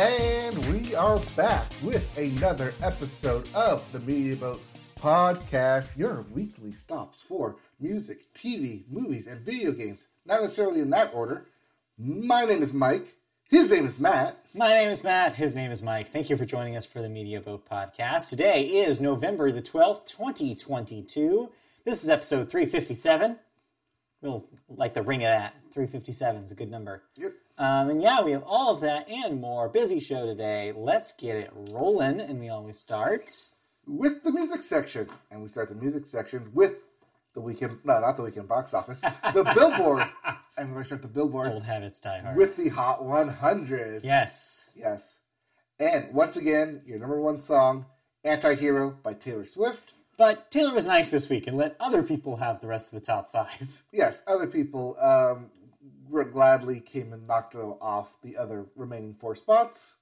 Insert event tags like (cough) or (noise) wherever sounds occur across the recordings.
And we are back with another episode of the Media Boat Podcast, your weekly stops for music, TV, movies, and video games. Not necessarily in that order. My name is Mike. His name is Matt. My name is Matt. His name is Mike. Thank you for joining us for the Media Boat Podcast. Today is November the 12th, 2022. This is episode 357. We'll like the ring of that. 357 is a good number. Yep. Um, and yeah, we have all of that and more. Busy show today. Let's get it rolling. And we always start. With the music section. And we start the music section with the weekend, no, not the weekend box office, (laughs) the Billboard. and we're going to start the Billboard Old habits die hard. with the Hot 100. yes. Yes. And once again, your number one song, Anti-Hero by Taylor Swift. But Taylor was nice this week and let other people have the rest of the top five. Yes, other people um, gladly came and knocked off the other remaining four spots.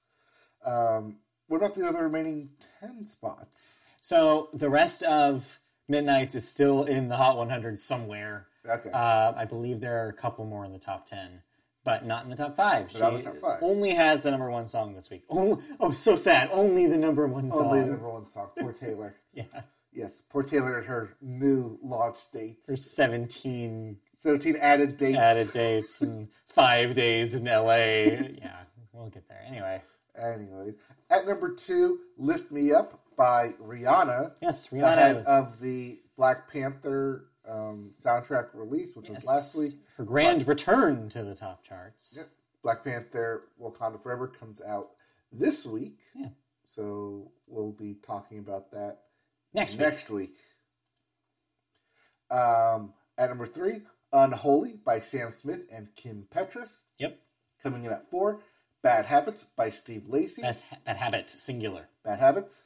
Um, what about the other remaining 10 spots? So the rest of Midnights is still in the Hot 100 somewhere. Okay. Uh, I believe there are a couple more in the top 10, but not in the top five. She not in the top five. only has the number one song this week. Oh, oh so sad. Only the number one song. Only the number one song. Poor Taylor. (laughs) Yeah. yes, poor Taylor at her new launch dates. Her 17 17 added dates. added dates and five days in LA. (laughs) Yeah, we'll get there. Anyway. Anyways, at number two, Lift Me Up by Rihanna. Yes, Rihanna is. of the Black Panther um, soundtrack release, which was last week. Her grand return to the top charts. Yep. Black Panther Wakanda Forever comes out this week. Yeah. So we'll be talking about that Next week. next week. Um, at number three, Unholy by Sam Smith and Kim Petras. Yep. Coming in at four, Bad Habits by Steve Lacy. Best, bad habit, singular. Bad Habits.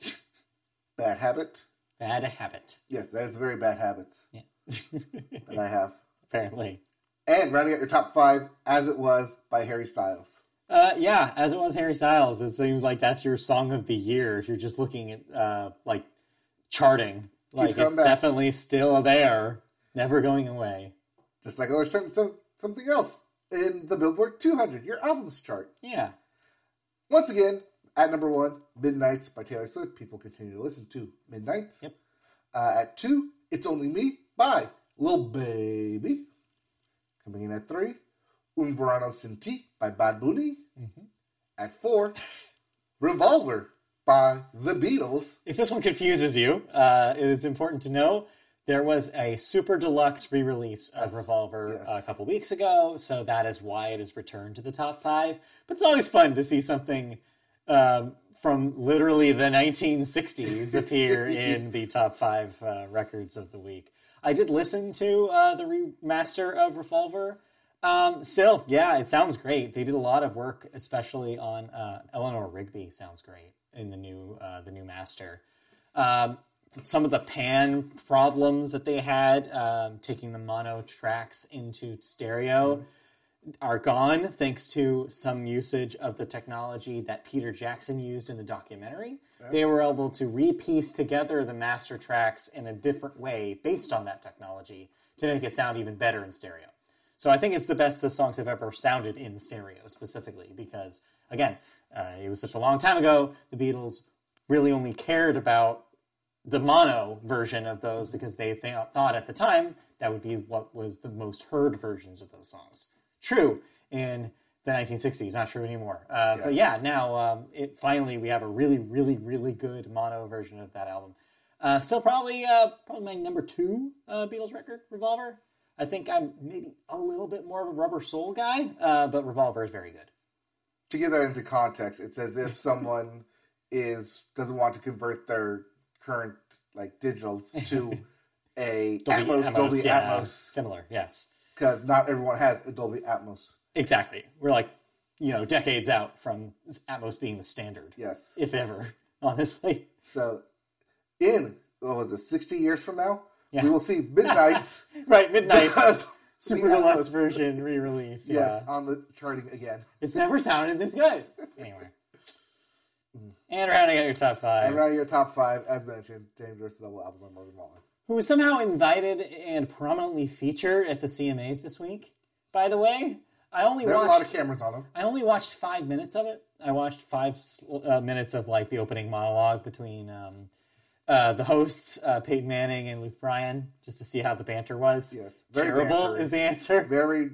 (laughs) bad Habit. Bad habit. Yes, that is very bad habits Yeah. (laughs) that I have. Apparently. And rounding out your top five, As It Was by Harry Styles. Uh, yeah, as it was Harry Styles, it seems like that's your song of the year if you're just looking at uh, like charting. Like it's back. definitely still there, never going away. Just like there's some, some, something else in the Billboard 200, your albums chart. Yeah. Once again, at number one, Midnights by Taylor Swift. People continue to listen to Midnights. Yep. Uh, at two, It's Only Me by Lil Baby. Coming in at three, Un Verano Sin Ti by Bad Bunny. At four, (laughs) Revolver by The Beatles. If this one confuses you, uh, it is important to know there was a super deluxe re-release of Revolver yes. a couple weeks ago, so that is why it has returned to the top five. But it's always fun to see something um, from literally the 1960s (laughs) appear in the top five uh, records of the week. I did listen to uh, the remaster of Revolver. Um, still, yeah, it sounds great. They did a lot of work, especially on uh, Eleanor Rigby. Sounds great in the new uh, the new master. Um, some of the pan problems that they had, um, taking the mono tracks into stereo, are gone thanks to some usage of the technology that Peter Jackson used in the documentary. They were able to repiece together the master tracks in a different way based on that technology to make it sound even better in stereo. So I think it's the best the songs have ever sounded in stereo specifically because, again, uh, it was such a long time ago. The Beatles really only cared about the mono version of those because they th- thought at the time that would be what was the most heard versions of those songs. True in the 1960s, not true anymore. Uh, But yeah, now um, it finally we have a really, really, really good mono version of that album. Uh, still probably uh, probably my number two uh, Beatles record, Revolver. I think I'm maybe a little bit more of a Rubber Soul guy, uh, but Revolver is very good. To give that into context, it's as if someone (laughs) is doesn't want to convert their current like digitals (laughs) to a Atmos, Dolby yeah, Atmos similar, yes, because not everyone has a Dolby Atmos. exactly. We're like, you know, decades out from Atmos being the standard, Yes. if ever. (laughs) Honestly, So, in what was it, sixty years from now, Yeah. we will see (laughs) Midnights right? Midnights super deluxe Atmos. version re-release. Yeah, Yes, on the charting again. it's never sounded this good. Anyway, and rounding out your top five. And around your top five, as mentioned, James Joyce's double album by Morgan Wallen. who was somehow invited and prominently featured at the CMAs this week, by the way. I only There's watched a lot of cameras on them. I only watched five minutes of it. I watched five uh, minutes of like the opening monologue between um, uh, the hosts, uh, Peyton Manning and Luke Bryan, just to see how the banter was. Yes, very terrible bantery. is the answer. Very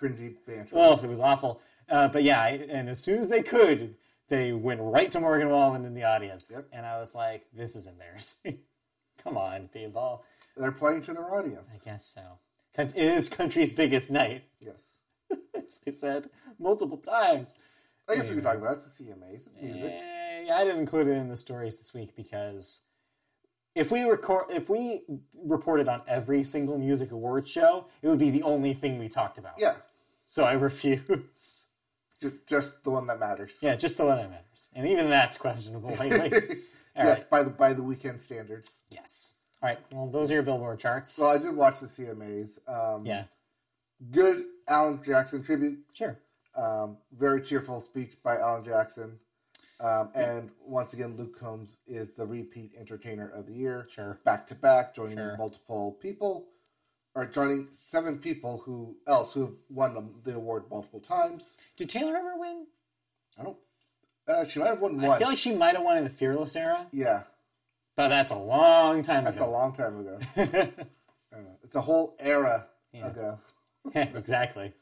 cringy banter. Oh, it was awful. Uh, but yeah, I- and as soon as they could, they went right to Morgan Wallen in the audience, Yep. and I was like, "This is embarrassing." (laughs) Come on, people. They're playing to their audience. I guess so. It is country's biggest night, Yes. (laughs) as they said multiple times. I guess we could talk about it. It's the CMAs. It's music. I didn't include it in the stories this week because if we record, if we reported on every single music awards show, it would be the only thing we talked about. Yeah. So I (laughs) refuse. Ju- Just the one that matters. yeah, just the one that matters, and even that's questionable lately. (laughs) All yes, right. by the by the weekend standards. Yes. All right. Well, those are your Billboard charts. Well, I did watch the CMAs. Um, yeah. Good Alan Jackson tribute. Sure. Um, very cheerful speech by Alan Jackson. Um, and once again, Luke Combs is the repeat entertainer of the year. Sure. Back to back, joining Sure. multiple people, or joining seven people who else who have won the, the award multiple times. Did Taylor ever win? I don't. Uh, she might have won once. I feel like she might have won in the Fearless era, Yeah, but that's a long time ago. that's a ago. long time ago. (laughs) I don't know. It's a whole era Yeah. ago. (laughs) exactly.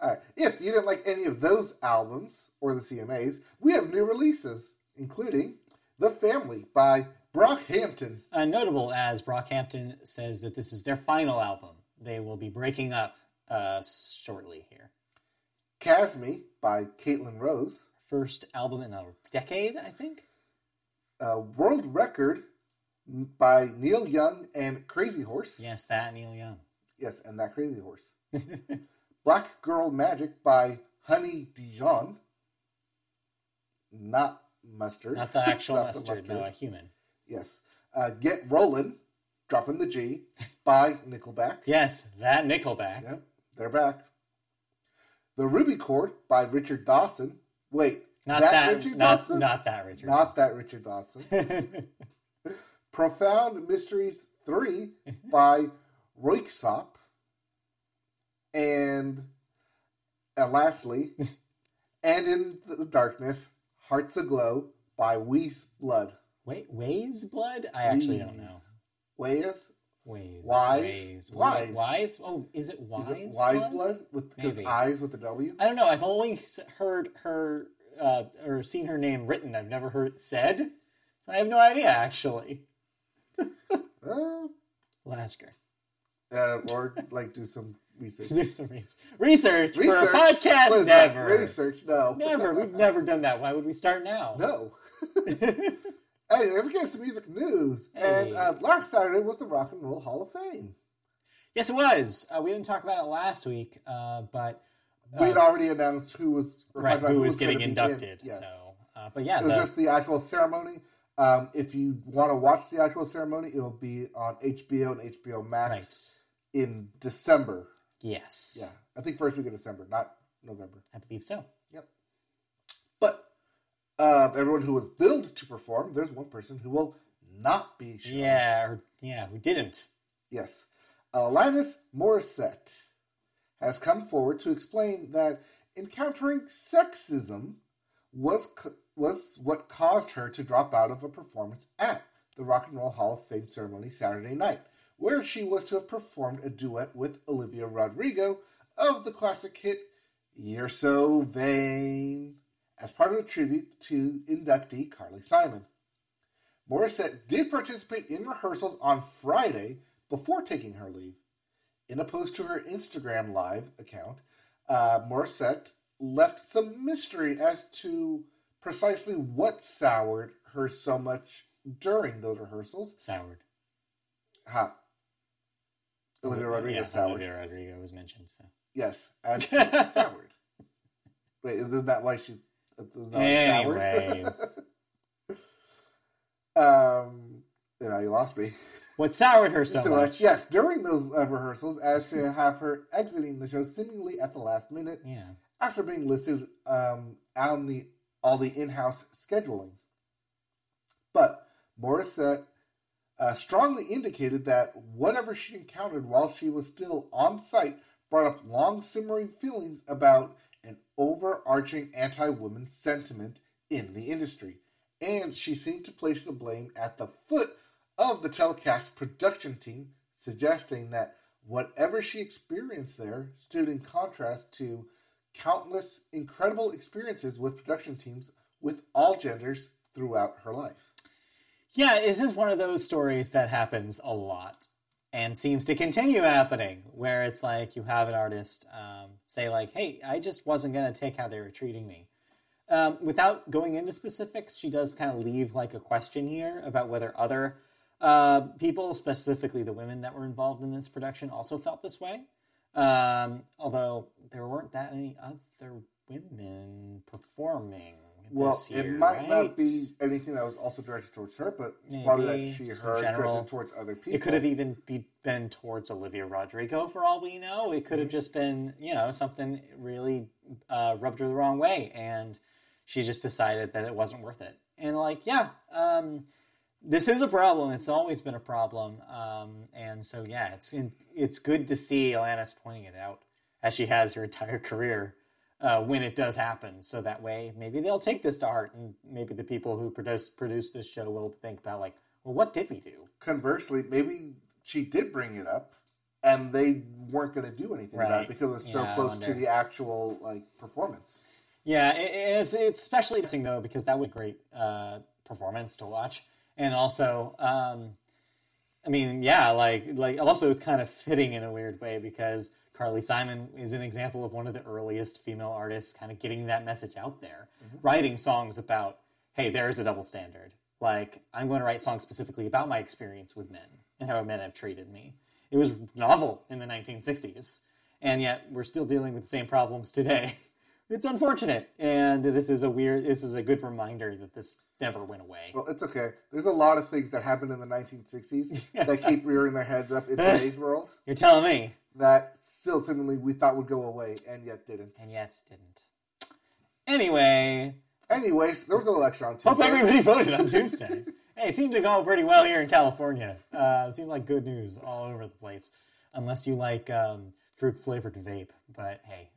All right. If you didn't like any of those albums or the CMAs, we have new releases, including The Family by Brockhampton. Uh, notable as Brockhampton says that this is their final album. They will be breaking up uh, shortly here. Cazimi by Caitlin Rose. First album in a decade, I think. Uh, World Record by Neil Young and Crazy Horse. Yes, that Neil Young. Yes, and that Crazy Horse. (laughs) Black Girl Magic by Honey Dijon. Not mustard. Not the actual (laughs) Not mustard, no, a human. Yes. Uh, Get Rollin', dropping the G, by Nickelback. Yes, that Nickelback. Yep, they're back. The Ruby Chord by Richard Dawson. Wait, Not that, Richard not, Dawson? not that Richard. Not that Richard Dawson. (laughs) Profound Mysteries 3 by Röyksopp. And, and lastly, (laughs) And in the Darkness, Hearts Aglow by Weyes Blood. Wait, Ways Blood? I actually don't know. Weiss? Ways. Wise? Ways. Wise. Wise? Oh, is it Wise? Is it Wise Blood? Blood? With Maybe. eyes with a W? I don't know. I've only heard her uh, or seen her name written. I've never heard it said. So I have no idea, actually. (laughs) Uh, We'll ask her. uh, or like do some research. (laughs) Do some research. Research, Research? for a podcast? Is that? Never. Research? No. Never. We've (laughs) never done that. Why would we start now? No. Anyway, let's get some music news. Hey. And uh, last Saturday was the Rock and Roll Hall of Fame. Yes, it was. Uh, we didn't talk about it last week, uh, but We had already announced who was right, about who was gonna getting be in. inducted. Yes. So, uh, but yeah, It was the, just the actual ceremony. Um, if you want to watch the actual ceremony, it'll be on HBO and HBO Max right. in December. Yes. Yeah, I think first week of December, not November. I believe so. Uh, everyone who was billed to perform, there's one person who will not be shown. Yeah, or yeah, we didn't. Yes. Alanis Morissette has come forward to explain that encountering sexism was c- was what caused her to drop out of a performance at the Rock and Roll Hall of Fame ceremony Saturday night, where she was to have performed a duet with Olivia Rodrigo of the classic hit You're So Vain as part of a tribute to inductee Carly Simon. Morissette did participate in rehearsals on Friday before taking her leave. In a post to her Instagram Live account, uh, Morissette left some mystery as to precisely what soured her so much during those rehearsals. Soured. Ha. Olivia Rodrigo yeah, soured. Olivia Rodrigo was mentioned. So. Yes, as (laughs) soured. Wait, isn't that why she? Why soured? Anyways, (laughs) um, you know, you lost me. what soured her (laughs) so So, uh, much? yes, during those uh, rehearsals, as to have her exiting the show seemingly at the last minute Yeah. after being listed um, on the all the in-house scheduling. But Morissette uh, strongly indicated that whatever she encountered while she was still on site brought up long simmering feelings about an overarching anti woman sentiment in the industry, and she seemed to place the blame at the foot of the telecast production team, suggesting that whatever she experienced there stood in contrast to countless incredible experiences with production teams with all genders throughout her life. Yeah, this is one of those stories that happens a lot and seems to continue happening, where it's like you have an artist um, say, like, hey, I just wasn't going to take how they were treating me. Um, without going into specifics, she does kind of leave like a question here about whether other uh, people, specifically the women that were involved in this production, also felt this way. Um, although there weren't that many other women performing. Well, year, it might right? not be anything that was also directed towards her, but Maybe, probably that she heard directed towards other people. It could have even be, been towards Olivia Rodrigo, for all we know. It could have Mm-hmm. just been, you know, something really uh, rubbed her the wrong way, and she just decided that it wasn't worth it. And like, yeah, um, this is a problem. It's always been a problem, um, and so yeah, it's it's good to see Alanis pointing it out as she has her entire career. Uh, when it does happen, so that way maybe they'll take this to heart, and maybe the people who produce produce this show will think about like, well, what did we do? Conversely, maybe she did bring it up, and they weren't going to do anything about it because it was so Yeah, close to the actual like performance. Yeah, it, it's it's especially interesting though because that was a great uh, performance to watch, and also, um, I mean, yeah, like like also it's kind of fitting in a weird way because Carly Simon is an example of one of the earliest female artists kind of getting that message out there, writing songs about, hey, there is a double standard. Like I'm going to write songs specifically about my experience with men and how men have treated me. It was novel in the 1960s, and yet we're still dealing with the same problems today. (laughs) It's unfortunate, and this is a weird. This is a good reminder that this never went away. Well, it's okay. There's a lot of things that happened in the 1960s (laughs) that keep rearing their heads up in today's world (laughs) You're telling me, that still seemingly we thought would go away and yet didn't. and yet didn't. Anyway, Anyways, there was an election on Tuesday. hope everybody voted on Tuesday. (laughs) hey, it seemed to go pretty well here in California. Uh, seems like good news all over the place, unless you like um, fruit flavored vape. But hey,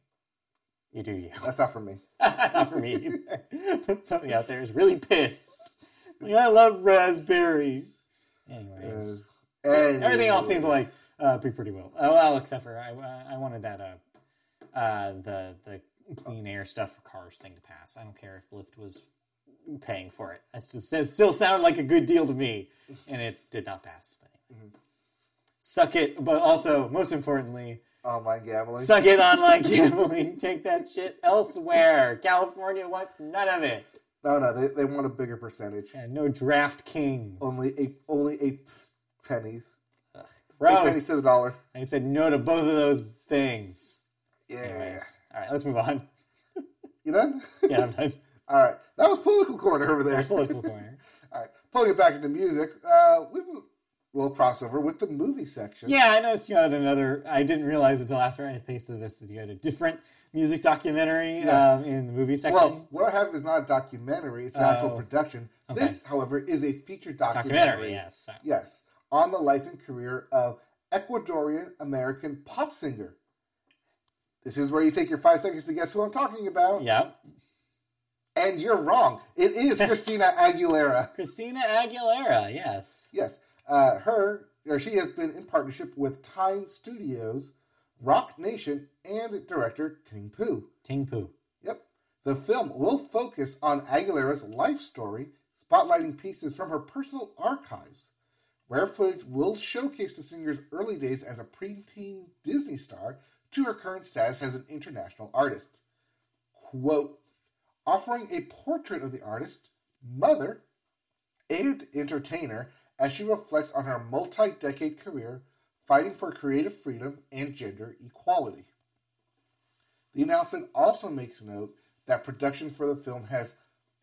you do you. That's not for me. (laughs) Not for me. But (laughs) somebody out there is really pissed. Like, I love raspberry. Anyways, And everything else seemed like uh, be pretty well. Oh well, except for I, uh, I wanted that uh, uh, the the clean air stuff for cars thing to pass. I don't care if Lyft was paying for it. It still, still sounded like a good deal to me, and it did not pass. But anyway. Suck it, but also most importantly, online gambling. Suck it online (laughs) gambling. Take that shit elsewhere. California wants none of it. No, no, they, they want a bigger percentage. And no DraftKings. Only eight, only eight pennies. Eight gross. pennies to the dollar. I said no to both of those things. Yeah. Anyways, all right, let's move on. (laughs) You done? Yeah, I'm done. (laughs) All right. That was political corner over there. Political corner. All right. Pulling it back into music, uh, we little crossover with the movie section. Yeah, I noticed you had another. I didn't realize until after I pasted this that you had a different music documentary Yes. um, in the movie section. Well, what I have is not a documentary; it's an actual Oh. production. This, however, is a feature documentary. documentary, yes. Yes, on the life and career of Ecuadorian American pop singer. This is where you take your five seconds to guess who I'm talking about, Yeah. and you're wrong. It is (laughs) Christina Aguilera. Christina Aguilera, yes. Yes, uh, her or she has been in partnership with Time Studios, Roc Nation, and director Ting Poo. Ting Poo. Yep. The film will focus on Aguilera's life story, spotlighting pieces from her personal archives. Rare footage will showcase the singer's early days as a preteen Disney star to her current status as an international artist. Quote, offering a portrait of the artist, mother, and entertainer as she reflects on her multi decade career fighting for creative freedom and gender equality. The announcement also makes note that production for the film has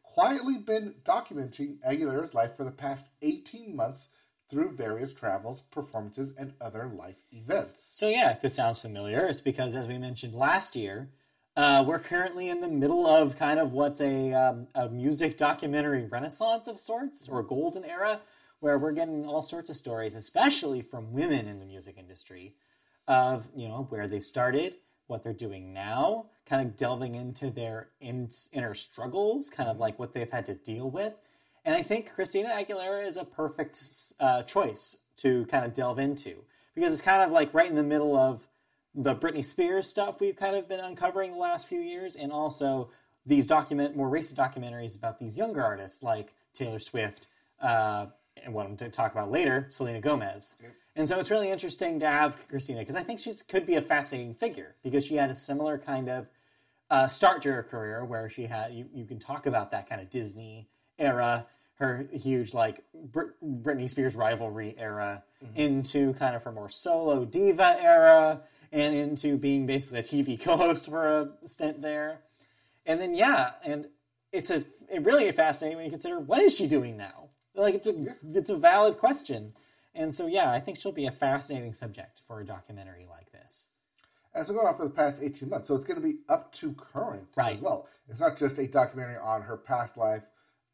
quietly been documenting Aguilera's life for the past 18 months through various travels, performances, and other life events. So yeah, if this sounds familiar, it's because as we mentioned last year, uh, we're currently in the middle of kind of what's a um, a music documentary renaissance of sorts or golden era, where we're getting all sorts of stories, especially from women in the music industry, of you know where they started, what they're doing now, kind of delving into their in, inner struggles, kind of like what they've had to deal with. And I think Christina Aguilera is a perfect uh, choice to kind of delve into because it's kind of like right in the middle of the Britney Spears stuff we've kind of been uncovering the last few years, and also these document more recent documentaries about these younger artists like Taylor Swift uh, and what I'm going to talk about later, Selena Gomez. And so it's really interesting to have Christina because I think she could be a fascinating figure because she had a similar kind of uh, start to her career where she had you, you can talk about that kind of Disney era, her huge like Brit- Britney Spears rivalry era, into kind of her more solo diva era, and into being basically a TV (laughs) co-host for a stint there. And then yeah, and it's a it really fascinating when you consider what is she doing now? Like it's a it's a valid question. And so yeah, I think she'll be a fascinating subject for a documentary like this. And been going on for the past 18 months, so it's going to be up to current Right. as well. It's not just a documentary on her past life,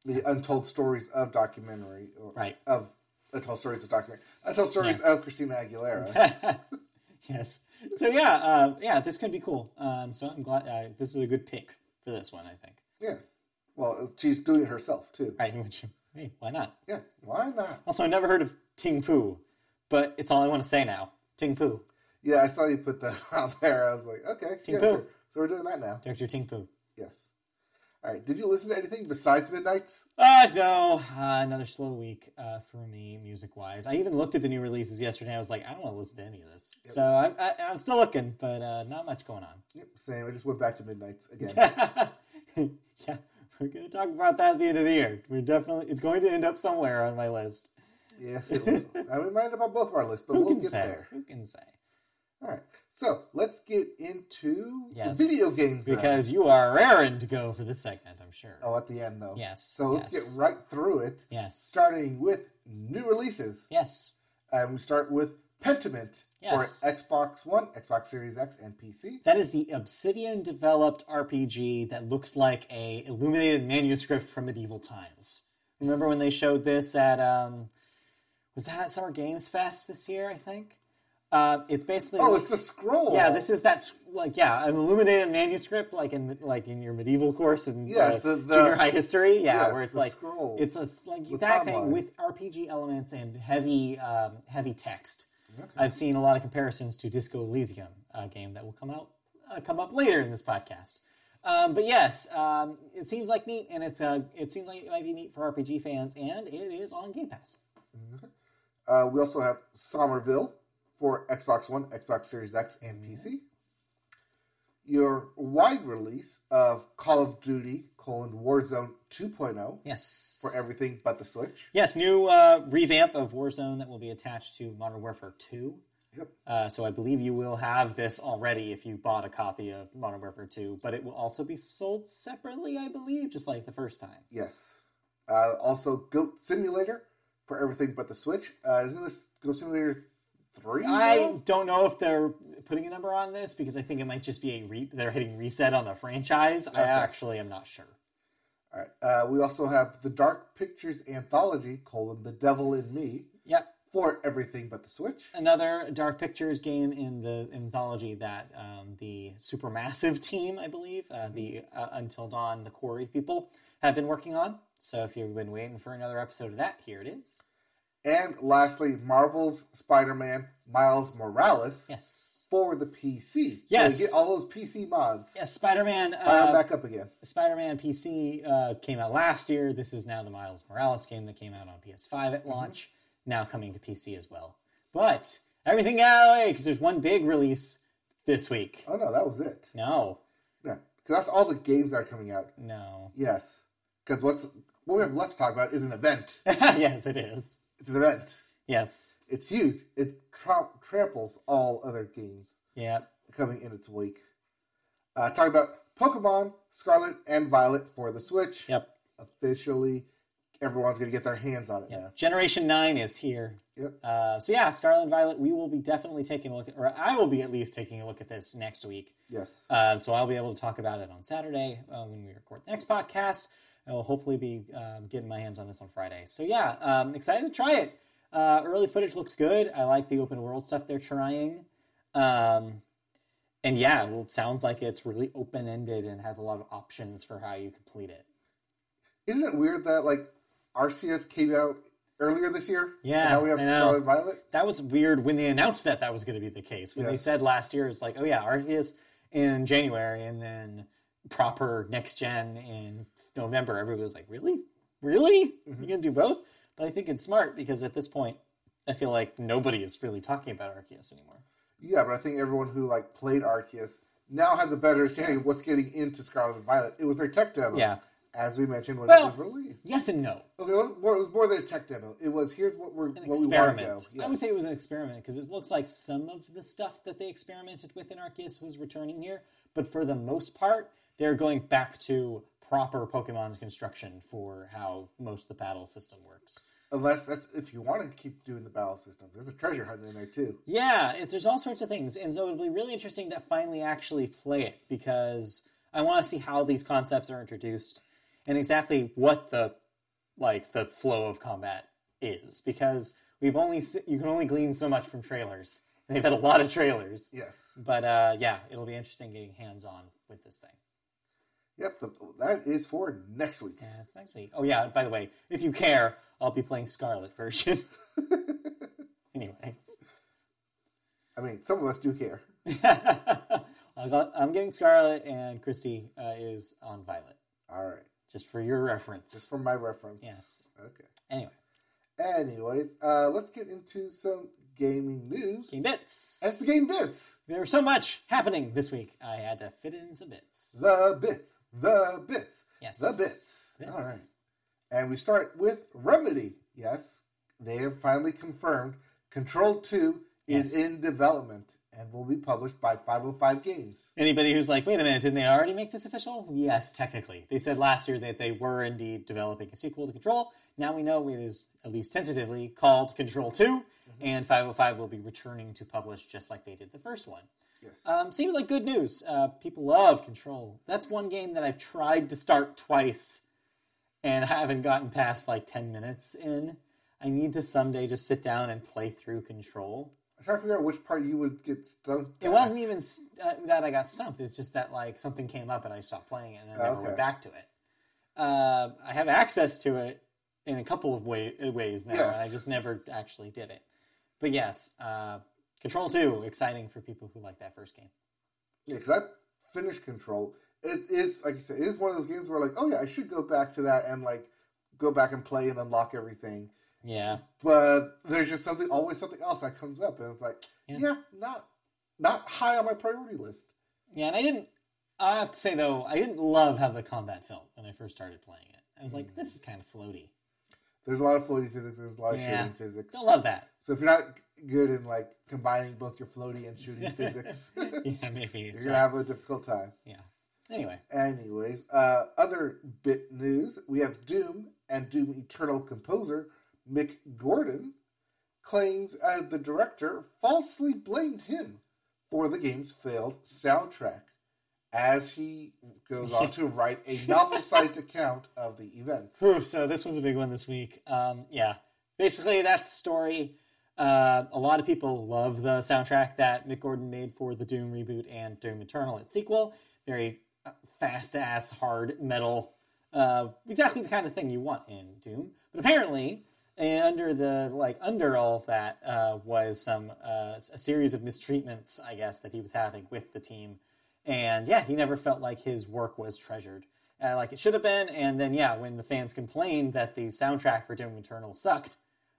the untold stories of documentary, or Right. of untold stories of documentary, untold stories of Christina Aguilera. (laughs) Yes. So yeah, uh, yeah, this could be cool. Um, so I'm glad uh, this is a good pick for this one. I think. yeah. Well, she's doing it herself too. Right. (laughs) Hey, why not? Yeah. Why not? Also, I never heard of Ting Poo, but it's all I want to say now. Ting Poo, Yeah, I saw you put that (laughs) out there. I was like, okay, yeah, Poo. sure. So we're doing that now. Director Ting Poo. Yes. All right. Did you listen to anything besides Midnights? Uh, no, uh, another slow week uh, for me, music wise. I even looked at the new releases yesterday. I was like, I don't want to listen to any of this. So I'm, I, I'm still looking, but uh, not much going on. Yep. Same. I just went back to Midnights again. (laughs) yeah, we're going to talk about that at the end of the year. We're definitely, it's going to end up somewhere on my list. yes, it will. (laughs) I mean, might end up on both of our lists, but Who we'll get say? there. Who can say? All right. So let's get into Yes. video games. then. Because you are raring to go for this segment, I'm sure. oh, at the end though. Yes, So let's yes. get right through it, Yes. starting with new releases. Yes. And we start with Pentiment Yes. for Xbox One, Xbox Series X, and PC. That is the Obsidian developed RPG that looks like a illuminated manuscript from medieval times. Remember when they showed this at um was that at Summer Games Fest this year, I think? Uh, it's basically Oh, it's the scroll. yeah. This is that like yeah, an illuminated manuscript like in like in your medieval course in uh, the- the- junior high history. Yeah, yes, where it's like scroll it's a like that timeline. thing with RPG elements and heavy um, heavy text. I've seen a lot of comparisons to Disco Elysium, a game that will come out uh, come up later in this podcast. Um, but yes, um, it seems like neat, and it's uh, it seems like it might be neat for RPG fans, and it is on Game Pass. Uh, we also have Somerville for Xbox One, Xbox Series X, and PC. Your wide release of Call of Duty: colon, Warzone 2.0 Yes, for everything but the Switch. yes, new uh, revamp of Warzone that will be attached to Modern Warfare Two. Yep. Uh, so I believe you will have this already if you bought a copy of Modern Warfare 2, but it will also be sold separately, I believe, just like the first time. Yes. Uh, also, Goat Simulator for everything but the Switch. Uh, isn't this Goat Simulator 3? I don't know if they're putting a number on this because I think it might just be a re- they're hitting reset on the franchise. I actually am not sure. All right. Uh, we also have the Dark Pictures Anthology, colon, The Devil in Me, Yep, for everything but the Switch. another Dark Pictures game in the anthology that um, the Supermassive (laughs) team, I believe, uh, the uh, Until Dawn, the Quarry people, have been working on. So if you've been waiting for another episode of that, here it is. And lastly, Marvel's Spider Man Miles Morales Yes, for the PC. Yes. So get all those PC mods. yes, Spider-Man. Uh, back up again. Spider-Man PC uh, came out last year. This is now the Miles Morales game that came out on PS5 at launch, now coming to PC as well. But everything out of the way because there's one big release this week. Oh, no, that was it. No, Yeah. Because that's all the games that are coming out. no. Yes. Because what's what we have left to talk about is an event. (laughs) yes, it is. It's an event. Yes. It's huge. It tra- tramples all other games Yeah. coming in its wake. Uh, talking about Pokemon Scarlet and Violet for the Switch. Yep. Officially, everyone's going to get their hands on it Yep. now. Generation Nine is here. Yep. Uh, so yeah, Scarlet and Violet. We will be definitely taking a look at, or I will be at least taking a look at this next week. Yes. Uh, so I'll be able to talk about it on Saturday uh, when we record the next podcast. I will hopefully be um, getting my hands on this on Friday. So yeah, um, excited to try it. Uh, early footage looks good. I like the open world stuff they're trying. Um, and yeah, well, it sounds like it's really open ended and has a lot of options for how you complete it. Isn't it weird that like Arceus came out earlier this year? Yeah, And now we have. Scarlet Violet. That was weird when they announced that that was going to be the case. When Yeah. they said last year, it's like, oh yeah, Arceus in January and then proper next gen in November. Everybody was like, really? Really? Mm-hmm. You're going to do both? But I think it's smart because at this point, I feel like nobody is really talking about Arceus anymore. Yeah, but I think everyone who like played Arceus now has a better understanding of what's getting into Scarlet and Violet. It was their tech demo. Yeah. As we mentioned when Well, it was released. Yes and no. Okay, it was, more, it was more than a tech demo. It was here's what we're An what we want to go. experiment. Yeah. I would say it was an experiment because it looks like some of the stuff that they experimented with in Arceus was returning here, but for the most part, they're going back to proper Pokemon construction for how most of the battle system works. Unless that's if you want to keep doing the battle system. There's a treasure hunt in there too. Yeah, it, there's all sorts of things, and so it'll be really interesting to finally actually play it because I want to see how these concepts are introduced and exactly what the like the flow of combat is because we've only you can only glean so much from trailers. They've had a lot of trailers, Yes. but uh, yeah, it'll be interesting getting hands on with this thing. Yep. That is for next week. Yeah, it's next week. Oh yeah, by the way, if you care, I'll be playing Scarlet version. (laughs) Anyways. I mean, some of us do care. (laughs) I got, I'm getting Scarlet, and Christy uh, is on Violet. All right. Just for your reference. Just for my reference. Yes. Okay. Anyway, Anyways, uh, let's get into some gaming news. game bits. That's the game bits. There was so much happening this week. I had to fit in some bits. The bits. The bits. Yes. The bits. Bits. All right. And we start with Remedy. Yes, they have finally confirmed Control 2 is Yes. in development and will be published by 505 Games. Anybody who's like, wait a minute, didn't they already make this official? Yes, technically. They said last year that they were indeed developing a sequel to Control. Now we know it is, at least tentatively, called Control 2, mm-hmm. and 505 will be returning to publish just like they did the first one. Yes. Um, seems like good news. Uh, people love Control. That's one game that I've tried to start twice and haven't gotten past like 10 minutes in. I need to someday just sit down and play through Control. I'm trying to figure out which part you would get stumped. It wasn't even s- uh, that I got stumped. It's just that like something came up and I stopped playing it and then never Okay. went back to it. Uh, I have access to it in a couple of way- ways now. Yes. and I just never actually did it. But yes, uh, Control Two, exciting for people who like that first game. Yeah, because I finished Control. It is, like you said, it is one of those games where, like, oh yeah, I should go back to that and, like, go back and play and unlock everything. Yeah, But there's just something, always something else that comes up. And it's like, Yeah. yeah, not not high on my priority list. yeah, and I didn't. I have to say though, I didn't love how the combat felt when I first started playing it. I was like, mm. this is kind of floaty. There's a lot of floaty physics, there's a lot of Yeah. shooting physics. Don't love that. So if you're not good in, like, combining both your floaty and shooting (laughs) physics, yeah, maybe (laughs) you're uh, have a difficult time. yeah. Anyway, Anyways, uh, other bit news we have Doom and Doom Eternal composer Mick Gordon claims uh, the director falsely blamed him for the game's failed soundtrack as he goes on to (laughs) write a novel sized account of the events. Whew, so this was a big one this week. Um, yeah, basically that's the story. Uh, a lot of people love the soundtrack that Mick Gordon made for the Doom reboot and Doom Eternal, its sequel. Very uh, fast ass hard metal, uh, exactly the kind of thing you want in Doom. But apparently, under the like under all of that uh, was some uh, a series of mistreatments, I guess, that he was having with the team. And yeah, he never felt like his work was treasured like it should have been. And then, yeah, when the fans complained that the soundtrack for Doom Eternal sucked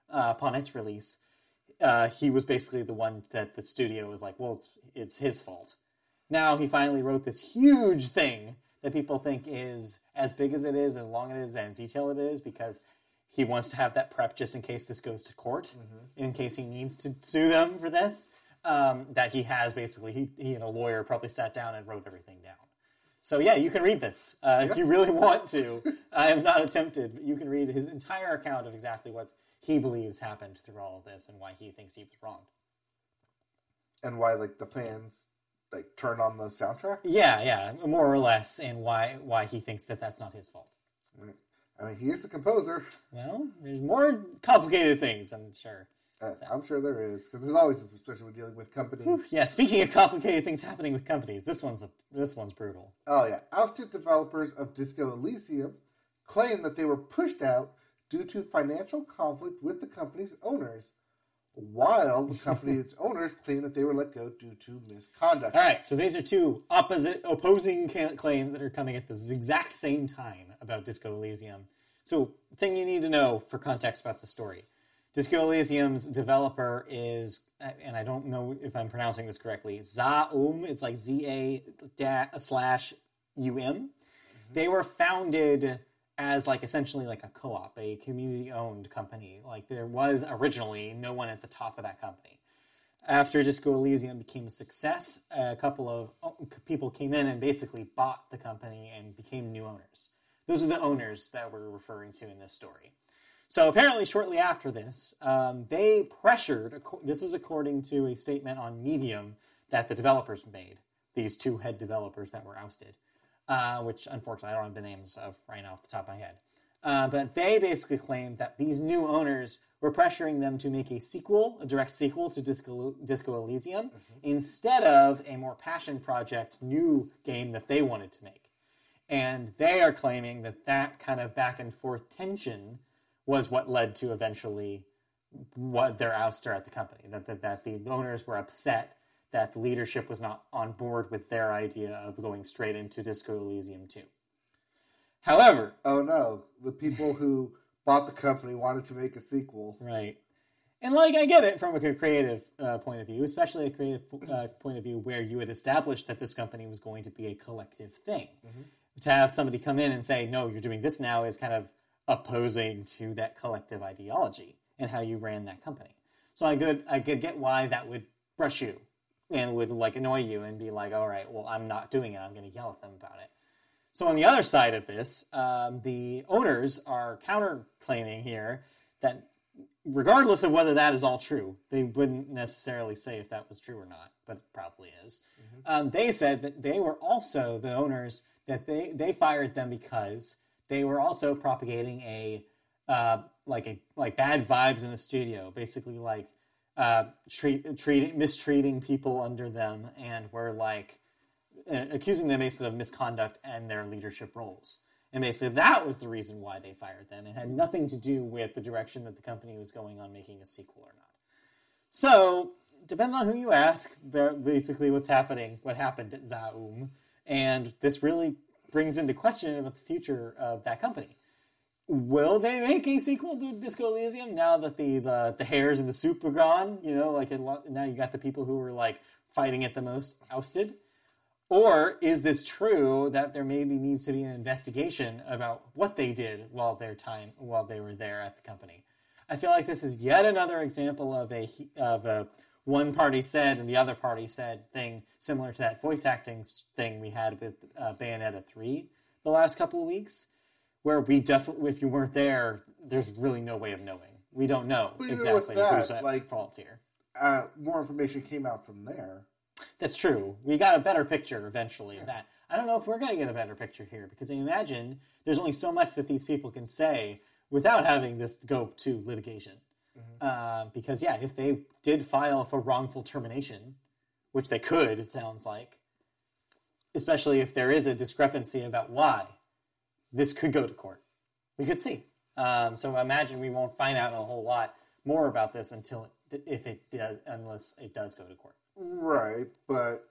upon its release, uh, he was basically the one that the studio was like, well, it's, it's his fault. Now he finally wrote this huge thing that people think is as big as it is, and long it is, and detailed it is, because he wants to have that prep just in case this goes to court, in case he needs to sue them for this. Um, that he has basically, he, he and a lawyer probably sat down and wrote everything down. So yeah, you can read this uh, if you really want to. I am not (laughs) tempted, but you can read his entire account of exactly what he believes happened through all of this and why he thinks he was wrong. And why, like, the fans, like, turn on the soundtrack? Yeah, yeah, more or less, and why why he thinks that that's not his fault. I mean, he is the composer. Well, there's more complicated things, I'm sure. Uh, So- I'm sure there is because there's always, especially when dealing with companies. Yeah, speaking of complicated things happening with companies, this one's a, this one's brutal. Oh yeah, ousted developers of Disco Elysium claim that they were pushed out due to financial conflict with the company's owners, while the company's (laughs) owners claim that they were let go due to misconduct. All right, so these are two opposite, opposing claims that are coming at the exact same time about Disco Elysium. So, thing you need to know for context about the story: Disco Elysium's developer is, and I don't know if I'm pronouncing this correctly, Zaum. It's like Z A slash U M. Mm-hmm. They were founded as like essentially like a co-op, a community-owned company. Like there was originally no one at the top of that company after Disco Elysium became a success, a couple of people came in and basically bought the company and became new owners. Those are the owners that we're referring to in this story. So apparently, shortly after this, um, they pressured. This is according to a statement on Medium that the developers made. These two head developers that were ousted, uh, which unfortunately I don't have the names of right now off the top of my head. Uh, but they basically claimed that these new owners were pressuring them to make a sequel, a direct sequel to Disco, Disco Elysium, instead of a more passion project new game that they wanted to make. And they are claiming that that kind of back and forth tension was what led to eventually what their ouster at the company. That, that, that the owners were upset that the leadership was not on board with their idea of going straight into Disco Elysium 2. However, Oh no, the people who bought the company wanted to make a sequel. Right. And like I get it from a creative uh, point of view, especially a creative uh, point of view where you had established that this company was going to be a collective thing. To have somebody come in and say, "No, you're doing this now," is kind of opposing to that collective ideology and how you ran that company. So I could I could get why that would brush you and would like annoy you and be like, "All right, well, I'm not doing it. I'm going to yell at them about it." So on the other side of this, um, the owners are counterclaiming here that regardless of whether that is all true, they wouldn't necessarily say if that was true or not, but it probably is. Um, they said that they were also the owners that they they fired them because they were also propagating a uh, like a like bad vibes in the studio, basically like uh, treat treating mistreating people under them, and were like uh, accusing them basically of misconduct and their leadership roles. And basically, that was the reason why they fired them. It had nothing to do with the direction that the company was going on making a sequel or not. So, depends on who you ask, basically, what's happening, what happened at Zaum. And this really brings into question about the future of that company. Will they make a sequel to Disco Elysium now that the the, the hairs and the soup are gone? You know, like it, now you got the people who were like fighting it the most ousted. Or is this true that there maybe needs to be an investigation about what they did while their time while they were there at the company? I feel like this is yet another example of a of a one party said and the other party said thing similar to that voice acting thing we had with uh, Bayonetta three the last couple of weeks, where we definitely if you weren't there, there's really no way of knowing. We don't know But exactly that, who's at like- fault here. Uh, more information came out from there. That's true. We got a better picture eventually of that. I don't know if we're going to get a better picture here because I imagine there's only so much that these people can say without having this go to litigation. Uh, because, yeah, if they did file for wrongful termination, which they could, it sounds like, especially if there is a discrepancy about why, this could go to court. We could see. Um, so imagine we won't find out a whole lot more about this until it, if it does, unless it does go to court. Right, but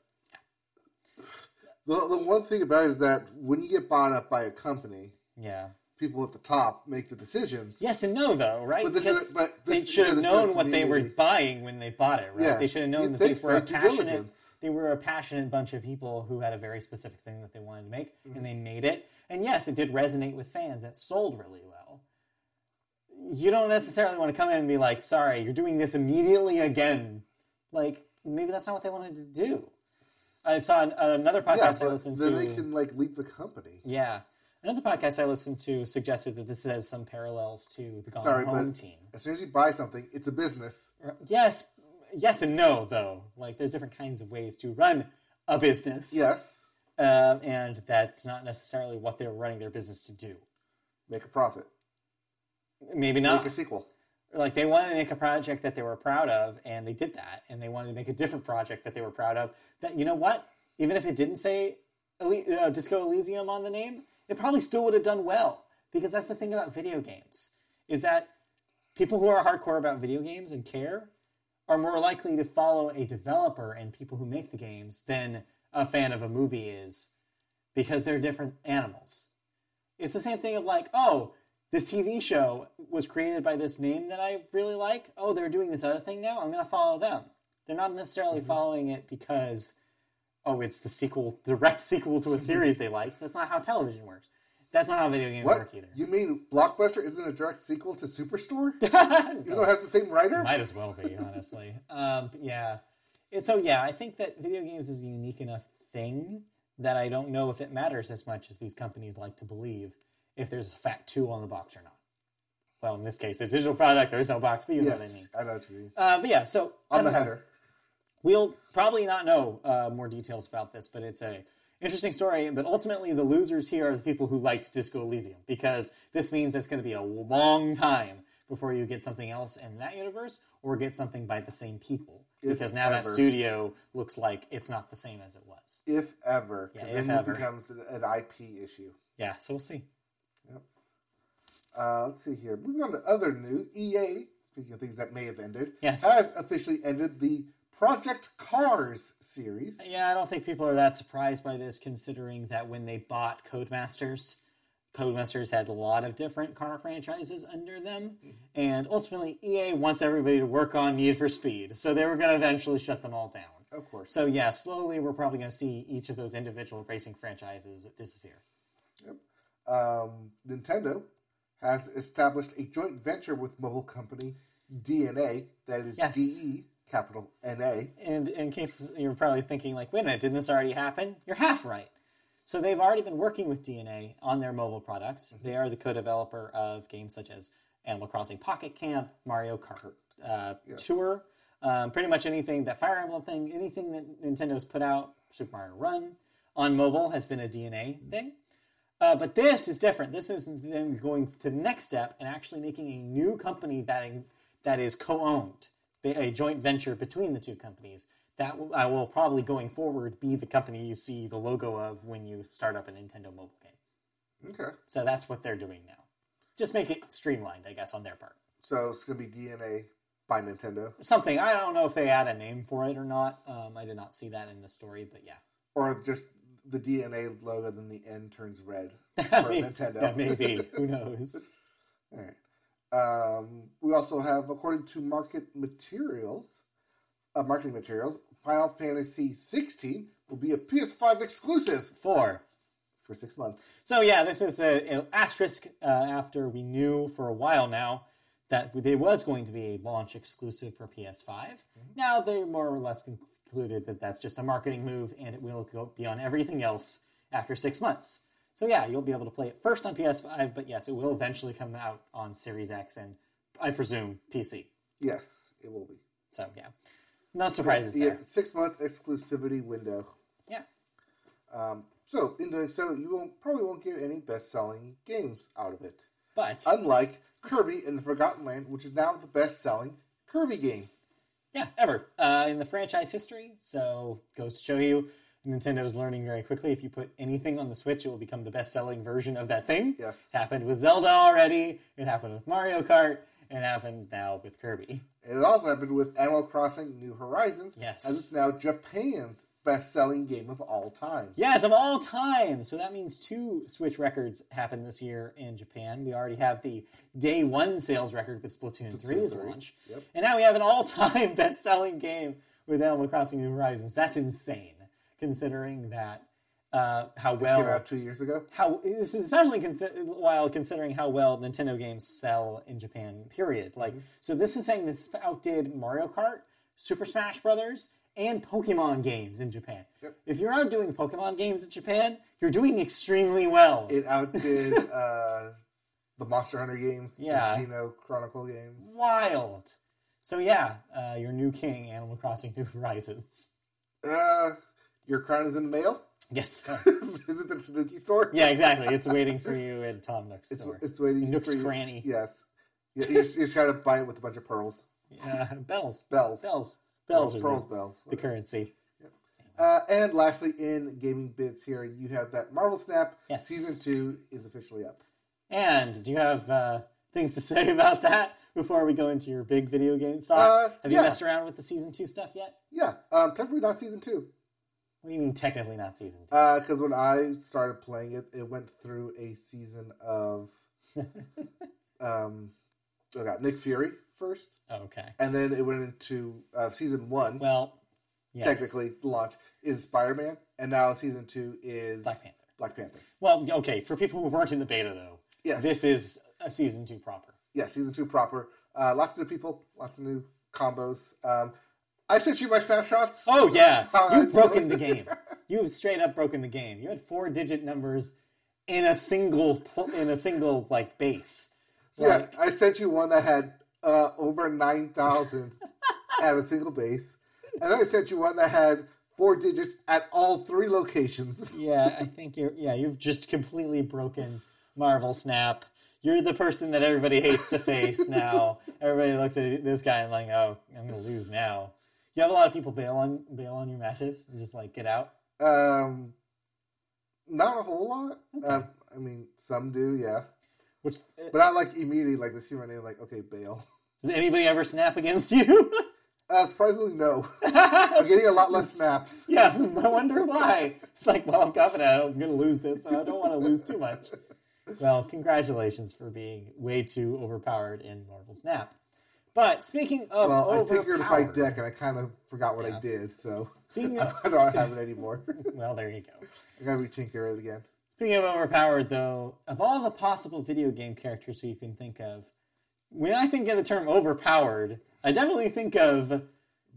the the one thing about it is that when you get bought up by a company, Yeah. people at the top make the decisions. Yes and no, though, right? But this but they this- should have known what they were buying when they bought it, right? Yes, They should have known you'd that these were so, due passionate. diligence. They were a passionate bunch of people who had a very specific thing that they wanted to make, Mm-hmm. and they made it. And yes, it did resonate with fans. That sold really well. You don't necessarily want to come in and be like, "Sorry, you're doing this immediately again." Like maybe that's not what they wanted to do. I saw an, another yeah, podcast I but listened then to. Then they can like leave the company. Yeah. Another podcast I listened to suggested that this has some parallels to the Gone Sorry, Home team. as soon as you buy something, it's a business. Yes, yes and no, though. Like, there's different kinds of ways to run a business. Yes, Um, and that's not necessarily what they're running their business to do. make a profit, Maybe not. make a sequel. like they wanted to make a project that they were proud of, and they did that, and they wanted to make a different project that they were proud of. That you know what, even if it didn't say uh, Disco Elysium on the name, it probably still would have done well because that's the thing about video games is that people who are hardcore about video games and care are more likely to follow a developer and people who make the games than a fan of a movie is because they're different animals. It's the same thing of like, oh, this TV show was created by this name that I really like. Oh, they're doing this other thing now. I'm going to follow them. They're not necessarily mm-hmm. following it because, oh, it's the sequel, direct (laughs) sequel to a series they liked. That's not how television works. That's not how video games What? work either. You mean Blockbuster isn't a direct sequel to Superstore? (laughs) Even though it has the same writer? Might as well be, honestly. um, yeah. And so, yeah, I think that video games is a unique enough thing that I don't know if it matters as much as these companies like to believe if there's a fat two on the box or not. Well, in this case, it's a digital product. There's no box, but you know what I mean. Yes, I know what you mean. Uh, but yeah, so On the know. header. We'll probably not know uh, more details about this, but it's a interesting story. But ultimately, the losers here are the people who liked Disco Elysium because this means it's going to be a long time before you get something else in that universe or get something by the same people. If because now that studio looks like it's not the same as it was. If ever. Yeah, if then if it ever. becomes an, IP issue. Yeah, so we'll see. Uh, let's see here. Moving on to other news. EA, speaking of things that may have ended, Yes. has officially ended the Project Cars series. Yeah, I don't think people are that surprised by this, considering that when they bought Codemasters, Codemasters had a lot of different car franchises under them, and ultimately EA wants everybody to work on Need for Speed, so they were going to eventually shut them all down. Of course. So yeah, slowly we're probably going to see each of those individual racing franchises disappear. Um, Nintendo has established a joint venture with mobile company DeNA, that is Yes. DE, capital NA. And in case you're probably thinking, like, wait a minute, didn't this already happen? You're half right. So they've already been working with DeNA on their mobile products. They are the co-developer of games such as Animal Crossing Pocket Camp, Mario Kart uh, Tour, um, pretty much anything that Fire Emblem thing, anything that Nintendo's put out, Super Mario Run on mobile has been a DeNA thing. Uh, but this is different. This is them going to the next step and actually making a new company that that is co-owned, a joint venture between the two companies. That I will probably going forward be the company you see the logo of when you start up a Nintendo mobile game. Okay. So that's what they're doing now. Just make it streamlined, I guess, on their part. So it's going to be DeNA by Nintendo. Something I don't know if they add a name for it or not. Um, I did not see that in the story, but yeah, Or just the DeNA logo, then the N turns red (laughs) for Maybe- Nintendo. that may be. Who knows? (laughs) All right. Um, we also have, according to market materials, uh, marketing materials, Final Fantasy 16 will be a PS5 exclusive for for six months. So yeah, this is an asterisk uh, after we knew for a while now that it was going to be a launch exclusive for PS5. Now they more or less concluded that that's just a marketing move and it will go be on everything else after six months. So yeah, you'll be able to play it first on PS5, but yes, it will eventually come out on Series X and I presume PC. Yes, it will be. So yeah, no surprises Yeah, there. six month exclusivity window. Yeah. Um, so in doing so, you won't probably won't get any best selling games out of it. But Unlike Kirby and the Forgotten Land, which is now the best selling Kirby game. Yeah, ever uh, in the franchise history. So goes to show you, Nintendo is learning very quickly. If you put anything on the Switch, it will become the best-selling version of that thing. Yes. it happened with Zelda already. It happened with Mario Kart. It happened now with Kirby. It also happened with Animal Crossing New Horizons, Yes. as it's now Japan's best selling game of all time. Yes, of all time. So that means two Switch records happened this year in Japan. We already have the day one sales record with Splatoon 3's 3, launch. yep. And now we have an all time (laughs) best selling game with Animal Crossing New Horizons. That's insane, considering that uh, how well. Came out two years ago. how this is especially consi- while considering how well Nintendo games sell in Japan. Period. Like, so this is saying this outdid Mario Kart, Super Smash Brothers, and Pokemon games in Japan. Yep. If you're outdoing Pokemon games in Japan, you're doing extremely well. It outdid (laughs) uh, the Monster Hunter games, Yeah. the Xeno Chronicle games. Wild. So yeah, uh, your new king, Animal Crossing (laughs) New Horizons. Uh, your crown is in the mail. Yes. (laughs) Visit the Tanuki store. yeah, exactly. It's waiting for you at Tom Nook's It's, store. it's waiting Nook's for you. Cranny. Yes. You, you, just, you just gotta buy it with a bunch of pearls, Uh, bells. (laughs) bells, Bells. Bells pearls, the, bells. the currency. Uh, and lastly, in gaming bits here, you have that Marvel Snap Yes. season two is officially up. And do you have uh, things to (laughs) say about that before we go into your big video game thought? Uh, have you yeah. messed around with the season two stuff yet? Yeah, um, technically not season two, What do you mean technically not season two? because when I started playing it, it went through a season of, (laughs) um, oh god, Nick Fury first, okay. and then it went into uh, season one. Well, yes. technically, launch is Spider Man, and now season two is Black Panther. Black Panther. Well, okay. For people who weren't in the beta, though, Yes. this is a season two proper. Yeah, season two proper. Uh, lots of new people, lots of new combos. Um, I sent you my snapshots. Oh yeah, (laughs) you've broken the game. (laughs) You've straight up broken the game. You had four digit numbers in a single pl- in a single like base. Yeah, I sent you one that had uh, over 9,000 (laughs) at a single base. And then I sent you one that had four digits at all three locations. yeah, I think you're. Yeah, you've just completely broken Marvel Snap. You're the person that everybody hates to face now. Everybody looks at this guy and like, oh, I'm gonna lose now. You have a lot of people bail on bail on your matches and just like get out. Um, not a whole lot. Um, I mean, some do, yeah. Which But not like immediately, like they see my name, like, okay, bail. does anybody ever snap against you? (laughs) Uh, surprisingly, no. (laughs) I'm getting a lot less snaps. Yeah, I wonder why. It's like, well, I'm confident I'm going to lose this, and I don't want to lose too much. Well, congratulations for being way too overpowered in Marvel Snap. But speaking of Well, I overpowered, figured to fight deck, and I kind of forgot what Yeah. I did, so Speaking (laughs) of, I don't have it anymore. (laughs) well, there you go. I gotta retinker it again. Speaking of overpowered, though, of all the possible video game characters you can think of, when I think of the term overpowered, I definitely think of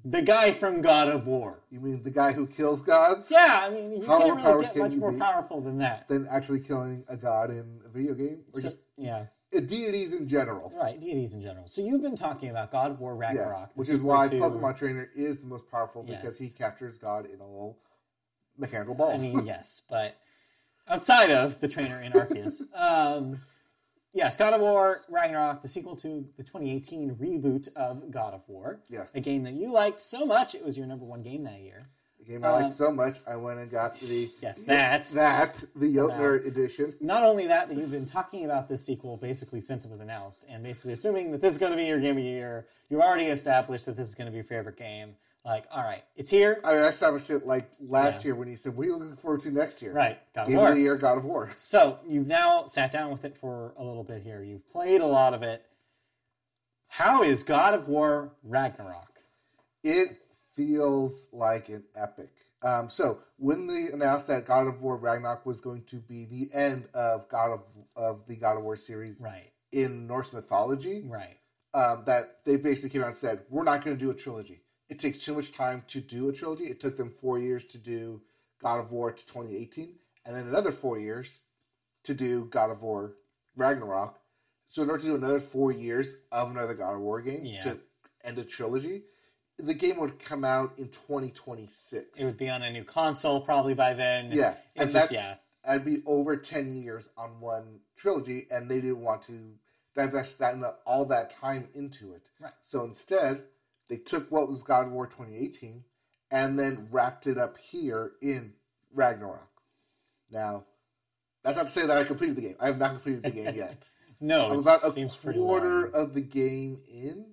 the guy from God of War. You mean the guy who kills gods? Yeah, I mean, you How can't really get can much more be? powerful than that. Than actually killing a god in a video game? Or So- just yeah. Deities in general? Right, deities in general. So you've been talking about God of War Ragnarok, the Which is why to- Pokemon Trainer is the most powerful because he captures God in a little mechanical ball. I mean, (laughs) yes, but outside of the trainer in Arceus, (laughs) um, yes, God of War Ragnarok, the sequel to the 2018 reboot of God of War, Yes. a game that you liked so much, it was your number one game that year. Game I liked so much, I went and got the uh, Yes, that. that the So Jötnar edition. Not only that, but you've been talking about this sequel basically since it was announced, and basically assuming that this is going to be your game of the year. You've already established that this is going to be your favorite game. Like, all right, it's here. I, mean, I established it like last Yeah. year when you said, "What are you looking forward to next year?" Right, God of Game War. of the year, God of War. So you've now sat down with it for a little bit here. You've played a lot of it. How is God of War Ragnarok? It feels like an epic. Um, so when they announced that God of War Ragnarok was going to be the end of God of of the God of War series Right, in Norse mythology, right, um, that they basically came out and said, "We're not going to do a trilogy. It takes too much time to do a trilogy. It took them four years to do God of War to 2018, and then another four years to do God of War Ragnarok. So in order to do another four years of another God of War game Yeah. to end a trilogy, the game would come out in 2026. it would be on a new console probably by then. yeah, it's and just that's yeah, I'd be over 10 years on one trilogy, and they didn't want to divest that all that time into it. Right. So instead, they took what was God of War 2018 and then wrapped it up here in Ragnarok. Now, that's not to say that I completed the game. I have not completed the game (laughs) yet. no, I'm it about a quarter of the game in.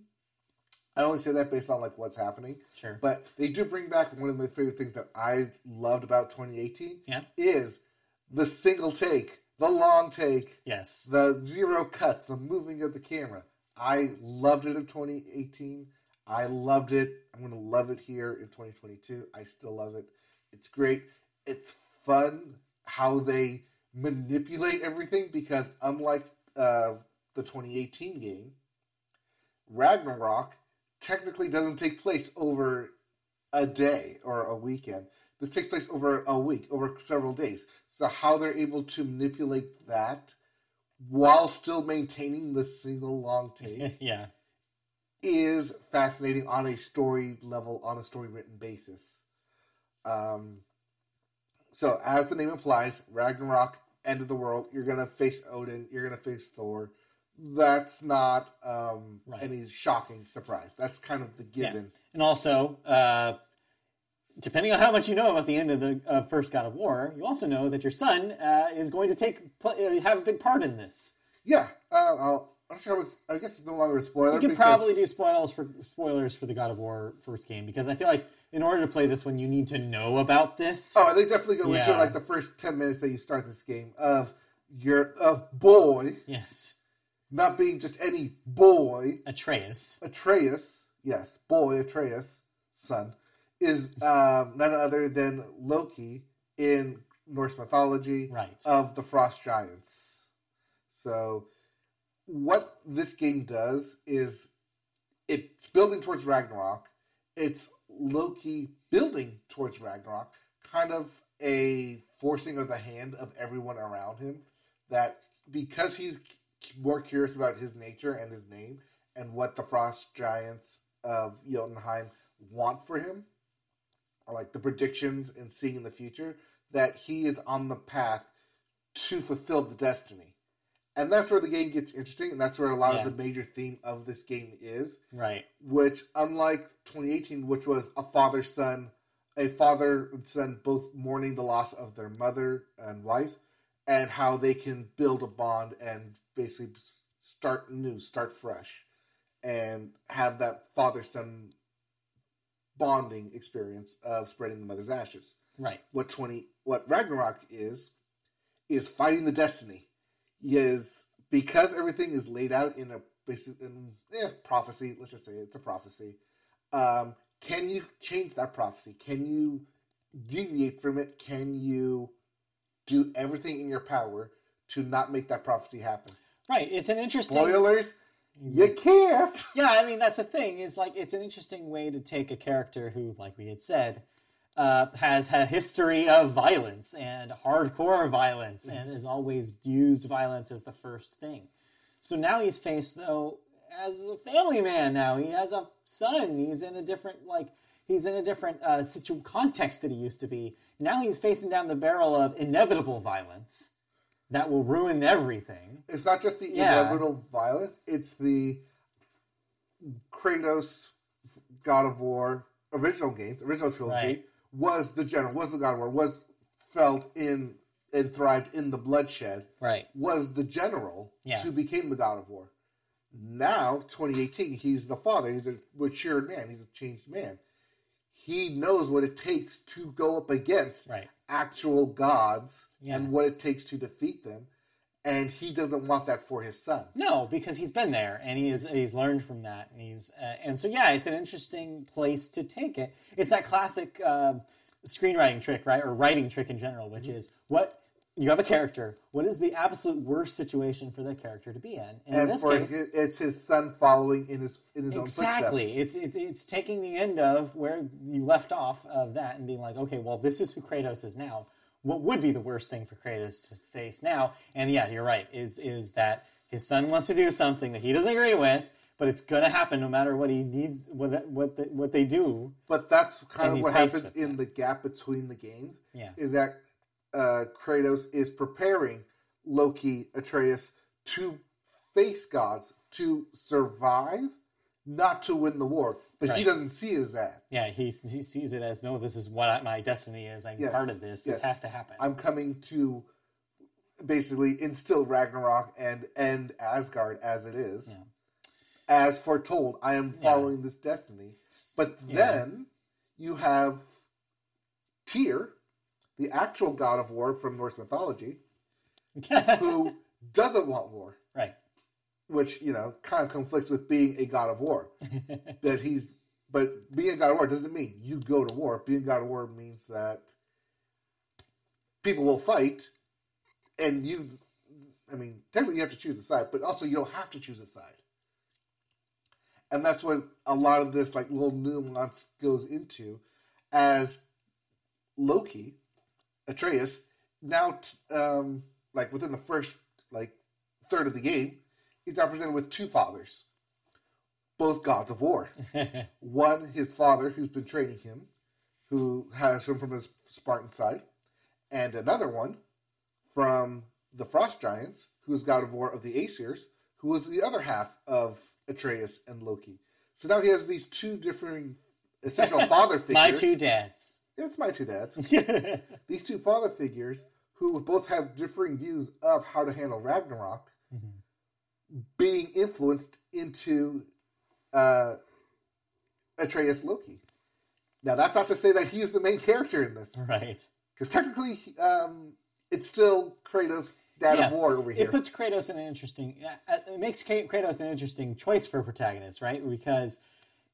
I only say that based on like what's happening. Sure, But they do bring back one of my favorite things that I loved about 2018 Yeah. is the single take, the long take, yes, the zero cuts, the moving of the camera. I loved it in 2018. I loved it. I'm going to love it here in 2022. I still love it. It's great. It's fun how they manipulate everything because unlike uh, the 2018 game, Ragnarok technically doesn't take place over a day or a weekend. This takes place over a week, over several days. So how they're able to manipulate that while still maintaining the single long take (laughs) yeah, is fascinating on a story level, on a story written basis. Um, so as the name implies, Ragnarok, end of the world. You're gonna face Odin. You're gonna face Thor. That's not um, Right. any shocking surprise. That's kind of the given. And also, uh, depending on how much you know about the end of the uh, first God of War, you also know that your son uh, is going to take pl- uh, have a big part in this. Yeah, uh, I'll, I'm sure. It's, I guess it's no longer a spoiler. You can because- probably do spoilers for spoilers for the God of War first game because I feel like in order to play this one, you need to know about this. Oh, they definitely go into like the first ten minutes that you start this game of your of boy Yes, not being just any boy Atreus. Atreus. Yes, boy Atreus, son is um, none other than Loki in Norse mythology Right. of the Frost Giants. So, what this game does is it's building towards Ragnarok. It's Loki building towards Ragnarok, kind of a forcing of the hand of everyone around him. That because he's more curious about his nature and his name and what the Frost Giants of Jotunheim want for him, or like the predictions and seeing in the future, that he is on the path to fulfill the destiny. And that's where the game gets interesting, and that's where a lot Yeah. of the major theme of this game is. Right. Which, unlike 2018, which was a father son, a father and son both mourning the loss of their mother and wife, and how they can build a bond and basically start new, start fresh, and have that father son bonding experience of spreading the mother's ashes. Right. what 20 what Ragnarok is is fighting the destiny. Is because everything is laid out in a basic in eh, prophecy let's just say it's a prophecy um, can you change that prophecy? Can you deviate from it? Can you do everything in your power to not make that prophecy happen Right. It's an interesting. spoilers you can't Yeah, I mean that's the thing. Is like it's an interesting way to take a character who, like we had said, uh, has a history of violence and hardcore violence, and has always used violence as the first thing. So now he's faced though as a family man. Now he has a son. He's in a different like he's in a different uh, situ- context that he used to be. Now he's facing down the barrel of inevitable violence that will ruin everything. It's not just the Yeah. inevitable violence; it's the Kratos God of War original games, original trilogy Right. was the general, was the God of War, was felt in and thrived in the bloodshed, Right. was the general Yeah. who became the God of War. Now, 2018, he's the father. He's a matured man. He's a changed man. He knows what it takes to go up against Right. actual gods Yeah. and what it takes to defeat them. And he doesn't want that for his son. No, because he's been there and he is he's learned from that. And he's uh, and so yeah, it's an interesting place to take it. It's that classic uh, screenwriting trick, right, or writing trick in general, which Mm-hmm. is what you have a character. What is the absolute worst situation for that character to be in? And, in this for case, it's his son following in his in his exactly, own footsteps. Exactly it's, it's it's taking the end of where you left off of that and being like, okay, well, this is who Kratos is now. What would be the worst thing for Kratos to face now? And yeah, you're right. Is is that his son wants to do something that he doesn't agree with, but it's gonna happen no matter what he needs, what what the, what they do. But that's kind of what happens in the gap between the games. Yeah. Is that uh, Kratos is preparing Loki Atreus to face gods to survive, not to win the war. But he doesn't see it as that. Yeah, he he sees it as no, this is what my destiny is. I'm Yes, part of this. This yes. has to happen. I'm coming to basically instill Ragnarok and end Asgard as it is. Yeah. As foretold, I am following this destiny. But Yeah. then you have Tyr, the actual god of war from Norse mythology, (laughs) who doesn't want war, right. which you know kind of conflicts with being a god of war. (laughs) that he's, but being a god of war doesn't mean you go to war. Being a god of war means that people will fight, and you. I mean, technically you have to choose a side, but also you don't have to choose a side. And that's what a lot of this like little nuance goes into, as Loki, Atreus, now t- um, like within the first like third of the game, he's represented with two fathers, both gods of war. (laughs) One, his father, who's been training him, who has him from his Spartan side, and another one from the Frost Giants, who's god of war of the Aesirs, who was the other half of Atreus and Loki. So now he has these two different essential (laughs) father figures. My two dads. Yeah, it's my two dads. (laughs) these two father figures who both have differing views of how to handle Ragnarok, being influenced into uh, Atreus Loki. Now, that's not to say that he's the main character in this, right. because technically, um, it's still Kratos, Dad of War, over here. It puts Kratos in an interesting. It makes Kratos an interesting choice for a protagonist, right? Because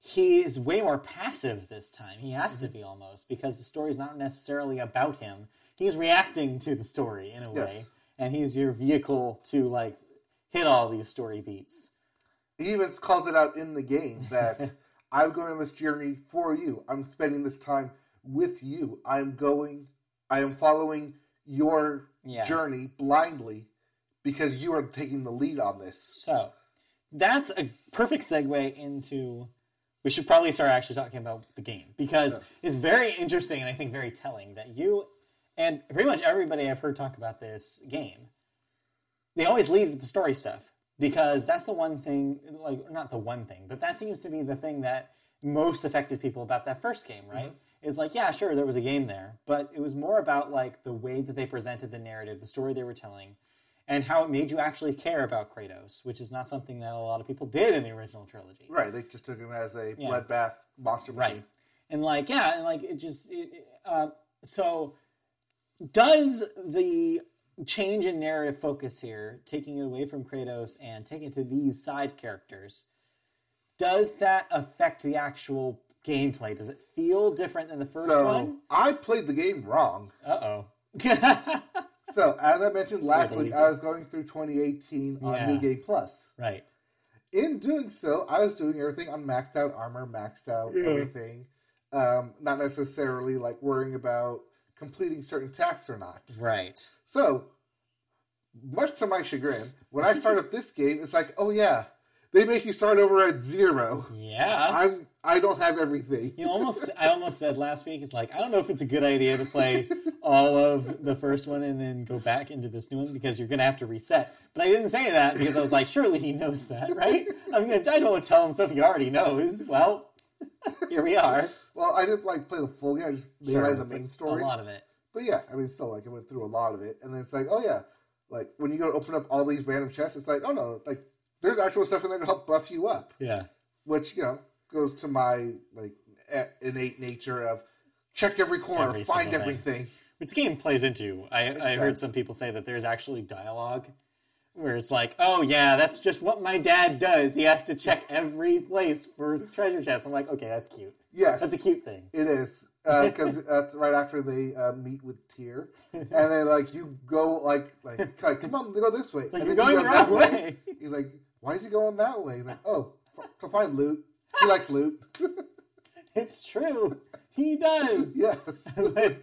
he is way more passive this time. He has Mm-hmm. to be almost because the story is not necessarily about him. He's reacting to the story in a way, and he's your vehicle to like hit all these story beats. he even calls it out in the game that (laughs) I'm going on this journey for you. I'm spending this time with you. I'm going, I am following your Yeah. journey blindly because you are taking the lead on this. So that's a perfect segue into. We should probably start actually talking about the game because it's very interesting and I think very telling that you and pretty much everybody I've heard talk about this game, they always lead with the story stuff because that's the one thing, like not the one thing, but that seems to be the thing that most affected people about that first game, mm-hmm. right? Is like, yeah, sure, there was a game there, but it was more about like the way that they presented the narrative, the story they were telling, and how it made you actually care about Kratos, which is not something that a lot of people did in the original trilogy. Right. They just took him as a bloodbath monster machine. Right. And like, yeah, and like it just, it, uh, so does the change in narrative focus here, taking it away from Kratos and taking it to these side characters, does that affect the actual gameplay? Does it feel different than the first So one? I played the game wrong. Uh oh. (laughs) So as I mentioned last week. I was going through 2018 on Yeah. New Game Plus. right. in doing so, I was doing everything on maxed out armor, maxed out everything. Um, not necessarily like worrying about completing certain tasks or not. Right. So, much to my chagrin, when I start up this game, it's like, oh yeah, they make you start over at zero. (laughs) Yeah. I'm I don't have everything. You almost, I almost said last week. It's like I don't know if it's a good idea to play all of the first one and then go back into this new one because you're going to have to reset. But I didn't say that because I was like, surely he knows that, right? I'm gonna, I don't want to tell him stuff he already knows. Well, here we are. Well, I didn't like play the full game. I just mainlined the main story. A lot of it. But yeah, I mean, still, like, I went through a lot of it, and then it's like, oh yeah, like when you go to open up all these random chests, it's like, oh no, like there's actual stuff in there to help buff you up, Yeah. which you know goes to my like innate nature of check every corner, Every find single thing. everything. Which the game plays into. I, I heard some people say that there's actually dialogue where it's like, oh yeah, that's just what my dad does. He has to check every place for treasure chests. I'm like, okay, that's cute. Yes, That's a cute thing. it is because (laughs) that's right after they uh, meet with Tyr, and then like you go like like, like come on, go this way. It's like And you're going you the wrong that way. He's like, why is he going that way? He's like, oh, f- to find loot. He likes loot. (laughs) It's true. He does. (laughs) yes. (laughs) but,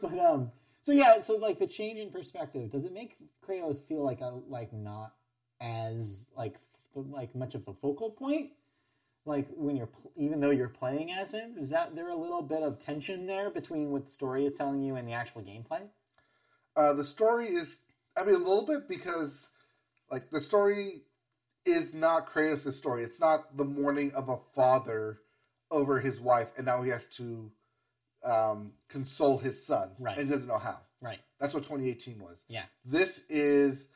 but, um so yeah so like the change in perspective does it make kratos feel like a like not as like f- like much of the focal point like when you're pl- even though you're playing as him is that there a little bit of tension there between what the story is telling you and the actual gameplay Uh, the story is, I mean, a little bit because, like, the story is not Kratos' story. It's not the mourning of a father over his wife, and now he has to um, console his son, Right. and he doesn't know how. right That's what 2018 was. yeah This is,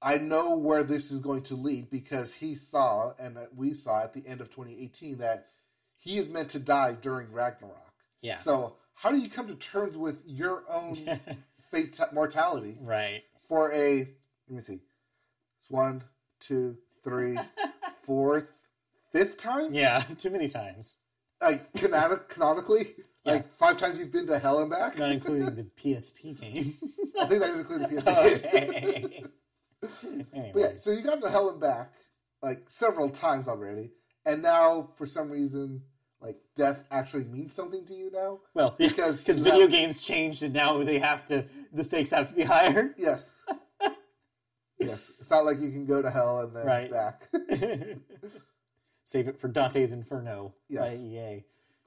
I know where this is going to lead because he saw, and we saw at the end of 2018 that he is meant to die during Ragnarok. yeah So, how do you come to terms with your own (laughs) fate, mortality? right for a let me see it's one two three fourth fifth time? Yeah (laughs) too many times. Like canonic, canonically? Like five times you've been to hell and back? Not including the psp game. (laughs) I think that is including the PSP. okay. (laughs) anyway. But yeah so you got to hell and back like several times already and now for some reason like death actually means something to you now? Well, Because because you video have- games changed and now they have to the stakes have to be higher. yes yes it's not like you can go to hell and then Right. back (laughs) (laughs) Save it for Dante's Inferno by EA.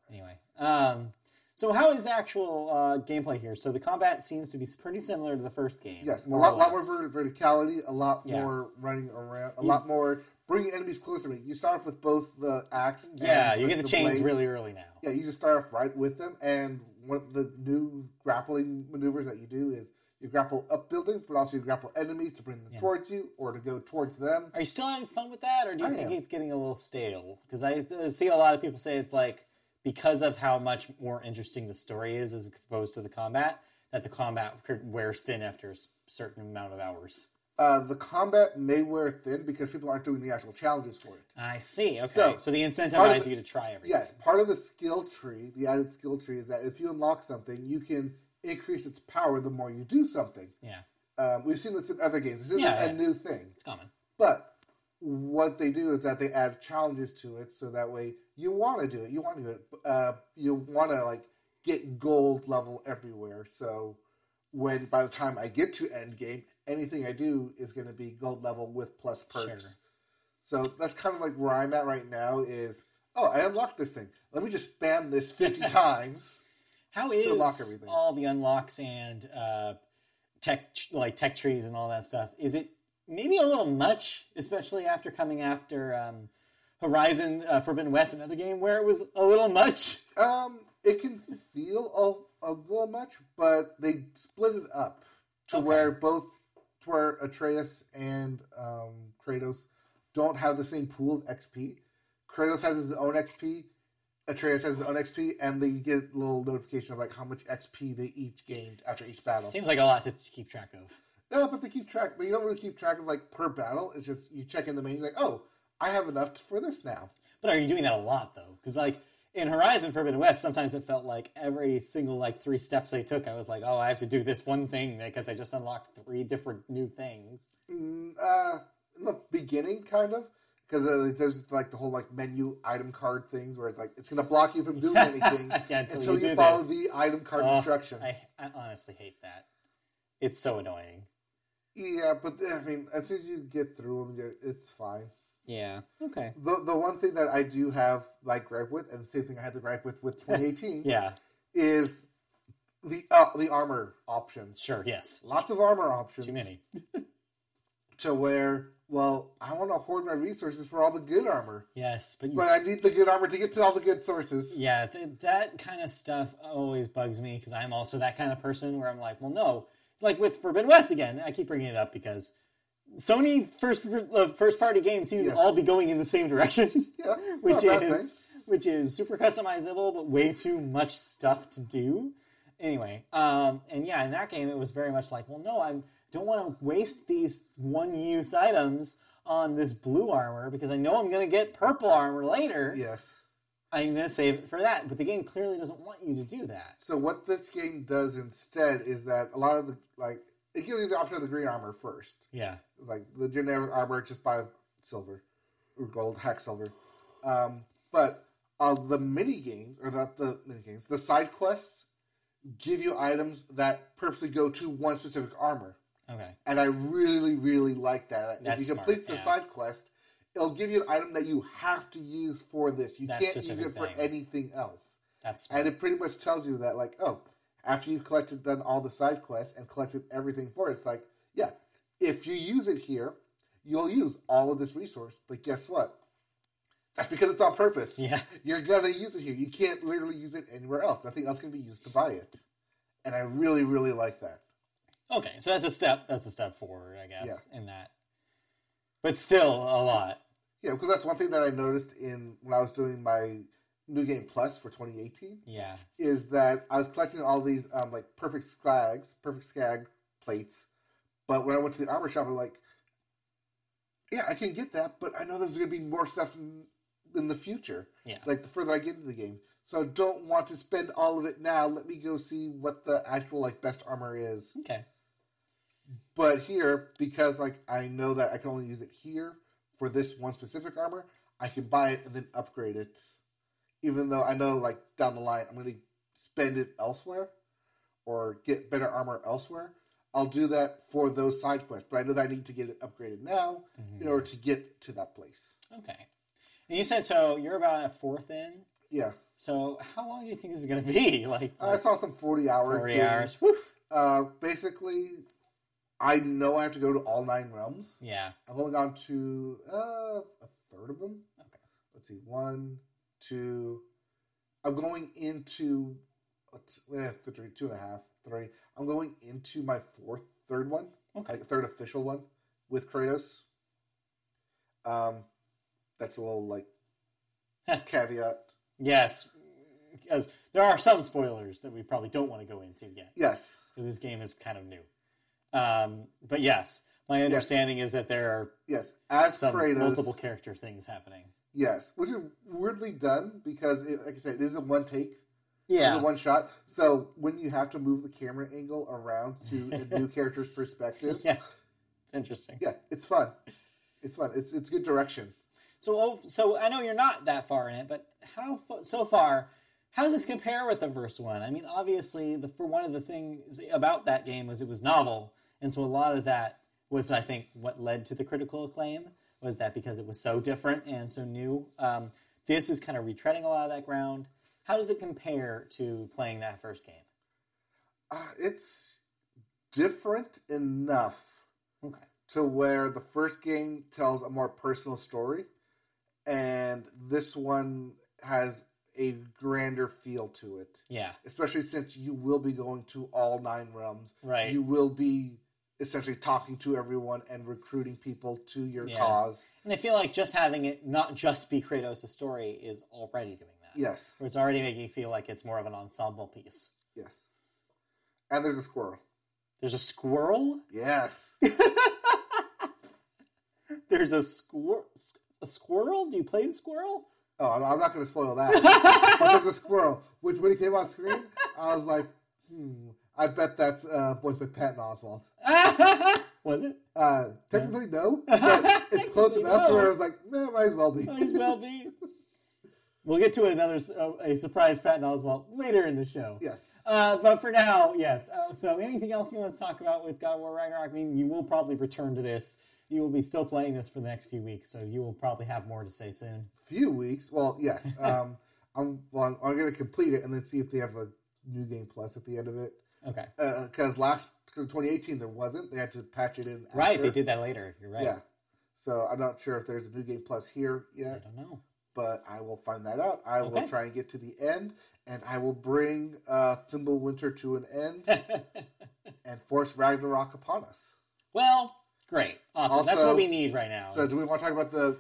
Anyway, um, So how is the actual uh, gameplay here? So the combat seems to be pretty similar to the first game. Yes, a lot, lot more verticality, a lot Yeah. more running around, a lot more bringing enemies closer to me. You start off with both the axe. Yeah, you get the, chains blades. really early now. Yeah, you just start off right with them, and one of the new grappling maneuvers that you do is you grapple up buildings, but also you grapple enemies to bring them towards you or to go towards them. Are you still having fun with that, or do you I think am. it's getting a little stale? Because I uh, see a lot of people say it's like because of how much more interesting the story is as opposed to the combat, that the combat wears thin after a certain amount of hours. Uh, the combat may wear thin because people aren't doing the actual challenges for it. I see. Okay, So, so, they incentivize the- you to try everything. Yes, part of the skill tree, the added skill tree, is that if you unlock something, you can increase its power the more you do something. Yeah, Um, we've seen this in other games. This isn't Yeah, a yeah. new thing. it's common. But what they do is that they add challenges to it, so that way you want to do it. You want to do it. Uh, you want to like get gold level everywhere. So when by the time I get to end game, anything I do is going to be gold level with plus perks. Sure. So that's kind of like where I'm at right now. Is oh, I unlocked this thing. Let me just spam this fifty (laughs) times. How is all the unlocks and uh, tech like tech trees and all that stuff? Is it maybe a little much, especially after coming after um, Horizon uh, Forbidden West, another game where it was a little much? Um, it can feel a, a little much, but they split it up to Okay. where both to where Atreus and um, Kratos don't have the same pool of XP. Kratos has his own XP. Atreus has his own XP, and they get a little notification of like how much XP they each gained after each battle. Seems like a lot to keep track of. Yeah, but they keep track. But you don't really keep track of like per battle. It's just you check in the menu, like, oh, I have enough for this now. But are you doing that a lot though? Because like in Horizon Forbidden West, sometimes it felt like every single like three steps I took, I was like, oh, I have to do this one thing because I just unlocked three different new things. Uh, in the beginning, kind of, because uh, there's like the whole like menu item card things where it's like it's gonna block you from doing (laughs) anything Yeah, until until, you you, do follow this. the item card Oh, instruction. I, I honestly hate that. It's so annoying. Yeah, but I mean, as soon as you get through them, you're, it's fine. Yeah. Okay. The the one thing that I do have like gripe with, and the same thing I had to gripe with with (laughs) 2018, Yeah. is the uh, the armor options. Sure. Yes. Lots of armor options. Too many. (laughs) To where, well, I want to hoard my resources for all the good armor, Yes, but you, but I need the good armor to get to all the good sources. yeah, th- that kind of stuff always bugs me because I'm also that kind of person where I'm like, well, no, like with Forbidden West again. I keep bringing it up because Sony first uh, first party games seem Yes. to all be going in the same direction. (laughs) Yeah, which (laughs) not a bad is which is super customizable but way too much stuff to do anyway um and yeah in that game it was very much like well no i don't want to waste these one use items on this blue armor because i know i'm going to get purple armor later. Yes. i'm going to save it for that but the game clearly doesn't want you to do that. So what this game does instead is that a lot of the like it gives you the option of the green armor first, yeah. Like the generic armor just buy silver or gold, hack silver. Um, but uh, the mini games or not the mini games, the side quests give you items that purposely go to one specific armor, okay and I really really like that. That's if you smart, complete the yeah. side quest, it'll give you an item that you have to use for this. You That can't use it for anything else. that's smart. And it pretty much tells you that, like, oh, after you've collected, done all the side quests and collected everything for it, it's like, yeah, if you use it here, you'll use all of this resource. But guess what? That's because it's on purpose. Yeah. You're gonna use it here. You can't literally use it anywhere else. Nothing else can be used to buy it. And I really, really like that. Okay so that's a step that's a step forward i guess in that but still a lot Yeah, because that's one thing that I noticed in when I was doing my New Game Plus for 2018. yeah is that I was collecting all these um, like perfect skags, perfect skag plates. But when I went to the armor shop, I'm like, yeah, I can get that, but I know there's going to be more stuff in, in the future. Yeah. Like the further I get into the game, so I don't want to spend all of it now. Let me go see what the actual like best armor is. okay But here, because like I know that I can only use it here for this one specific armor, I can buy it and then upgrade it. Even though I know like down the line I'm going to spend it elsewhere or get better armor elsewhere, I'll do that for those side quests. But I know that I need to get it upgraded now in order to get to that place. Okay. And you said so you're about a fourth in. Yeah, So how long do you think this is going to be? (laughs) Like, I saw some forty hour. 40 games. hours? Uh, basically, I know I have to go to all nine realms. Yeah. I've only gone to uh, a third of them. Okay. Let's see, one, two. I'm going into let's, eh, three, two and a half, three. I'm going into my fourth, third one, Okay. like third official one with Kratos. Um, that's a little like caveat. Yes. Because there are some spoilers that we probably don't want to go into yet. Yes, because this game is kind of new. Um, but yes, my understanding is that there are yes. As some Kratos, multiple character things happening. yes, which is weirdly done because, it, like I said, it is a one take. It's Yeah, a one shot. So when you have to move the camera angle around to a new (laughs) character's perspective, yeah, it's interesting. yeah, it's fun. It's fun. It's it's good direction. So, oh, so I know you're not that far in it, but how so far? How does this compare with the first one? I mean, obviously, the for one of the things about that game was it was novel, and so a lot of that was, I think, what led to the critical acclaim was that because it was so different and so new. Um, this is kind of retreading a lot of that ground. How does it compare to playing that first game? Uh, it's different enough Okay. to where the first game tells a more personal story, and this one has a grander feel to it. Yeah. Especially since you will be going to all nine realms. Right. You will be essentially talking to everyone and recruiting people to your Yeah. cause. And I feel like just having it not just be Kratos' story is already doing that. Yes. Where it's already making you feel like it's more of an ensemble piece. Yes. And there's a squirrel. There's a squirrel. Yes. (laughs) There's a squir- a squirrel. Do you play the squirrel? Oh, I'm- I'm not going to spoil that. but there's a squirrel, which when he came on screen, I was like, hmm, I bet that's uh, voiced by Patton Oswalt. (laughs) Was it? Uh, technically, no, but (laughs) it's close enough to where I was like, man, might as well be. Might as well be. (laughs) We'll get to another uh, a surprise Patton Oswalt later in the show. Yes. Uh, but for now, yes. Uh, so, anything else you want to talk about with God War Ragnarok? I mean, you will probably return to this. You will be still playing this for the next few weeks, so you will probably have more to say soon. Few weeks. Well, yes. Um, I'm well, I'm, I'm going to complete it and then see if they have a new game plus at the end of it. Okay. Because last cause 2018 there wasn't. They had to patch it in. Right, they did that later. You're right. Yeah. So I'm not sure if there's a new game plus here yet. I don't know. but I will find that out. I will try and get to the end, and I will bring uh, Fimbulwinter to an end (laughs) and force Ragnarok upon us. well, great. Awesome. That's what we need right now. So, is- do we want to talk about the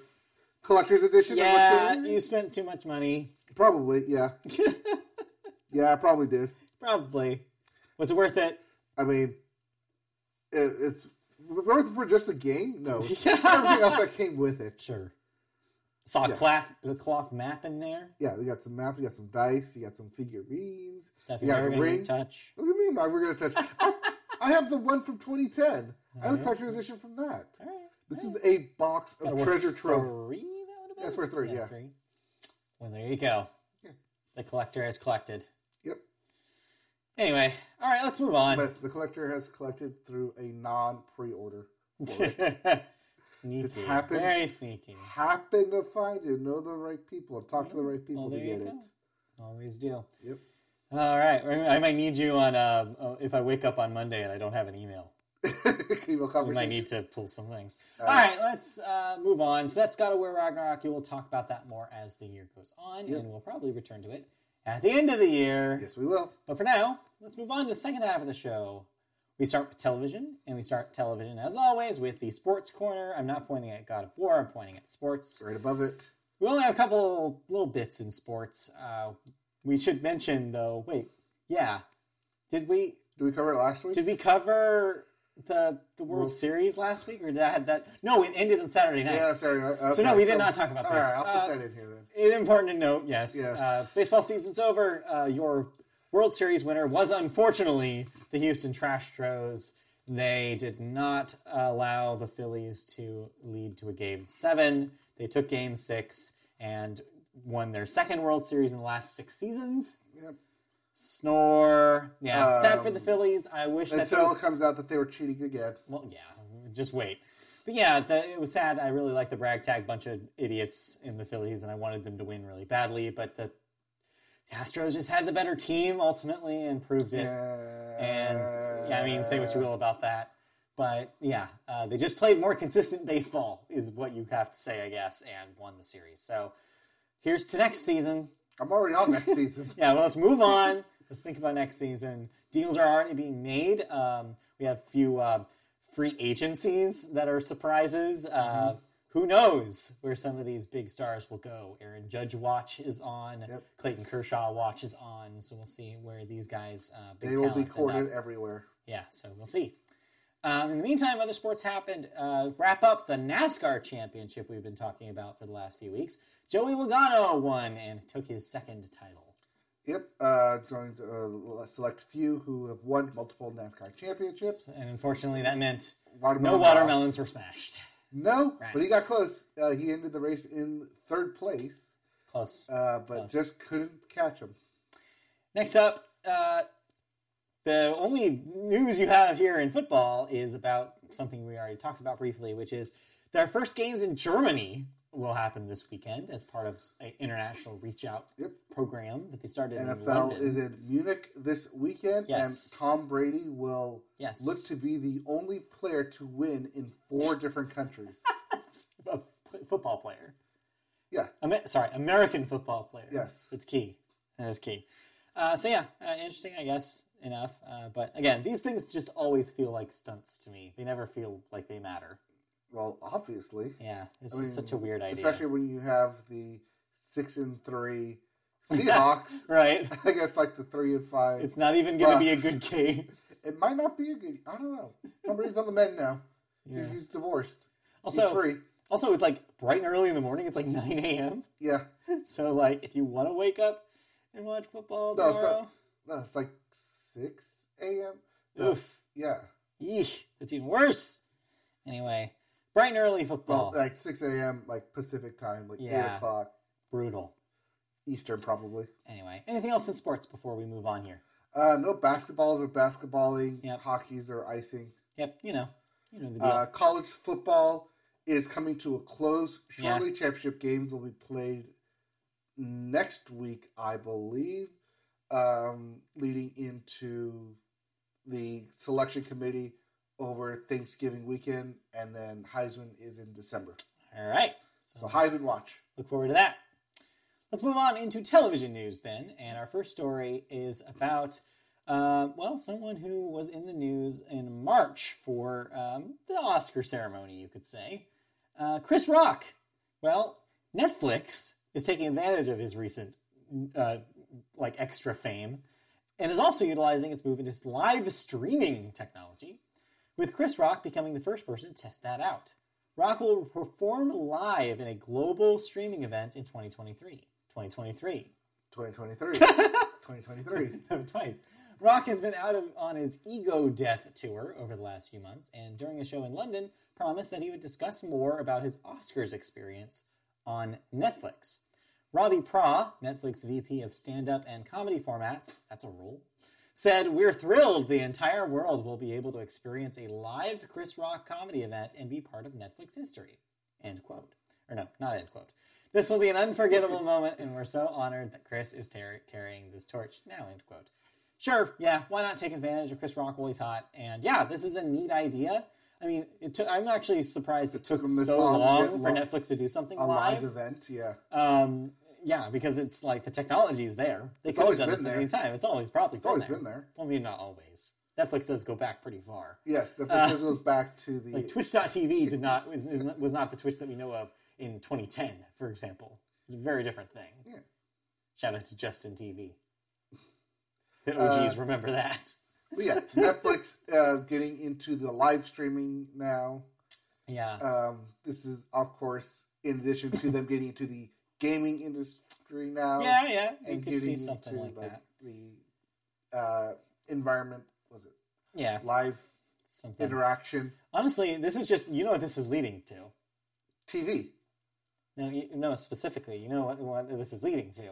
collector's edition? yeah, you spent too much money. probably. Yeah, (laughs) yeah, I probably did. Probably. Was it worth it? I mean, it, it's worth it for just the game. No, (laughs) everything else that came with it. Sure. Saw a Yeah. cloth, a cloth map in there. Yeah, you got some maps, you got some dice, you got some figurines. Stuff You got a ring. touch. What do you mean? We're gonna touch? I, I have the one from 2010. I have the Alright. collector's edition from that. All right. This is a box of treasure trove. Three, that would have been? That's worth three, yeah. Three. Well, there you go. Yeah. The collector has collected. Anyway, all right, let's move on. But the collector has collected through a non-pre-order. (laughs) sneaky. Just Very sneaky. Happen to find it, know the right people, and talk to the right people Well, to get it. Always do. Yep. All right. I might need you on uh, if I wake up on Monday and I don't have an email. (laughs) Email We might need to pull some things. All right, let's uh, move on. So that's God of War Ragnarok. You will talk about that more as the year goes on, Yep. and we'll probably return to it at the end of the year. Yes, we will. But for now, let's move on to the second half of the show. We start with television, and we start television as always with the sports corner. I'm not pointing at God of War, I'm pointing at sports. Right above it. We only have a couple little bits in sports. Uh, we should mention, though, wait, yeah. Did we Did we cover it last week? did we cover the the World Series last week, or did I have that? No, it ended on Saturday night. yeah, sorry. Okay, So no, we did not talk about all this. right, I'll Uh, put that in here then. It's important to note, yes. Yes. Uh, baseball season's over. Uh, your World Series winner was unfortunately the Houston Trastros. They did not allow the Phillies to lead to a game seven. They took game six and won their second World Series in the last six seasons. Yep. Snore. Yeah, sad for the Um, Phillies. I wish that Until those it comes out that they were cheating again. well, yeah, just wait. But yeah, the, it was sad. I really like the brag tag bunch of idiots in the Phillies, and I wanted them to win really badly. But the Astros just had the better team ultimately and proved it. And yeah, I mean, say what you will about that. But yeah, uh, they just played more consistent baseball, is what you have to say, I guess, and won the series. So here's to next season. I'm already on next season. (laughs) Yeah, well, let's move on. Let's think about next season. Deals are already being made. Um, we have a few uh, free agencies that are surprises. Uh, who knows where some of these big stars will go? Aaron Judge watch is on. Yep. Clayton Kershaw watch is on. So we'll see where these guys, uh, big They will be courted everywhere. Yeah, so we'll see. Um, in the meantime, other sports happened. Uh, wrap up the NASCAR championship we've been talking about for the last few weeks. Joey Logano won and took his second title. Yep, uh, joined a select few who have won multiple NASCAR championships. And unfortunately, that meant Watermelon no watermelons were smashed. No, but he got close. Uh, he ended the race in third place, Close. uh, but Close. just couldn't catch him. Next up, uh, the only news you have here in football is about something we already talked about briefly, which is their first games in Germany will happen this weekend as part of an international reach out Yep. program that they started in NFL London. is in Munich this weekend, Yes. and Tom Brady will Yes. look to be the only player to win in four (laughs) different countries. a football player. Yeah. Amer- sorry, American football player. Yes. It's key. That is key. Uh, so, yeah, uh, interesting, I guess, enough. Uh, but again, these things just always feel like stunts to me. They never feel like they matter. Well, obviously, Yeah, it's I just mean, such a weird idea. especially when you have the six and three (laughs) Seahawks. right? (laughs) I guess like the three and five. It's not even going to be a good game. (laughs) it might not be a good. I don't know. Tom Brady's on the men now. Yeah. He's divorced. Also, He's free. also, it's like bright and early in the morning. It's like 9 a.m. Yeah. So, like, if you want to wake up and watch football No, it's tomorrow, not- No, it's like six a.m. oof. Yeah. Yeesh, that's even worse. Anyway, bright and early football. Well, like six a.m. like Pacific time, like eight o'clock Brutal. Eastern, probably. Anyway, anything else in sports before we move on here? Uh, no basketballs or basketballing. Yep. Hockey's or icing. Yep, you know, you know the deal. Uh, college football is coming to a close. Yeah. Shortly, championship games will be played next week, I believe, um, leading into the selection committee over Thanksgiving weekend, and then Heisman is in December. All right, So so Heisman watch. look forward to that. Let's move on into television news then, and our first story is about. Uh, well, someone who was in the news in March for um, the Oscar ceremony, you could say. Uh, Chris Rock. Well, Netflix is taking advantage of his recent, uh, like, extra fame and is also utilizing its move into live streaming technology, with Chris Rock becoming the first person to test that out. Rock will perform live in a global streaming event in 2023. 2023. 2023. (laughs) 2023. Twice. Rock has been out of, on his ego death tour over the last few months, and during a show in London, promised that he would discuss more about his Oscars experience on Netflix. Robbie Praw, Netflix VP of stand up and comedy formats, that's a role, said, We're thrilled the entire world will be able to experience a live Chris Rock comedy event and be part of Netflix history. End quote. Or no, not end quote. This will be an unforgettable (laughs) moment, and we're so honored that Chris is tar- carrying this torch. Now, end quote. Sure, yeah, why not take advantage of Chris Rock while he's hot? And yeah, this is a neat idea. I mean, it took, I'm actually surprised it, took, took this so long long for Netflix to do something A live. live event, yeah. Um, yeah, because it's like the technology is there. They could have always done been this at any time. It's always probably been, always there. been there. Well, I mean, not always. Netflix does go back pretty far. Yes, the this goes back to (laughs) the. Like Twitch.tv (laughs) did not was, is, was not the Twitch that we know of in 2010, for example. It's a very different thing. Yeah. Shout out to Justin TV. (laughs) The OGs Uh, remember that. But yeah, Netflix uh, getting into the live streaming now. Yeah. Um, this is, of course, in addition to them getting into the gaming industry now. yeah, yeah. You could see something into, like that. The uh, environment was it Yeah. live Something. interaction Honestly, this is just you know what this is leading to. TV. No, you, no, specifically, you know what, what this is leading to.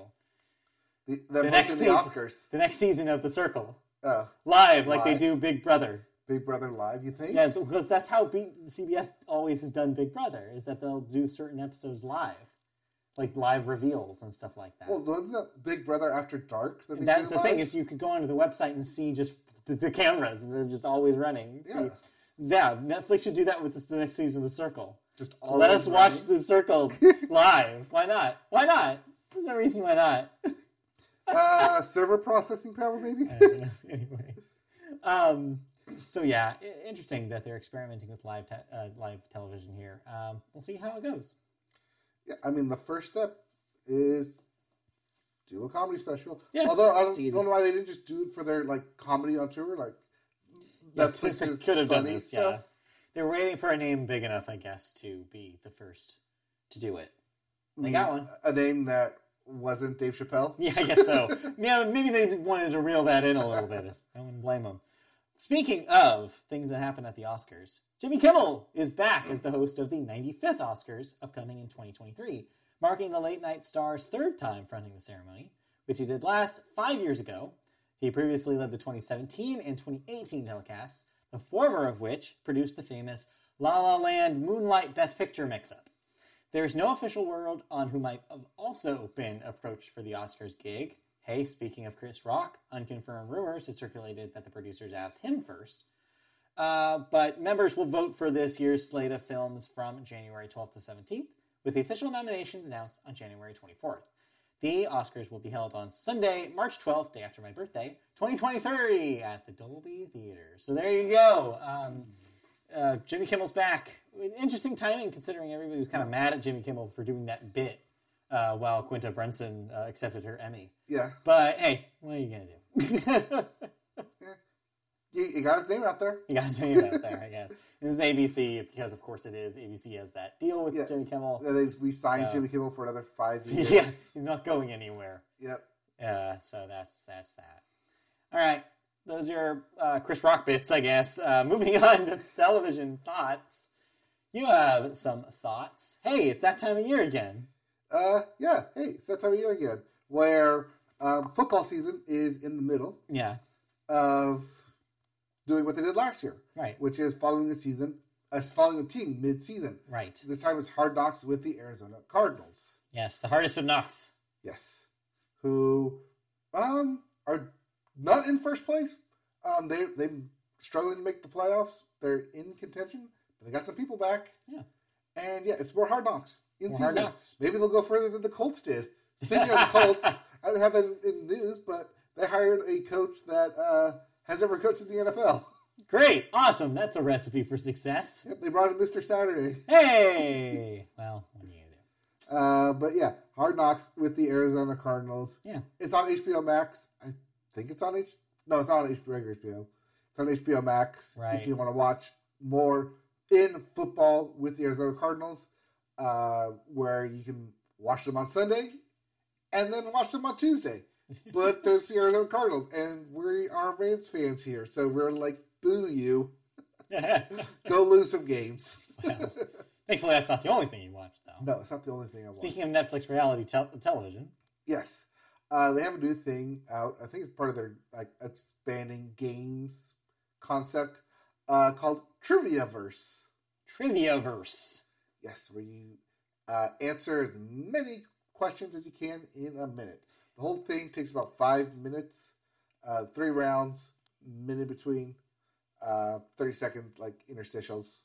The, them next the season. Oscars. The next season of The Circle, Uh, live like they do Big Brother. Big Brother Live. You think? Yeah, because that's how B- CBS always has done Big Brother is that they'll do certain episodes live. Like live reveals and stuff like that. Well, wasn't that Big Brother After Dark? That That's the thing is you could go onto the website and see just the, the cameras and they're just always running. Yeah. See, yeah, Netflix should do that with this, the next season of The Circle. just all Let us watch. The Circle (laughs) live. Why not? Why not? There's no reason why not. uh, server processing power, maybe. (laughs) anyway, um, so yeah, interesting that they're experimenting with live te- uh, live television here. Um, we'll see how it goes. Yeah, I mean, the first step is do a comedy special. Yeah, Although I don't, don't know why they didn't just do it for their like comedy on tour, like Netflix's (laughs) could have done this. stuff. Yeah, they're waiting for a name big enough, I guess, to be the first to do it. They got one. A name that wasn't Dave Chappelle. Yeah, I guess so. (laughs) yeah, maybe they wanted to reel that in a little bit. I wouldn't blame them. Speaking of things that happen at the Oscars, Jimmy Kimmel is back as the host of the 95th Oscars, upcoming in 2023, marking the late night star's third time fronting the ceremony, which he did last five years ago. He previously led the 2017 and 2018 telecasts, the former of which produced the famous La La Land Moonlight Best Picture mix-up. There is no official word on who might have also been approached for the Oscars gig. Hey, speaking of Chris Rock, unconfirmed rumors had circulated that the producers asked him first. Uh, but members will vote for this year's slate of films from January 12th to 17th, with the official nominations announced on January 24th. The Oscars will be held on Sunday, March 12th, day after my birthday, 2023, at the Dolby Theater. So there you go. Um, uh, Jimmy Kimmel's back. Interesting timing considering everybody was kind of mad at Jimmy Kimmel for doing that bit uh, while Quinta Brunson uh, accepted her Emmy. Yeah, But hey, what are you to do? (laughs) you, you got his name out there. you got his name out there, I guess. And this is ABC because, of course, it is. ABC has that deal with Yes. Jimmy Kimmel. We signed So- Jimmy Kimmel for another five (laughs) years. yeah, he's not going anywhere. Yep. Uh, so that's that's that. All right, those are uh, Chris Rock bits, I guess. Uh, moving (laughs) on to television thoughts. You have some thoughts. Hey, it's that time of year again. Uh, yeah. Hey, it's that time of year again, where um, football season is in the middle Yeah, of doing what they did last year, right, which is following a season, uh, following a team mid-season. right. This time it's Hard Knocks with the Arizona Cardinals. Yes, the hardest of knocks. Yes, who um are not in first place. Um, they they're struggling to make the playoffs. They're in contention, but they got some people back. Yeah. and yeah, it's more Hard Knocks in More season. Maybe they'll go further than the Colts did. Speaking of the (laughs) Colts, I don't have that in, news, but they hired a coach that uh, has never coached in the NFL. Great, awesome. That's a recipe for success. Yep, they brought in Mr. Saturday. Hey, (laughs) well, what you do? Uh, but yeah, Hard Knocks with the Arizona Cardinals. Yeah, It's on HBO Max. I think it's on H. No, it's not on HBO, regular HBO. It's on HBO Max. Right. If you want to watch more in football with the Arizona Cardinals, uh, where you can watch them on Sunday and then watch them on Tuesday. (laughs) But there's the Arizona Cardinals, and we are Rams fans here, so we're like, boo you. (laughs) Go lose some games. Thankfully, that's not the only thing you watch, though. no, it's not the only thing I watch. Speaking of Netflix reality tel- television, Yes. Uh, they have a new thing out. I think it's part of their like expanding games concept uh, called Triviaverse. Triviaverse. Yes, where you uh, answer as many questions as you can in a minute. The whole thing takes about five minutes, uh, three rounds, minute between, uh, thirty second like interstitials,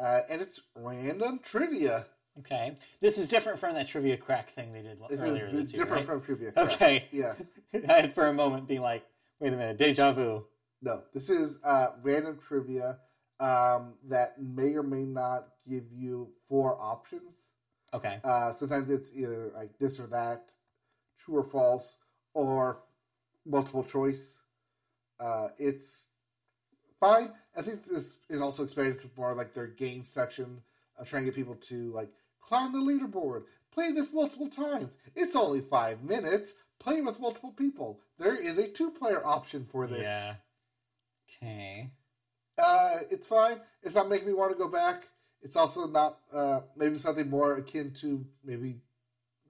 uh, and it's random trivia. Okay, this is different from that trivia crack thing they did This earlier this year. different right? from trivia. Crack. Okay. Yes. (laughs) I had for a moment be like, wait a minute, deja vu. No, this is uh, random trivia um, that may or may not give you four options. Okay. Uh, sometimes it's either like this or that, true or false, or multiple choice. Uh, it's fine. I think this is also expanded to more like their game section of trying to get people to like climb the leaderboard, play this multiple times. It's only five minutes. Play with multiple people. There is a two-player option for this. Yeah. Okay. Uh, it's fine. It's not making me want to go back. It's also not uh, maybe something more akin to maybe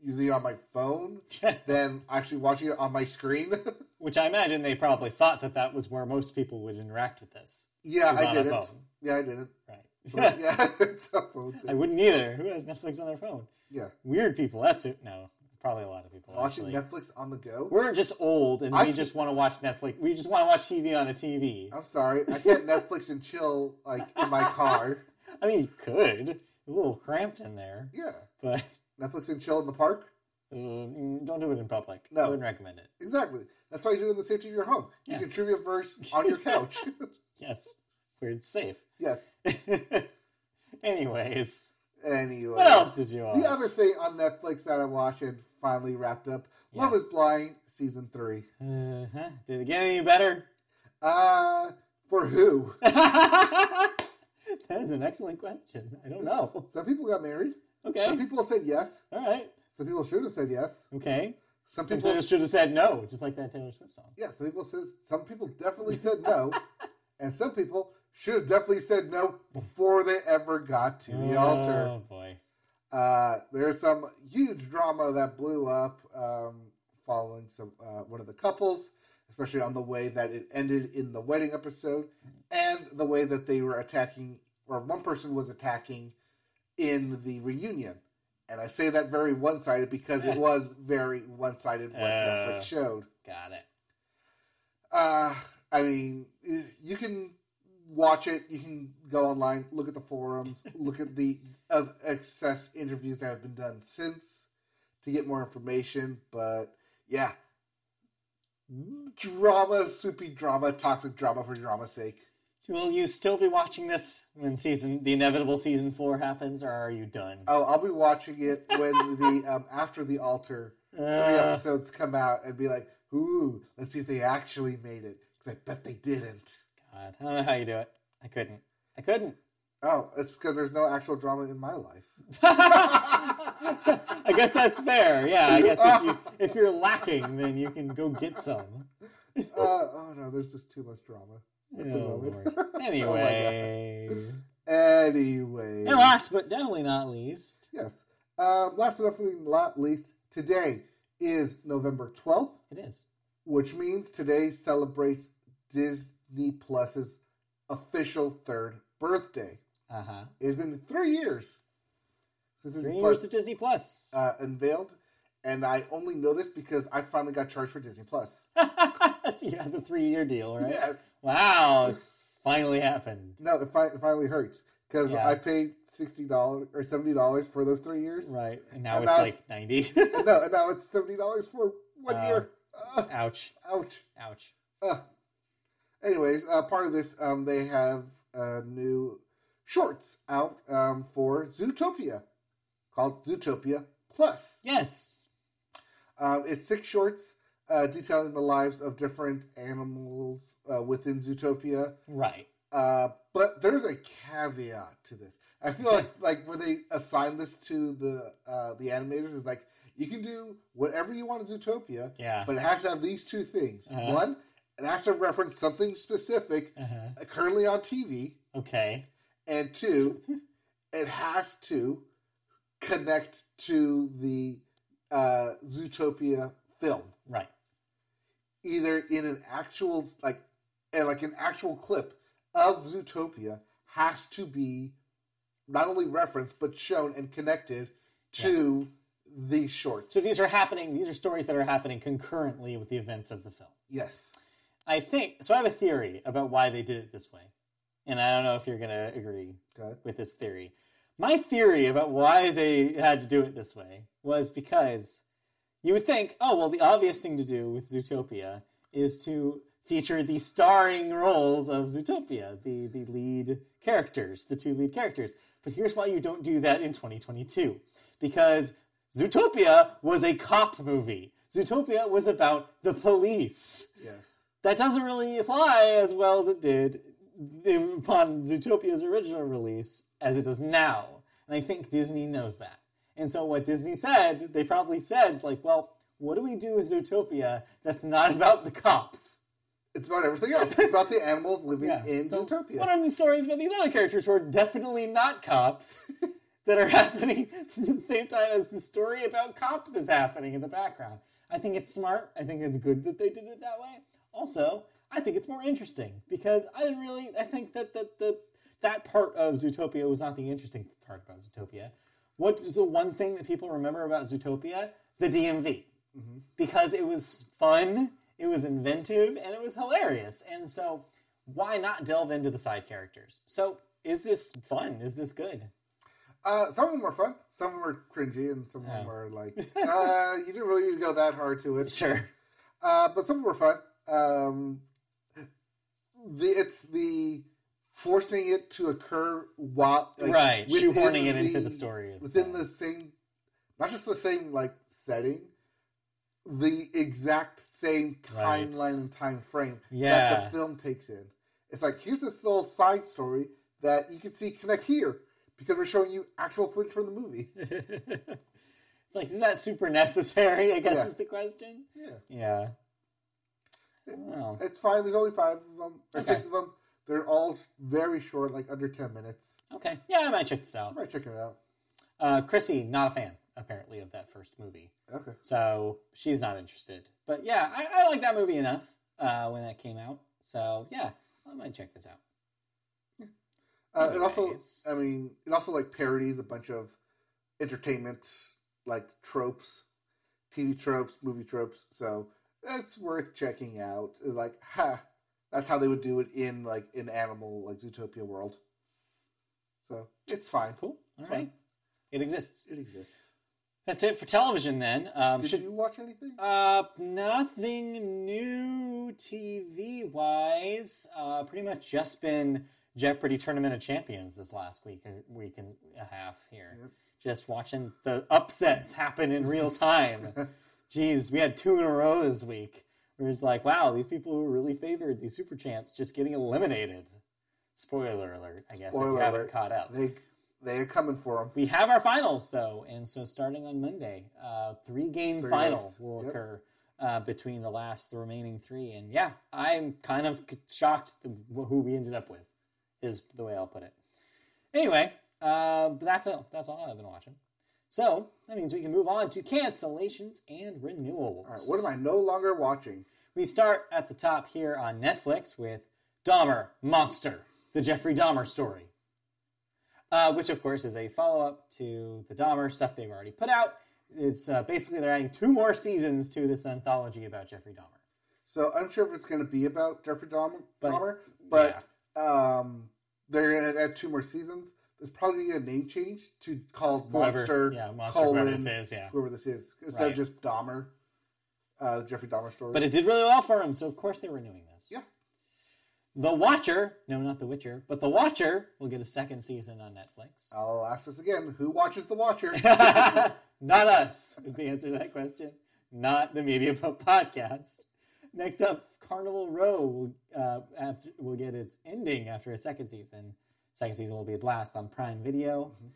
using it on my phone (laughs) than actually watching it on my screen. (laughs) Which I imagine they probably thought that that was where most people would interact with this. yeah, I didn't. phone. Yeah, I didn't. Right. (laughs) But, yeah, it's a phone thing. I wouldn't either. Who has Netflix on their phone? Yeah, Weird people. That's it. No, probably a lot of people. watching actually. Netflix on the go. We're just old, and I we just want to watch Netflix. We just want to watch TV on a TV. I'm sorry, I can't Netflix and chill like in my car. (laughs) I mean, you could. A little cramped in there, Yeah, but Netflix and chill in the park. uh, don't do it in public. No. I wouldn't recommend it. Exactly. That's why you do it in the safety of your home. You Yeah. can trivia verse on your couch. (laughs) Yes, where it's safe. yes. (laughs) Anyways, Anyway, what else did you watch? The other thing on Netflix that I watched and finally wrapped up, Love is Blind season three. Uh-huh. Did it get any better? Uh, for who? (laughs) that is an excellent question. I don't know. Some people got married. Okay. Some people said yes. All right. Some people should have said yes. Okay. Some Some people, should have said no, just like that Taylor Swift song. yeah. Some people said. Some people definitely said no, (laughs) and some people should have definitely said no before they ever got to the altar. Oh boy. Uh, there's some huge drama that blew up um, following some uh, one of the couples, especially on the way that it ended in the wedding episode, and the way that they were attacking, or one person was attacking in the reunion. And I say that very one sided because it (laughs) was very one sided what Uh. Netflix showed. Got it. Uh, I mean, you can watch it. You can go online, look at the forums, look at the of excess interviews that have been done since to get more information. But yeah, drama, soupy drama, toxic drama for drama's sake. Will you still be watching this when season the inevitable season four happens, or are you done? Oh, I'll be watching it when the um, after the altar three Uh, episodes come out and be like, "Ooh, let's see if they actually made it." Because I bet they didn't. God, I don't know how you do it. I couldn't. I couldn't. Oh, it's because there's no actual drama in my life. (laughs) I guess that's fair. Yeah, I guess if you (laughs) if you're lacking, then you can go get some. uh, oh no, there's just too much drama. at the Oh, moment. Lord. (laughs) Anyway, Anyway, and last but definitely not least, yes. Um, last but definitely not least, today is November 12th, it is. which means today celebrates Disney Plus's official third birthday. Uh huh. It has been three years since Three Disney years Plus of Disney Plus. uh, unveiled, and I only know this because I finally got charged for Disney Plus. (laughs) so you had the three year deal, right? Yes. Wow, it's finally happened. No, it, fi- it finally hurts because Yeah. I paid sixty dollars or seventy dollars for those three years. Right, and now And it's now- like ninety. (laughs) no, and now it's seventy dollars for one Uh, year. Uh, Ouch! ouch. Ouch! Uh. Anyways, uh, part of this, um, they have uh, new shorts out um, for Zootopia called Zootopia Plus. Yes. Um, it's six shorts uh, detailing the lives of different animals uh, within Zootopia. Right. Uh, but there's a caveat to this. I feel like (laughs) like when they assign this to the uh, the animators is like you can do whatever you want in Zootopia, Yeah. but it has to have these two things. Uh-huh. One, it has to reference something specific Uh-huh. uh, currently on TV, Okay. and two, (laughs) it has to connect to the uh, Zootopia film, Right. either in an actual like and like an actual clip of Zootopia has to be not only referenced but shown and connected to these shorts. So these are happening. These are stories that are happening concurrently with the events of the film. yes. I think so. I have a theory about why they did it this way, and I don't know if you're going to agree Okay. with this theory. My theory about why they had to do it this way was because you would think, oh, well, the obvious thing to do with Zootopia is to feature the starring roles of Zootopia, the, the lead characters, the two lead characters. But here's why you don't do that in 2022 because Zootopia was a cop movie. Zootopia was about the police Yes. That doesn't really apply as well as it did upon Zootopia's original release as it does now. And I think Disney knows that. And so what Disney said, they probably said, like, well, what do we do with Zootopia that's not about the cops? It's about everything else. It's about the animals living in So Zootopia. What are the stories about these other characters who are definitely not cops (laughs) that are happening (laughs) at the same time as the story about cops is happening in the background? I think it's smart. I think it's good that they did it that way. Also, I think it's more interesting because I didn't really. I think that that the that part of Zootopia was not the interesting part about Zootopia. What is the one thing that people remember about Zootopia? The DMV. Because it was fun, it was inventive, and it was hilarious. And so, why not delve into the side characters? So, is this fun? Is this good? Uh, some of them were fun. Some of them were cringy, and some of them were like, (laughs) uh, you didn't really need to go that hard to it. Sure. Uh, but some of them were fun. Um, the it's the forcing it to occur while like, right. Shoehorning it into the story. Within that. the same, not just the same like setting, the exact same Right. timeline and time frame that the film takes in. It's like here's this little side story that you can see connect here because we're showing you actual footage from the movie. (laughs) it's like, is that super necessary? I guess Yeah. is the question. Yeah. Yeah. Well, It's fine. There's only five of them, or Okay. six of them. They're all very short, like under ten minutes. okay. Yeah, I might check this out. I out. might check it out. Uh, Chrissy, not a fan, apparently, of that first movie. Okay. So she's not interested. But yeah, I, I like that movie enough uh, when that came out. So yeah, I might check this out. Uh, it also, Anyways. I mean, it also like parodies a bunch of entertainment like tropes, TV tropes, movie tropes. So it's worth checking out. Like, (laughs) ha, that's how they would do it in like an animal like Zootopia world. So it's fine. Cool. All It's right. fine. It exists. It exists. That's it for television then. Um, Did should you watch anything? Uh, nothing new TV wise. Uh, pretty much just been Jeopardy Tournament of Champions this last week, or week and a half here. Yep. Just watching the upsets happen in real time. (laughs) Jeez, we had two in a row this week. Where it's like, wow, these people who really favored these super champs just getting eliminated. Spoiler alert, I guess, if you Spoiler haven't alert. caught up. They they are coming for them. We have our finals though, and so starting on Monday, uh, three game Three final days. will Yep. occur uh, between the last, the remaining three. And yeah, I'm kind of shocked who we ended up with, is the way I'll put it. Anyway, uh, but that's all. That's all I've been watching. So that means we can move on to cancellations and renewals. All right, what am I no longer watching? We start at the top here on Netflix with Dahmer Monster, the Jeffrey Dahmer story. Uh, which, of course, is a follow up to the Dahmer stuff they've already put out. It's uh, basically they're adding two more seasons to this anthology about Jeffrey Dahmer. So unsure if it's going to be about Jeffrey Dahmer, But- Dahmer, but um, they're going to add two more seasons. There's probably a name change to called Whoever- Monster, yeah, Monster, colon, whoever this is, yeah. whoever this is, instead Right. of just Dahmer, uh, Jeffrey Dahmer story. But it did really well for him, so of course they're renewing this. yeah, The Watcher, no, not The Witcher, but The Watcher will get a second season on Netflix. I'll ask this again: Who watches The Watcher? (laughs) Not us is the answer to that question. Not the Media Pub podcast. Next up, Carnival Row will uh, after, will get its ending after a second season. Second season will be its last on Prime Video. Mm-hmm.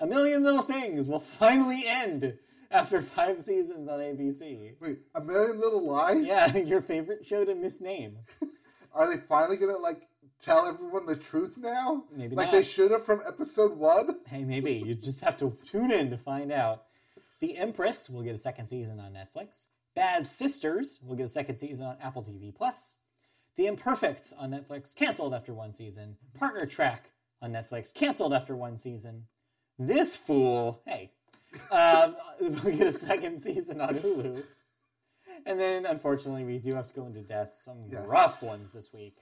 A Million Little Things will finally end after five seasons on ABC. Wait, A Million Little Lies? Yeah, (laughs) your favorite show to misname. (laughs) Are they finally to like tell everyone the truth now? Maybe like not. they should have from episode one. (laughs) Hey, maybe you just have to tune in to find out. The Empress will get a second season on Netflix. Bad Sisters will get a second season on Apple TV Plus. The Imperfects on Netflix canceled after one season. Partner Track on Netflix canceled after one season. This fool, hey, um, (laughs) will get a second season on Hulu. And then, unfortunately, we do have to go into death. Some Yes. rough ones this week.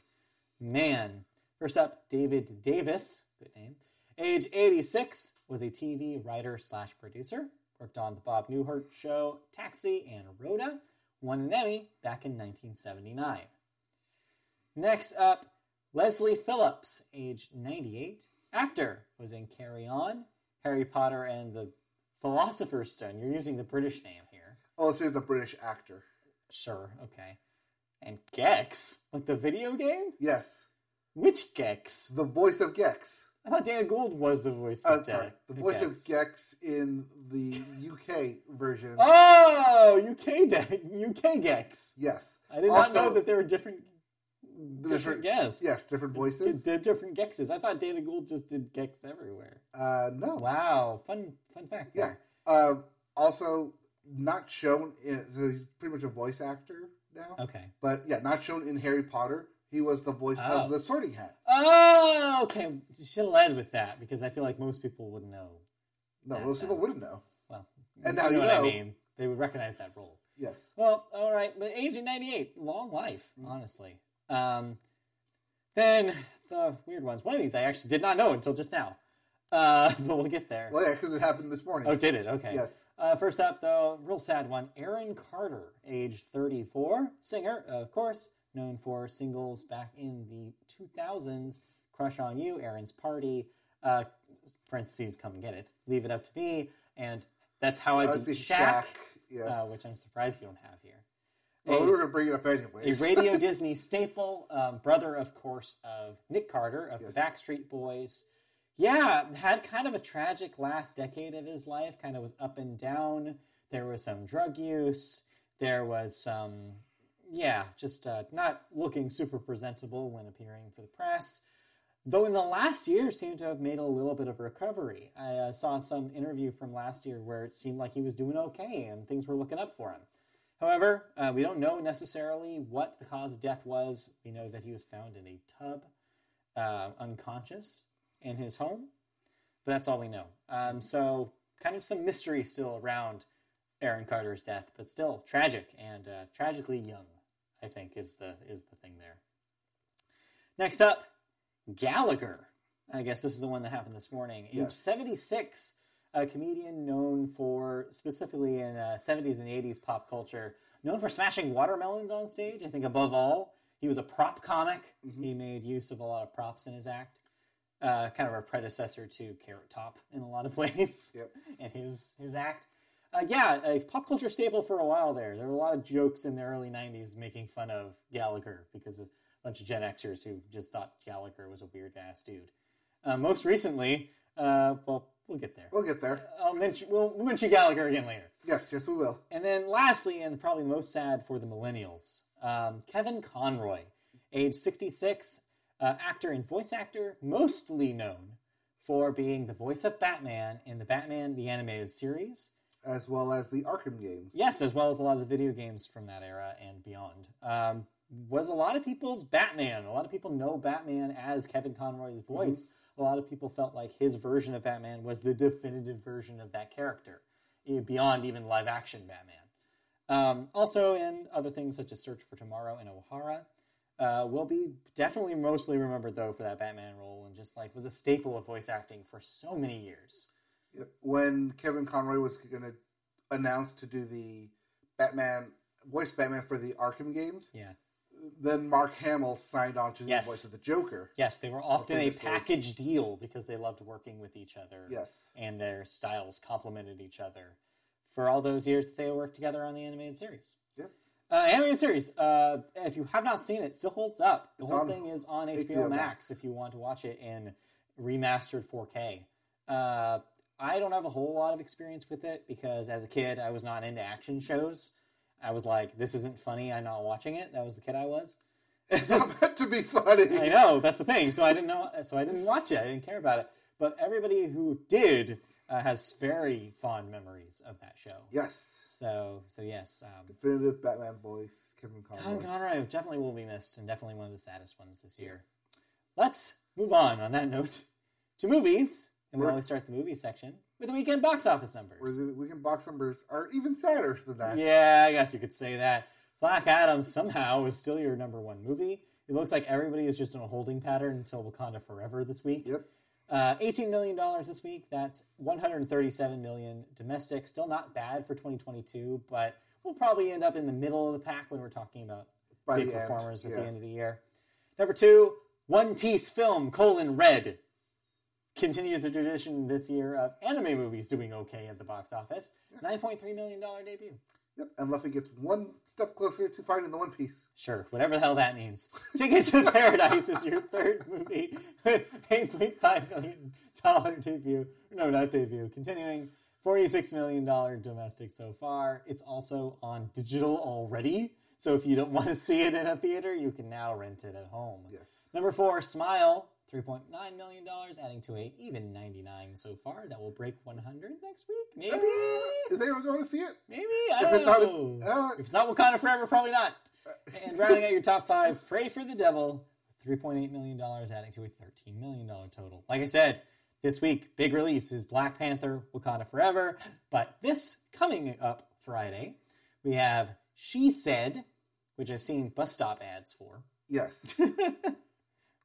Man. First up, David Davis, good name. Age 86, was a TV writer slash producer. Worked on The Bob Newhart Show, Taxi, and Rhoda. Won an Emmy back in 1979. Next up, Leslie Phillips, age 98. Actor, was in Carry On, Harry Potter and the Philosopher's Stone. You're using the British name here. Oh, this is a British actor. Sure, okay. And Gex? Like the video game? Yes, Which Gex? the voice of Gex. I thought Dana Gould was the voice Uh, of sorry, the voice Gex. of Gex in the UK version. Oh, UK De- UK Gex. Yes, I did not know that there were different different. Gex. Yes, different voices. Did different Gexes. I thought Dana Gould just did Gex everywhere. Uh, no. Wow, fun fun fact. Yeah. Uh, also, not shown. In, so he's pretty much a voice actor now. Okay. But yeah, not shown in Harry Potter. He was the voice Oh. of the Sorting Hat. Oh, okay. You should have led with that because I feel like most people would know. No, most people wouldn't know. Well, And now you you know what I mean. They would recognize that role. Yes. Well, all right, but age of 98, long life, Mm. honestly. Um, then the weird ones. One of these I actually did not know until just now, uh, (laughs) but we'll get there. Well, yeah, because it happened this morning. Oh, did it? Okay. Yes. Uh, first up, though, real sad one. Aaron Carter, age 34, singer, of course, known for singles back in the 2000s. Crush on You, Aaron's Party, uh, parentheses, come and get it. Leave it up to me, and that's how I That'd beat be Shaq, Yes. uh, which I'm surprised you don't have here. Well, we were going to bring it up anyway. a. Radio (laughs) Disney staple, um, brother, of course, of Nick Carter of Yes. the Backstreet Boys. Yeah, had kind of a tragic last decade of his life. Kind of was up and down. There was some drug use. There was some, yeah, just uh, not looking super presentable when appearing for the press. Though in the last year, seemed to have made a little bit of recovery. I uh, saw some interview from last year where it seemed like he was doing okay and things were looking up for him. However, uh, we don't know necessarily what the cause of death was. We know that he was found in a tub, uh, unconscious, in his home. But that's all we know. Um, so, kind of some mystery still around Aaron Carter's death, but still tragic and uh, tragically young. I think is the is the thing there. Next up, Gallagher. I guess this is the one that happened this morning. Age Yes. 76, a comedian known for, specifically in uh, 70s and 80s pop culture, known for smashing watermelons on stage. I think above all, he was a prop comic. He made use of a lot of props in his act. Uh, kind of a predecessor to Carrot Top in a lot of (laughs) ways Yep. in his, his act. Uh, yeah, a pop culture staple for a while there. There were a lot of jokes in the early 90s making fun of Gallagher because of a bunch of Gen Xers who just thought Gallagher was a weird ass dude. Uh, most recently, uh, well, we'll get there. We'll get there. I'll mention, we'll, we'll mention Gallagher again later. Yes, yes, we will. And then lastly, and probably the most sad for the millennials, um, Kevin Conroy, age 66, uh, actor and voice actor, mostly known for being the voice of Batman in the Batman the Animated Series. As well as the Arkham games. Yes, as well as a lot of the video games from that era and beyond. Um, was a lot of people's Batman. A lot of people know Batman as Kevin Conroy's voice. A lot of people felt like his version of Batman was the definitive version of that character, eh, beyond even live action Batman. Um, also, in other things such as Search for Tomorrow and O'Hara, uh, will be definitely mostly remembered though for that Batman role and just like was a staple of voice acting for so many years. When Kevin Conroy was going to announce to do the Batman voice Batman for the Arkham games, Yeah. Then Mark Hamill signed on to Yes. the voice of the Joker. Yes, they were often a package deal because they loved working with each other. Yes. And their styles complemented each other for all those years that they worked together on the animated series. Yep. Uh, animated series, uh, if you have not seen it, still holds up. The It's whole thing is on HBO, HBO Max Max. if you want to watch it in remastered 4K. Uh, I don't have a whole lot of experience with it because as a kid, I was not into action shows. I was like, this isn't funny. I'm not watching it. That was the kid I was. (laughs) Not meant to be funny. (laughs) I know that's the thing. So I didn't know. So I didn't watch it. I didn't care about it. But everybody who did uh, has very fond memories of that show. Yes. So so yes, um, Definitive Batman voice, Kevin Conroy. Conroy definitely will be missed, and definitely one of the saddest ones this year. Let's move on. On that note, to movies, and we always start the movie section with the weekend box office numbers. Whereas the weekend box numbers are even sadder than that. Yeah, I guess you could say that. Black Adam somehow is still your number one movie. It looks like everybody is just in a holding pattern until Wakanda Forever this week. Yep. Uh, $18 million this week. That's 137 million domestic. Still not bad for 2022, but we'll probably end up in the middle of the pack when we're talking about By big the end, performers at yeah. the end of the year. Number two, One Piece film, colon, red. Continues the tradition this year of anime movies doing okay at the box office. $9.3 million debut. Yep. And Luffy gets one step closer to finding the One Piece. Sure, whatever the hell that means. (laughs) Ticket to Paradise is your third movie with $8.5 million debut. No, not debut. Continuing $46 million domestic so far. It's also on digital already. So if you don't want to see it in a theater, you can now rent it at home. Yes. Number four, Smile, $3.9 million, adding to a even 99 so far. That will break 100 next week. Maybe. Is anyone going to see it? Maybe. I If don't it's not, know. uh, if it's not Wakanda Forever, probably not. And rounding out your top five, Prey for the Devil, $3.8 million, adding to a $13 million total. Like I said, this week, big release is Black Panther, Wakanda Forever. But this coming up Friday, we have She Said, which I've seen bus stop ads for, yes. (laughs)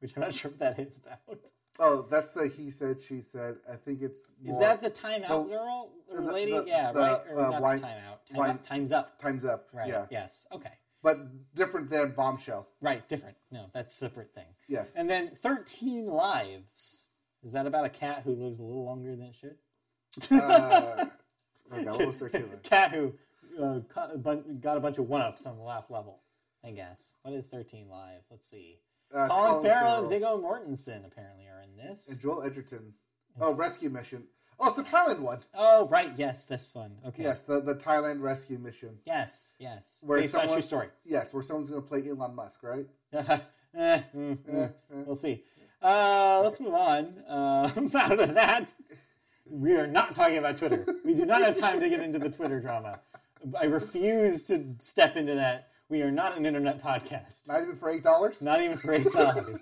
which I'm not sure what that is about. Oh, that's the he said, she said. I think it's. Is that the Time Out the- girl or the- lady? the- yeah, right. Or uh, not wine- Time Out. Time, wine- Up- Time's Up. Time's Up? Right. Yeah. Yes. Okay. But different than Bombshell. Right. Different. No, that's a separate thing. Yes. And then 13 Lives. Is that about a cat who lives a little longer than it should? uh, (laughs) oh God, what was 13? cat who uh, got a bun- got a bunch of one ups on the last level, I guess. What is 13 Lives? Let's see. Uh, Colin, Farrell, and Viggo Mortensen apparently are in this. and Joel Edgerton. Oh, Rescue Mission. Oh, it's the Thailand one. Oh, right. Yes, that's fun. Okay. Yes, the, the Thailand Rescue Mission. Yes. Yes. Where Based on true story. Yes, where someone's going to play Elon Musk, right? (laughs) Eh, mm, mm. Eh, eh. We'll see. Uh, let's move on. Uh, (laughs) out of that, we are not talking about Twitter. We do not have time to get into the Twitter drama. I refuse to step into that. We are not an internet podcast. Not even for eight dollars. Not even for eight dollars.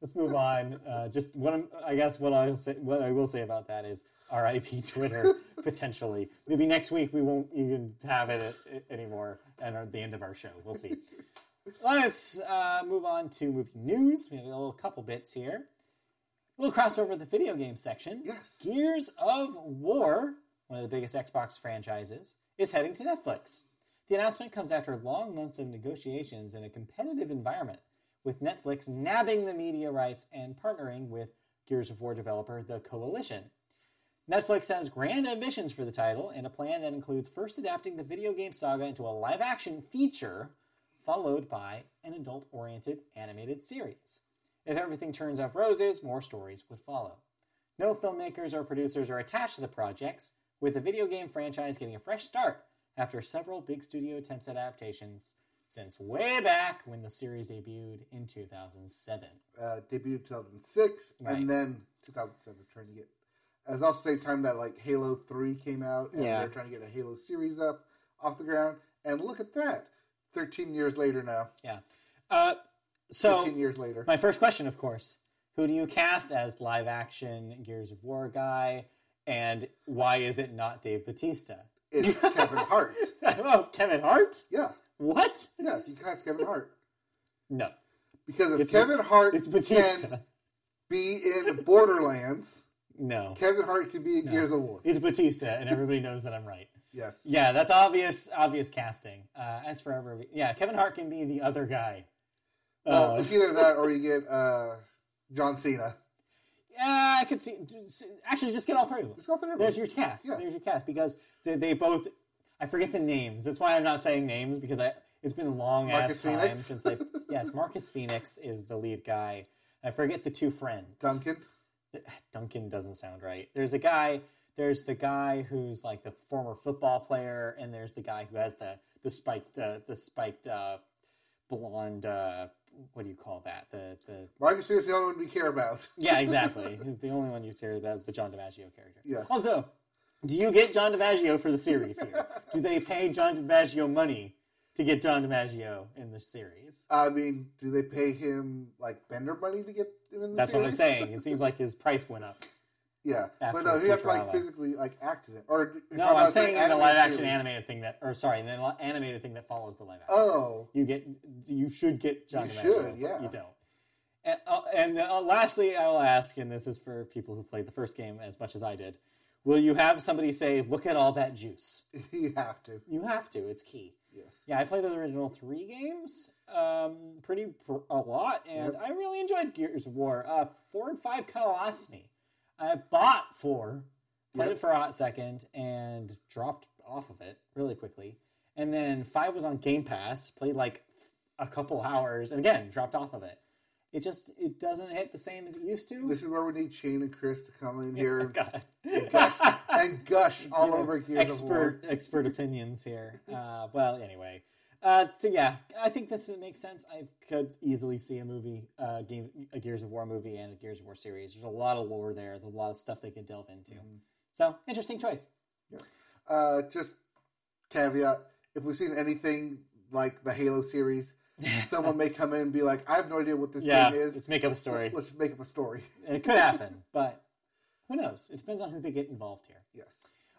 Let's move on. Uh, just what I'm, I guess what I say, what I will say about that is R.I.P. Twitter (laughs) potentially. Maybe next week we won't even have it anymore, and at the end of our show, we'll see. Let's uh, move on to movie news. We have a little couple bits here. A little crossover with the video game section. Yes. Gears of War, one of the biggest Xbox franchises, is heading to Netflix. The announcement comes after long months of negotiations in a competitive environment, with Netflix nabbing the media rights and partnering with Gears of War developer The Coalition. Netflix has grand ambitions for the title and a plan that includes first adapting the video game saga into a live action feature, followed by an adult oriented animated series. If everything turns out roses, more stories would follow. No filmmakers or producers are attached to the projects, with the video game franchise getting a fresh start after several big studio attempts at adaptations since way back when the series debuted in 2007. Uh, debuted 2006, Right. and then 2007 trying to get. It was also the same time that like Halo 3 came out, and Yeah. they're trying to get a Halo series up off the ground. And look at that, 13 years later now. Yeah. Uh, so 15 years later. My first question, of course, who do you cast as live action Gears of War guy, and why is it not Dave Batista? It's (laughs) Kevin Hart. oh, Kevin Hart? Yeah. What? Yes, you cast Kevin Hart. No, Because if It's Kevin Bat- Hart it's Batista. can be in Borderlands, No, Kevin Hart can be in Gears of War. it's Batista, and everybody knows that I'm right. Yes. Yeah, that's obvious. Obvious casting. Uh, as for ever, yeah, Kevin Hart can be the other guy. Well, Uh, it's either that or you get uh, John Cena. Yeah, I could see. Actually, just get all three of them. Just There's your cast. Yeah. There's your cast because they, they both. I forget the names. That's why I'm not saying names because I. It's been a long Marcus ass time Phoenix? since I. Yes, Marcus Phoenix is the lead guy. I forget the two friends. Duncan. Duncan doesn't sound right. There's a guy. There's the guy who's like the former football player, and there's the guy who has the the spiked uh, the spiked uh, blonde. Uh, what do you call that? The the Marcus Phoenix is the only one we care about. yeah, (laughs) exactly. He's the only one you care about is the John DiMaggio character. Yeah. Also, do you get John DiMaggio for the series here? (laughs) do they pay John DiMaggio money to get John DiMaggio in the series? I mean, do they pay him like Bender money to get him in the series? That's what I'm saying. It seems like (laughs) his price went up. Yeah, but no, you have to like physically like act in it, or No, I'm saying in the live action series. animated thing that, or sorry, the animated thing that follows the live action. Oh, You get, you should get John You DiMaggio. should, yeah. You don't. And, uh, and uh, lastly, I will ask, and this is for people who played the first game as much as I did, will you have somebody say, "Look at all that juice"? (laughs) you have to. You have to. It's key. Yes. Yeah, I played the original three games um, pretty pr- a lot, and I really enjoyed Gears of War. Uh, four and five kind of lost me. I bought four, played Yep. it for a hot second, and dropped off of it really quickly. And then five was on Game Pass, played like a couple hours, and again dropped off of it. It just it doesn't hit the same as it used to. This is where we need Shane and Chris to come in here (laughs) God. and gush (laughs) all over Gears of War. expert expert opinions here. Uh, well, anyway, Uh, so yeah, I think this makes sense. I could easily see a movie, uh, game, a Gears of War movie, and a Gears of War series. There's a lot of lore there. There's a lot of stuff they could delve into. So interesting choice. Uh, just caveat: if we've seen anything like the Halo series, (laughs) someone may come in and be like, "I have no idea what this Yeah, game is." let's make up a So story. let's just make up a story. (laughs) It could happen, but who knows? It depends on who they get involved here. Yes.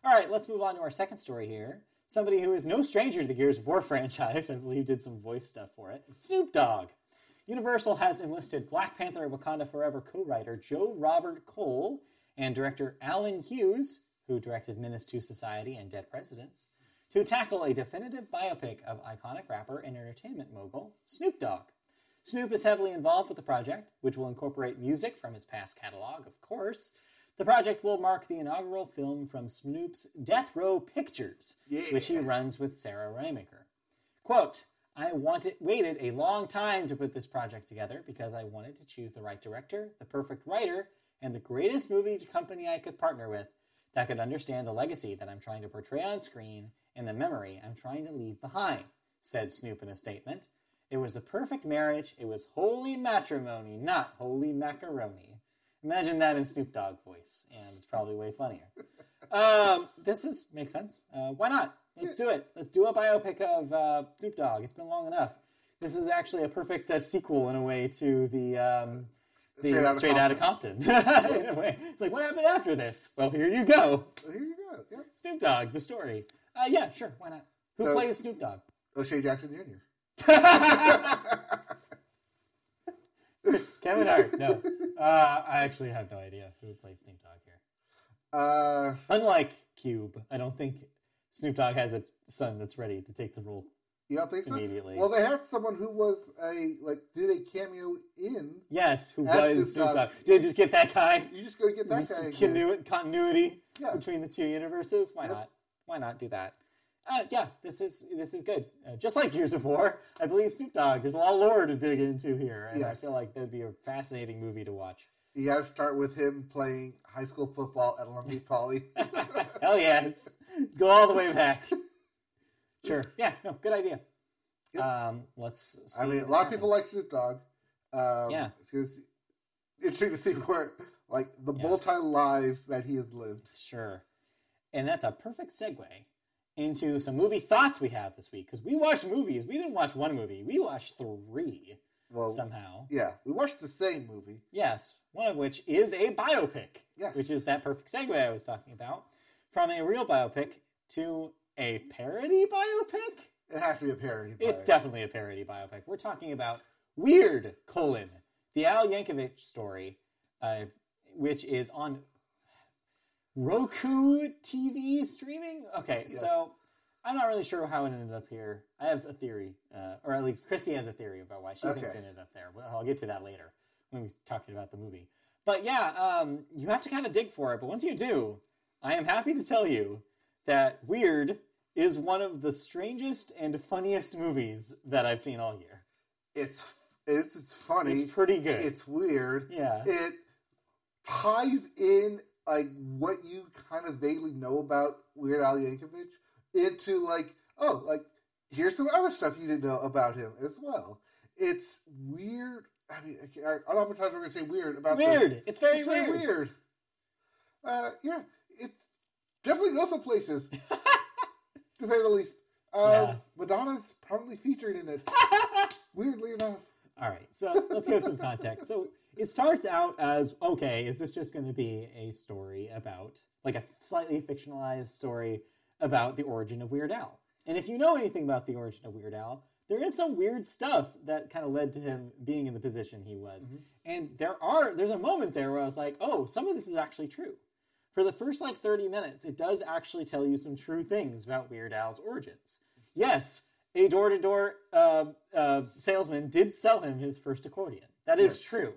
All right, let's move on to our second story here. Somebody who is no stranger to the Gears of War (laughs) franchise, I believe, did some voice stuff for it. Snoop Dogg. Universal has enlisted Black Panther and Wakanda Forever co writer Joe Robert Cole and director Allen Hughes, who directed Menace to Society and Dead Presidents, to tackle a definitive biopic of iconic rapper and entertainment mogul Snoop Dogg. Snoop is heavily involved with the project, which will incorporate music from his past catalog, of course. The project will mark the inaugural film from Snoop's Death Row Pictures, which he runs with Sarah Raiminger. Quote, I wanted, waited a long time to put this project together because I wanted to choose the right director, the perfect writer, and the greatest movie company I could partner with that could understand the legacy that I'm trying to portray on screen and the memory I'm trying to leave behind, said Snoop in a statement. It was the perfect marriage. It was holy matrimony, not holy macaroni. Imagine that in Snoop Dogg voice, and it's probably way funnier. (laughs) um, this is makes sense. Uh, why not? Let's do it. Let's do a biopic of uh, Snoop Dogg. It's been long enough. This is actually a perfect uh, sequel in a way to the um, Straight Outta Straight Out of Compton. in a way, it's like what happened after this? Well, here you go, here you go. Yeah. Snoop Dogg, the story. Uh, yeah, sure, why not? Who So- plays Snoop Dogg? O'Shea Jackson Jr. (laughs) Kevin Hart. No, uh, I actually have no idea who plays Snoop Dogg here. Uh, Unlike Cube, I don't think Snoop Dogg has a son that's ready to take the role. You don't think so? Immediately. Well, they had someone who was a like did a cameo in. Yes, who As was Snoop Dogg. Did they just get that guy? You just go to get that Just guy. again. continuity Yeah. between the two universes. Why not? Why not do that? Uh, yeah, this is this is good. Uh, just like Gears of War, I believe Snoop Dogg. There's a lot of lore to dig into here, and I feel like that'd be a fascinating movie to watch. You got to start with him playing high school football at Lumley Poly. (laughs) Hell yes, let's go all the way back. (laughs) Sure. Yeah. No. Good idea. Um, let's. See I mean, a lot of people like Snoop Dogg. Um, Yeah. It's interesting (laughs) to see where, like, the multi lives that he has lived. Sure. And that's a perfect segue into some movie thoughts we have this week because we watched movies. We didn't watch one movie. We watched three Well, somehow. yeah, we watched the same movie. Yes, one of which is a biopic. Yes. Which is that perfect segue I was talking about. From a real biopic to a parody biopic? It has to be a parody. Biopic. It's definitely a parody biopic. We're talking about Weird, colon, the Al Yankovic story, uh, which is on Roku TV streaming. Okay, so I'm not really sure how it ended up here. I have a theory, uh, or at least Chrissy has a theory about why she thinks it ended up there. But I'll get to that later when we're talking about the movie. But yeah, um, you have to kind of dig for it. But once you do, I am happy to tell you that Weird is one of the strangest and funniest movies that I've seen all year. It's it's it's funny. It's pretty good. It's weird. Yeah. It ties in like what you kind of vaguely know about Weird Al Yankovic into like oh like here's some other stuff you didn't know about him as well. It's weird. I mean, I don't know how many times we're gonna say weird about weird. This. It's very It's weird. very weird. Uh, yeah, definitely go some places, (laughs) to say the least. Um, Yeah. Madonna's prominently featured in it. (laughs) Weirdly enough. All right, so let's give some context. So it starts out as okay, is this just going to be a story about, like a slightly fictionalized story about the origin of Weird Al? And if you know anything about the origin of Weird Al, there is some weird stuff that kind of led to him being in the position he was. And there are, there's a moment there where I was like, oh, some of this is actually true. For the first like 30 minutes, it does actually tell you some true things about Weird Al's origins. Yes, a door to door salesman did sell him his first accordion. That is Yes. true.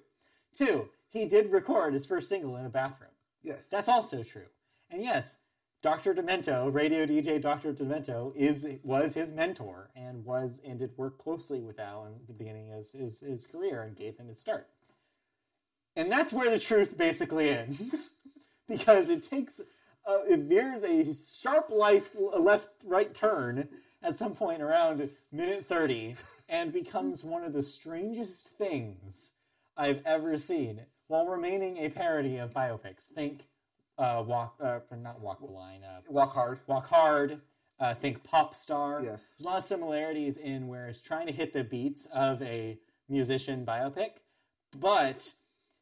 Two, he did record his first single in a bathroom. Yes. That's also true. And yes, Dr. Demento, radio DJ Dr. Demento, is was his mentor and was and did work closely with Al in the beginning of his, his, his career and gave him his start. And that's where the truth basically ends. (laughs) (laughs) because it takes uh, it veers a sharp life left right turn at some point around minute 30 and becomes one of the strangest things I've ever seen while remaining a parody of biopics. Think uh, Walk, uh, not Walk the Line, uh, Walk hard. Walk Hard, uh, think Pop Star. Yes. There's a lot of similarities in where it's trying to hit the beats of a musician biopic, but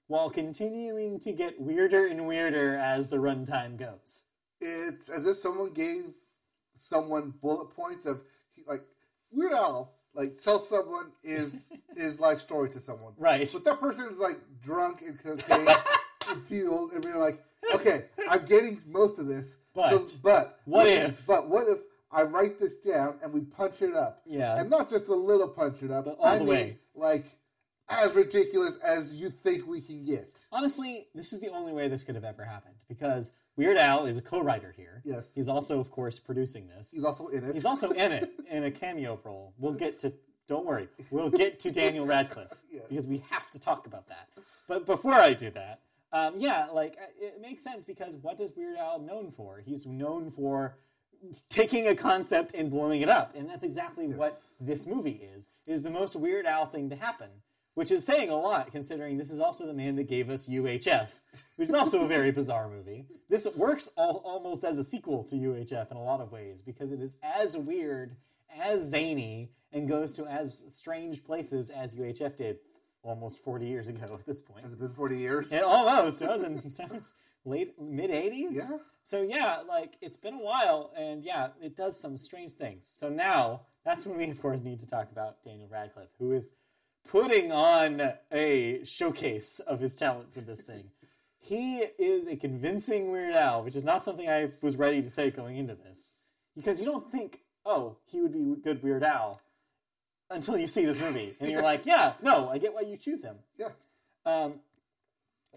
while continuing to get weirder and weirder as the runtime goes. It's as if someone gave someone bullet points of like Weird Al, like tell someone is (laughs) his life story to someone. Right. But that person is like drunk and cocaine (laughs) and fueled, and we're like, okay, I'm getting most of this. But so, but what if- But what if I write this down and we punch it up? Yeah. And not just a little punch it up, But all I the mean, way. like as ridiculous as you think we can get. Honestly, this is the only way this could have ever happened because Weird Al is a co-writer here. Yes. He's also, of course, producing this. He's also in it. He's also in it in a cameo role. We'll get to. Don't worry. We'll get to (laughs) Daniel Radcliffe Yeah. because we have to talk about that. But before I do that, um, yeah, like it makes sense because what is Weird Al known for? He's known for taking a concept and blowing it up, and that's exactly what this movie is. It is the most Weird Al thing to happen, which is saying a lot considering this is also the man that gave us UHF, which is also a very bizarre movie. This works al- almost as a sequel to UHF in a lot of ways because it is as weird, as zany, and goes to as strange places as UHF did almost 40 years ago at this point. Has it been 40 years? It almost it was in it was late mid 80s. Yeah. So yeah, like it's been a while and yeah, it does some strange things. So now that's when we of course need to talk about Daniel Radcliffe, who is putting on a showcase of his talents in this thing. He is a convincing Weird Al, which is not something I was ready to say going into this. Because you don't think, oh, he would be good Weird Al until you see this movie. And you're like, yeah, no, I get why you choose him yeah. um,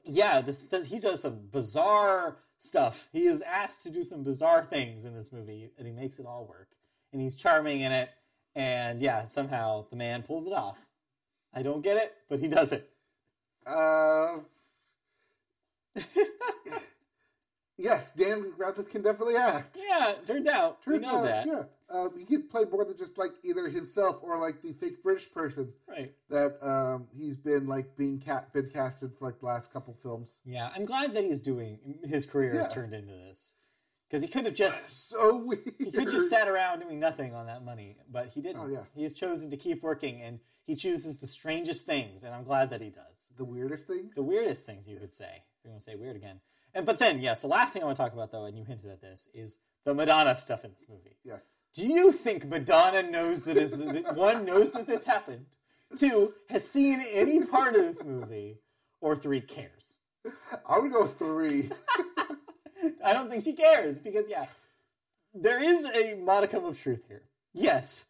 yeah, this, th- he does some bizarre stuff. He is asked to do some bizarre things in this movie, and he makes it all work. And he's charming in it, and yeah, somehow the man pulls it off. I don't get it, but he does it. Uh, (laughs) yes, Dan Radcliffe can definitely act. Yeah, turns out Turns we know out, that, Yeah, um, he can play more than just like either himself or like the fake British person right? that um, he's been like being cat been casted for like the last couple films. Yeah, I'm glad that he's doing his career has turned into this because he could have just So weird. he could just sat around doing nothing on that money, but he didn't. Oh, yeah. He has chosen to keep working, and he chooses the strangest things, and I'm glad that he does. the weirdest things. the weirdest things you could say. If you want to say weird again. And but then, yes, the last thing I want to talk about though, and you hinted at this, is the Madonna stuff in this movie. yes. Do you think Madonna knows that is that (laughs) one knows that this happened? Two has seen any part of this movie, or three cares? I would go three. (laughs) (laughs) I don't think she cares because yeah, there is a modicum of truth here. Yes,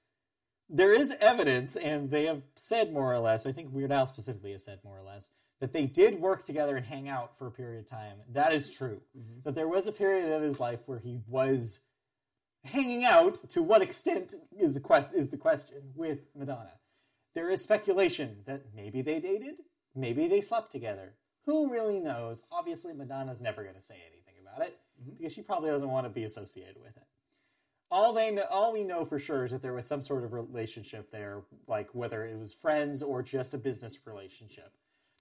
there is evidence, and they have said more or less. I think Weird Al specifically has said more or less that they did work together and hang out for a period of time. That is true. Mm-hmm. That there was a period of his life where he was hanging out. To what extent is the quest is the question with Madonna. There is speculation that maybe they dated, maybe they slept together. Who really knows? Obviously, Madonna's never going to say anything about it because she probably doesn't want to be associated with it. All they know, all we know for sure is that there was some sort of relationship there, like whether it was friends or just a business relationship.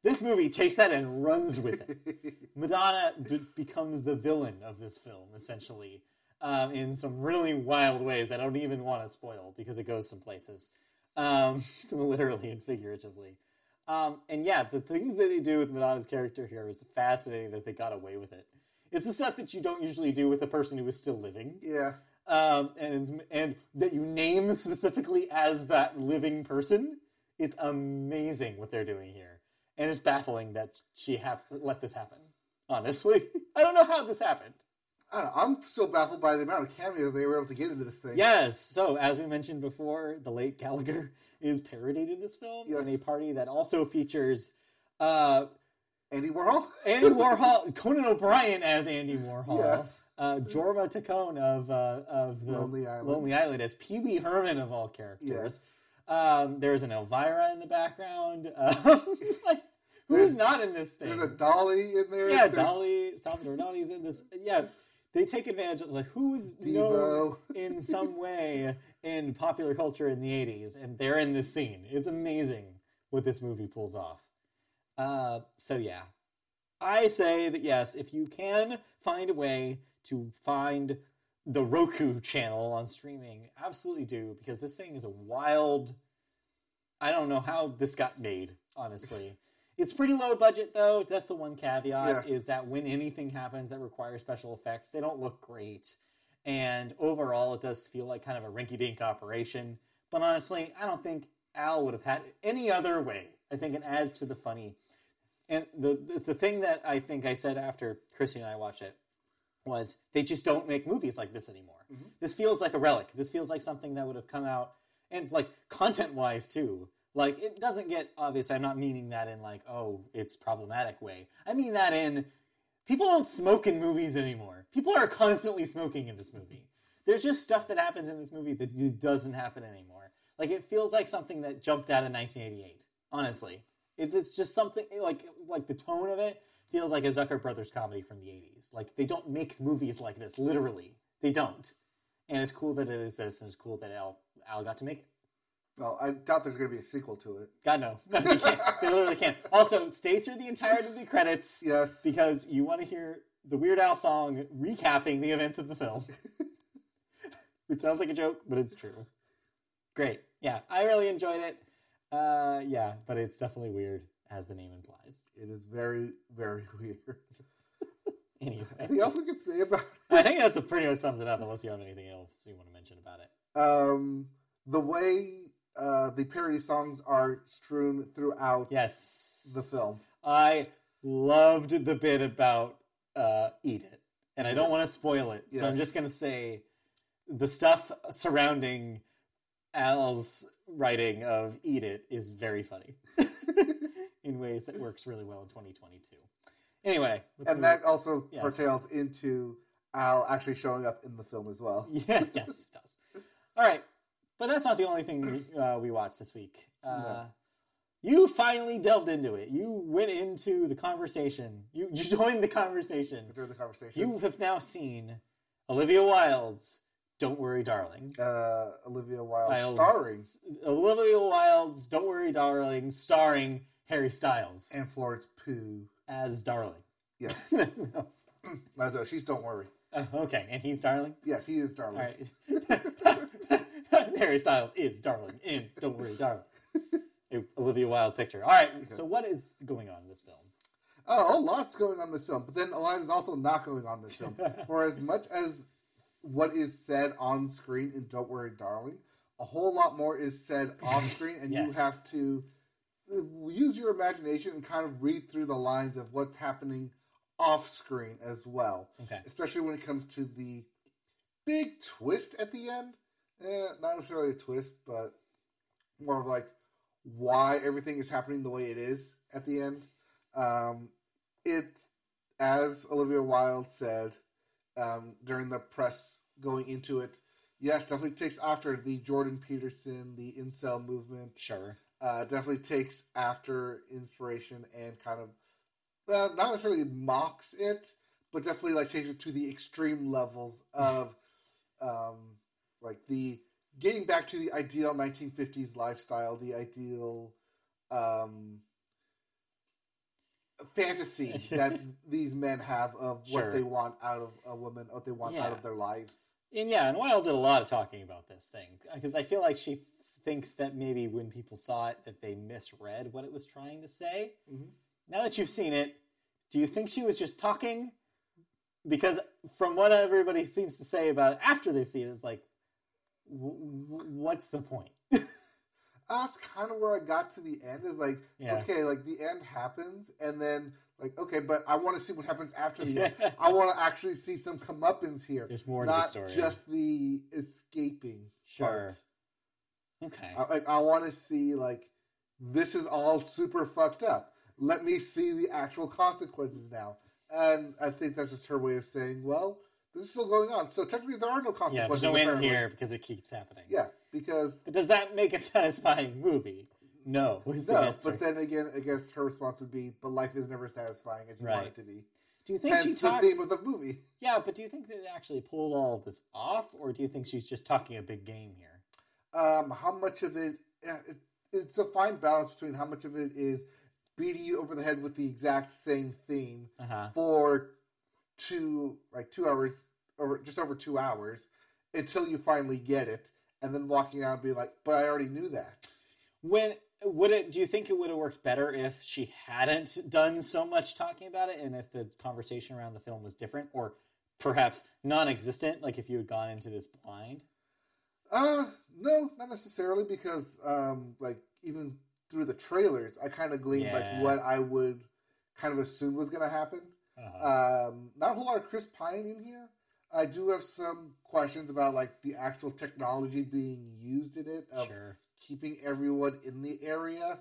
This movie takes that and runs with it. (laughs) Madonna d- becomes the villain of this film, essentially, um, in some really wild ways that I don't even want to spoil because it goes some places, um, (laughs) literally and figuratively. Um, and yeah, the things that they do with Madonna's character here is fascinating that they got away with it. It's the stuff that you don't usually do with a person who is still living Yeah. um, and and that you name specifically as that living person. It's amazing what they're doing here, and it's baffling that she have let this happen. Honestly, (laughs) I don't know how this happened. I don't know. I'm still baffled by the amount of cameos they were able to get into this thing. Yes, so as we mentioned before, the late Gallagher (laughs) is parodied in this film Yes. in a party that also features uh, Andy Warhol. (laughs) Andy Warhol, Conan O'Brien as Andy Warhol, Yes. uh, Jorma Taccone of uh, of the Lonely Island. Lonely Island as Pee Wee Herman of all characters. Yes. Um, there's an Elvira in the background. (laughs) Um, like, who's There's- not in this thing? There's a Dolly in there. yeah, There's- Dolly, Salvador Dali's in this. Yeah, they take advantage of like who's known (laughs) in some way in popular culture in the 80s and they're in this scene it's amazing what this movie pulls off uh, so yeah i say that yes if you can find a way to find the roku channel on streaming absolutely do because this thing is a wild i don't know how this got made honestly (laughs) it's pretty low budget though. That's the one caveat Yeah. is that when anything happens that requires special effects, they don't look great. And overall, it does feel like kind of a rinky-dink operation. But honestly, I don't think Al would have had it any other way. I think it adds to the funny. And the the, thing that I think I said after Chrissy and I watched it was they just don't make movies like this anymore. Mm-hmm. This feels like a relic. This feels like something that would have come out and like content wise too. Like it doesn't get obvious. I'm not meaning that in like oh it's problematic way. I mean that in people don't smoke in movies anymore. People are constantly smoking in this movie. There's just stuff that happens in this movie that doesn't happen anymore. Like it feels like something that jumped out of 1988. Honestly, it, it's just something like like the tone of it feels like a Zucker Brothers comedy from the 80s. Like they don't make movies like this. Literally, they don't. And it's cool that it exists, and it's cool that Al Al got to make it. Well, I doubt there's going to be a sequel to it. God no, no, they can't. (laughs) they literally can't. Also, stay through the entirety of the credits Yes. because you want to hear the Weird Al song recapping the events of the film. (laughs) Which sounds like a joke, but it's true. Great. Yeah, I really enjoyed it. Uh, yeah, but it's definitely weird, as the name implies. It is very, very (laughs) weird. (laughs) Anyway, Anything else we can say about it? (laughs) I think that's a pretty much sums it up. Unless you have anything else you want to mention about it. um, the way uh, the parody songs are strewn throughout Yes, the film? I loved the bit about uh, eat it, and I don't want to spoil it, so I'm just gonna say the stuff surrounding Al's writing of "eat it" is very funny (laughs) in ways that works really well in 2022. Anyway, And that also Yes. pertains into Al actually showing up in the film as well. (laughs) yeah, yes, it does. All right, but that's not the only thing we, uh, we watched this week. Uh, You finally delved into it. You went into the conversation. You, you (laughs) joined the conversation. During the conversation, You have now seen Olivia Wilde's "Don't Worry, Darling." uh, Olivia Wilde Wilde's- starring Olivia Wilde's "Don't Worry, Darling," starring Harry Styles and Florence Pugh. as Darling. Yes, (laughs) No. no, no, she's don't worry. Uh, okay, and he's Darling. Yes, he is darling. All right. (laughs) Harry Styles is Darling in "Don't Worry, Darling." Olivia Wilde picture. All right. So what is going on in this film? Oh, a lot's going on in this film, but then a lot is also not going on in this film. (laughs) For as much as what is said on screen in Don't Worry, Darling, a whole lot more is said off (laughs) screen, and you have to uh, use your imagination and kind of read through the lines of what's happening off screen as well. Okay. Especially when it comes to the big twist at the end. Eh, not necessarily a twist, but more of like why everything is happening the way it is at the end. Um, it, as Olivia Wilde said um, during the press going into it, yes, definitely takes after the Jordan Peterson, the incel movement. Sure. Uh, definitely takes after inspiration and kind of uh, not necessarily mocks it, but definitely like takes it to the extreme levels (laughs) of um, like the getting back to the ideal 1950s lifestyle, the ideal um, fantasy that (laughs) these men have of what Sure. they want out of a woman, what they want out of their lives. And yeah, and Wilde did a lot of talking about this thing because I feel like she thinks that maybe when people saw it that they misread what it was trying to say. Mhm. Now that you've seen it, do you think she was just talking? Because from what everybody seems to say about it after they've seen it, it's like, w- w- what's the point? That's kind of where I got to the end. Is like, Yeah. okay, like the end happens, and then like, okay, but I want to see what happens after the end. (laughs) I want to actually see some comeuppance here. There's more to the not story. just the escaping. Sure. part. Okay. I, like, I want to see like this is all super fucked up. Let me see the actual consequences now. And I think that's just her way of saying, well, this is still going on. So technically, there are no consequences. yeah, there's no end here because it keeps happening. Yeah, because But does that make a (laughs) satisfying movie? No, the no. answer. But then again, I guess her response would be, "But life is never satisfying as you want it to be." Do you think Hence she the talks? theme of the movie. Yeah, but do you think they actually pulled all of this off, or do you think she's just talking a big game here? Um, how much of it, it? It's a fine balance between how much of it is beating you over the head with the exact same theme Uh huh. for two, like two hours, or just over two hours, until you finally get it, and then walking out and be like, "But I already knew that." When would it? Do you think it would have worked better if she hadn't done so much talking about it, and if the conversation around the film was different, or perhaps non-existent? Like if you had gone into this blind. Uh, no, not necessarily, because um, like even through the trailers, I kind of gleaned Yeah. like what I would kind of assume was going to happen. Uh-huh. Um, not a whole lot of Chris Pine in here. I do have some questions about like the actual technology being used in it of sure. keeping everyone in the area.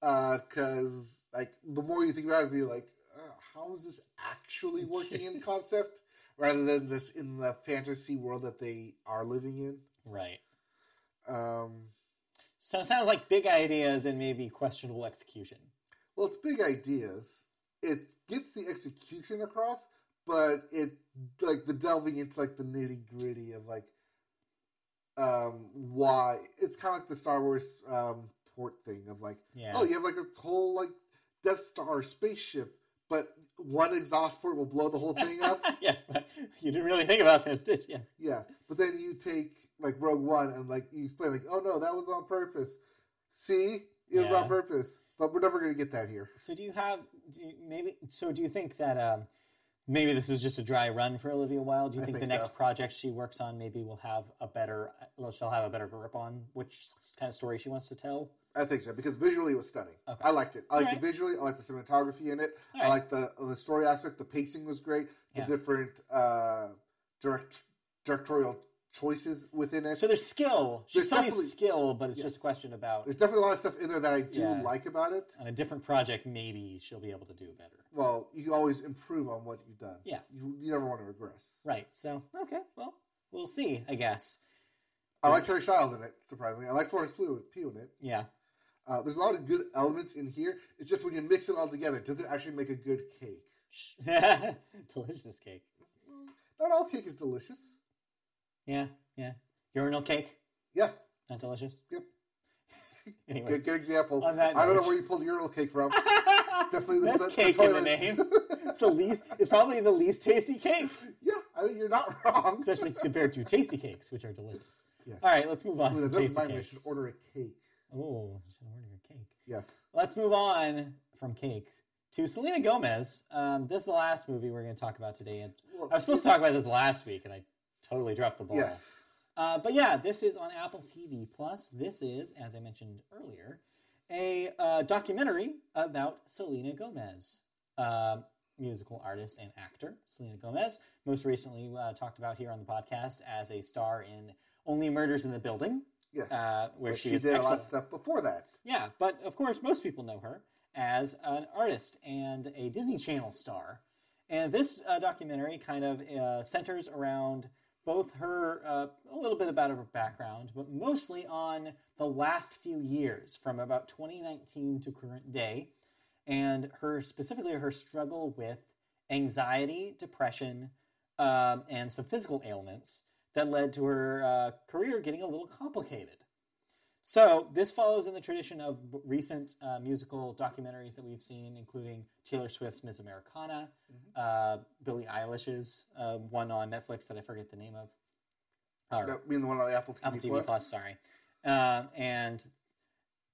Because like the more you think about it, be like, uh, how is this actually (laughs) working in concept, rather than just in the fantasy world that they are living in. Right. Um, So it sounds like big ideas and maybe questionable execution. well, it's big ideas. It gets the execution across, but it like the delving into like the nitty gritty of like um why it's kind of like the Star Wars um port thing of like Yeah. oh you have like a whole like Death Star spaceship, but one exhaust port will blow the whole thing up. (laughs) yeah. You didn't really think about this, did you? Yeah, but then you take like Rogue One and like you explain like, oh no, that was on purpose. See, it was on purpose, but we're never going to get that here. So do you have do you, maybe? So do you think that um, maybe this is just a dry run for Olivia Wilde? Do you think, think the next so. project she works on maybe will have a better? Well, she'll have a better grip on which kind of story she wants to tell. I think so because visually it was stunning. Okay. I liked it. I liked Alright. it visually. I liked the cinematography in it. I liked the the story aspect. The pacing was great. The Yeah. different uh, direct directorial choices within it. So there's skill. She's There's definitely- skill, but it's Yes. just a question about There's definitely a lot of stuff in there that I do Yeah. like about it. on a different project. Maybe she'll be able to do better. Well, you always improve on what you've done. Yeah. You, you never want to regress. Right. So okay. Well, we'll see. I guess. I like Harry Styles in it, surprisingly. I like Florence Pugh Pugh in it. Yeah. Uh, there's a lot of good elements in here. It's just when you mix it all together, does it actually make a good cake? (laughs) Delicious cake. Not all cake is delicious. Yeah. Yeah. Urinal cake. Yeah, Not delicious. Yep. (laughs) Anyways. good, good example. On that I don't know where you pulled urinal cake from. (laughs) Definitely the, That's the, the cake in the name. (laughs) It's the least. It's probably the least tasty cake, yeah, I mean you're not wrong. especially compared to tasty cakes, which are delicious. Yes. All right, let's move on Ooh, from that doesn't tasty mind. I should cakes. order a cake. Oh, should order your cake. Yes. Let's move on from cake to Selena Gomez. Um, this is the last movie we're going to talk about today, and Well, I was supposed to talk about this last week, and I totally dropped the ball. Yes. Uh, but yeah, this is on Apple TV Plus. This is, as I mentioned earlier, a uh, documentary about Selena Gomez, uh, musical artist and actor. Selena Gomez, most recently uh, talked about here on the podcast as a star in Only Murders in the Building, Yes. uh, where But she, she did a lot of stuff before that. Yeah, but of course, most people know her as an artist and a Disney Channel star. And this uh, documentary kind of uh, centers around both her, uh, a little bit about her background, but mostly on the last few years, from about 2019 to current day, and her specifically her struggle with anxiety, depression, um, and some physical ailments that led to her uh, career getting a little complicated. So this follows in the tradition of recent uh, musical documentaries that we've seen, including Taylor Swift's Miss Americana, uh, Billie Eilish's uh, one on Netflix that I forget the name of, or That being the one on the Apple TV, Apple TV Plus. Plus. Sorry, um, and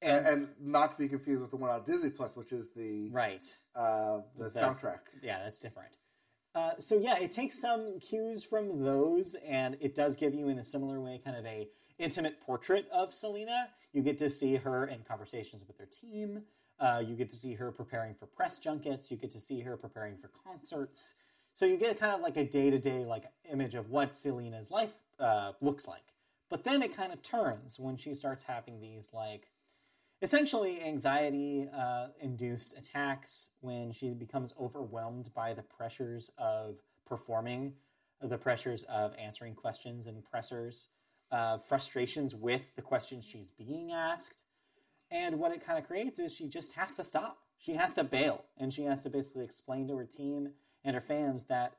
And, and not to be confused with the one on Disney Plus, which is the right, uh, the, The- soundtrack. yeah, that's different. Uh, so yeah, it takes some cues from those, and it does give you, in a similar way, kind of a intimate portrait of Selena. You get to see her in conversations with her team. Uh, you get to see her preparing for press junkets. You get to see her preparing for concerts. So you get kind of like a day to day like image of what Selena's life uh, looks like. But then it kind of turns when she starts having these like essentially anxiety uh, induced attacks when she becomes overwhelmed by the pressures of performing, the pressures of answering questions and pressers, uh, frustrations with the questions she's being asked. And what it kind of creates is she just has to stop. She has to bail and she has to basically explain to her team and her fans that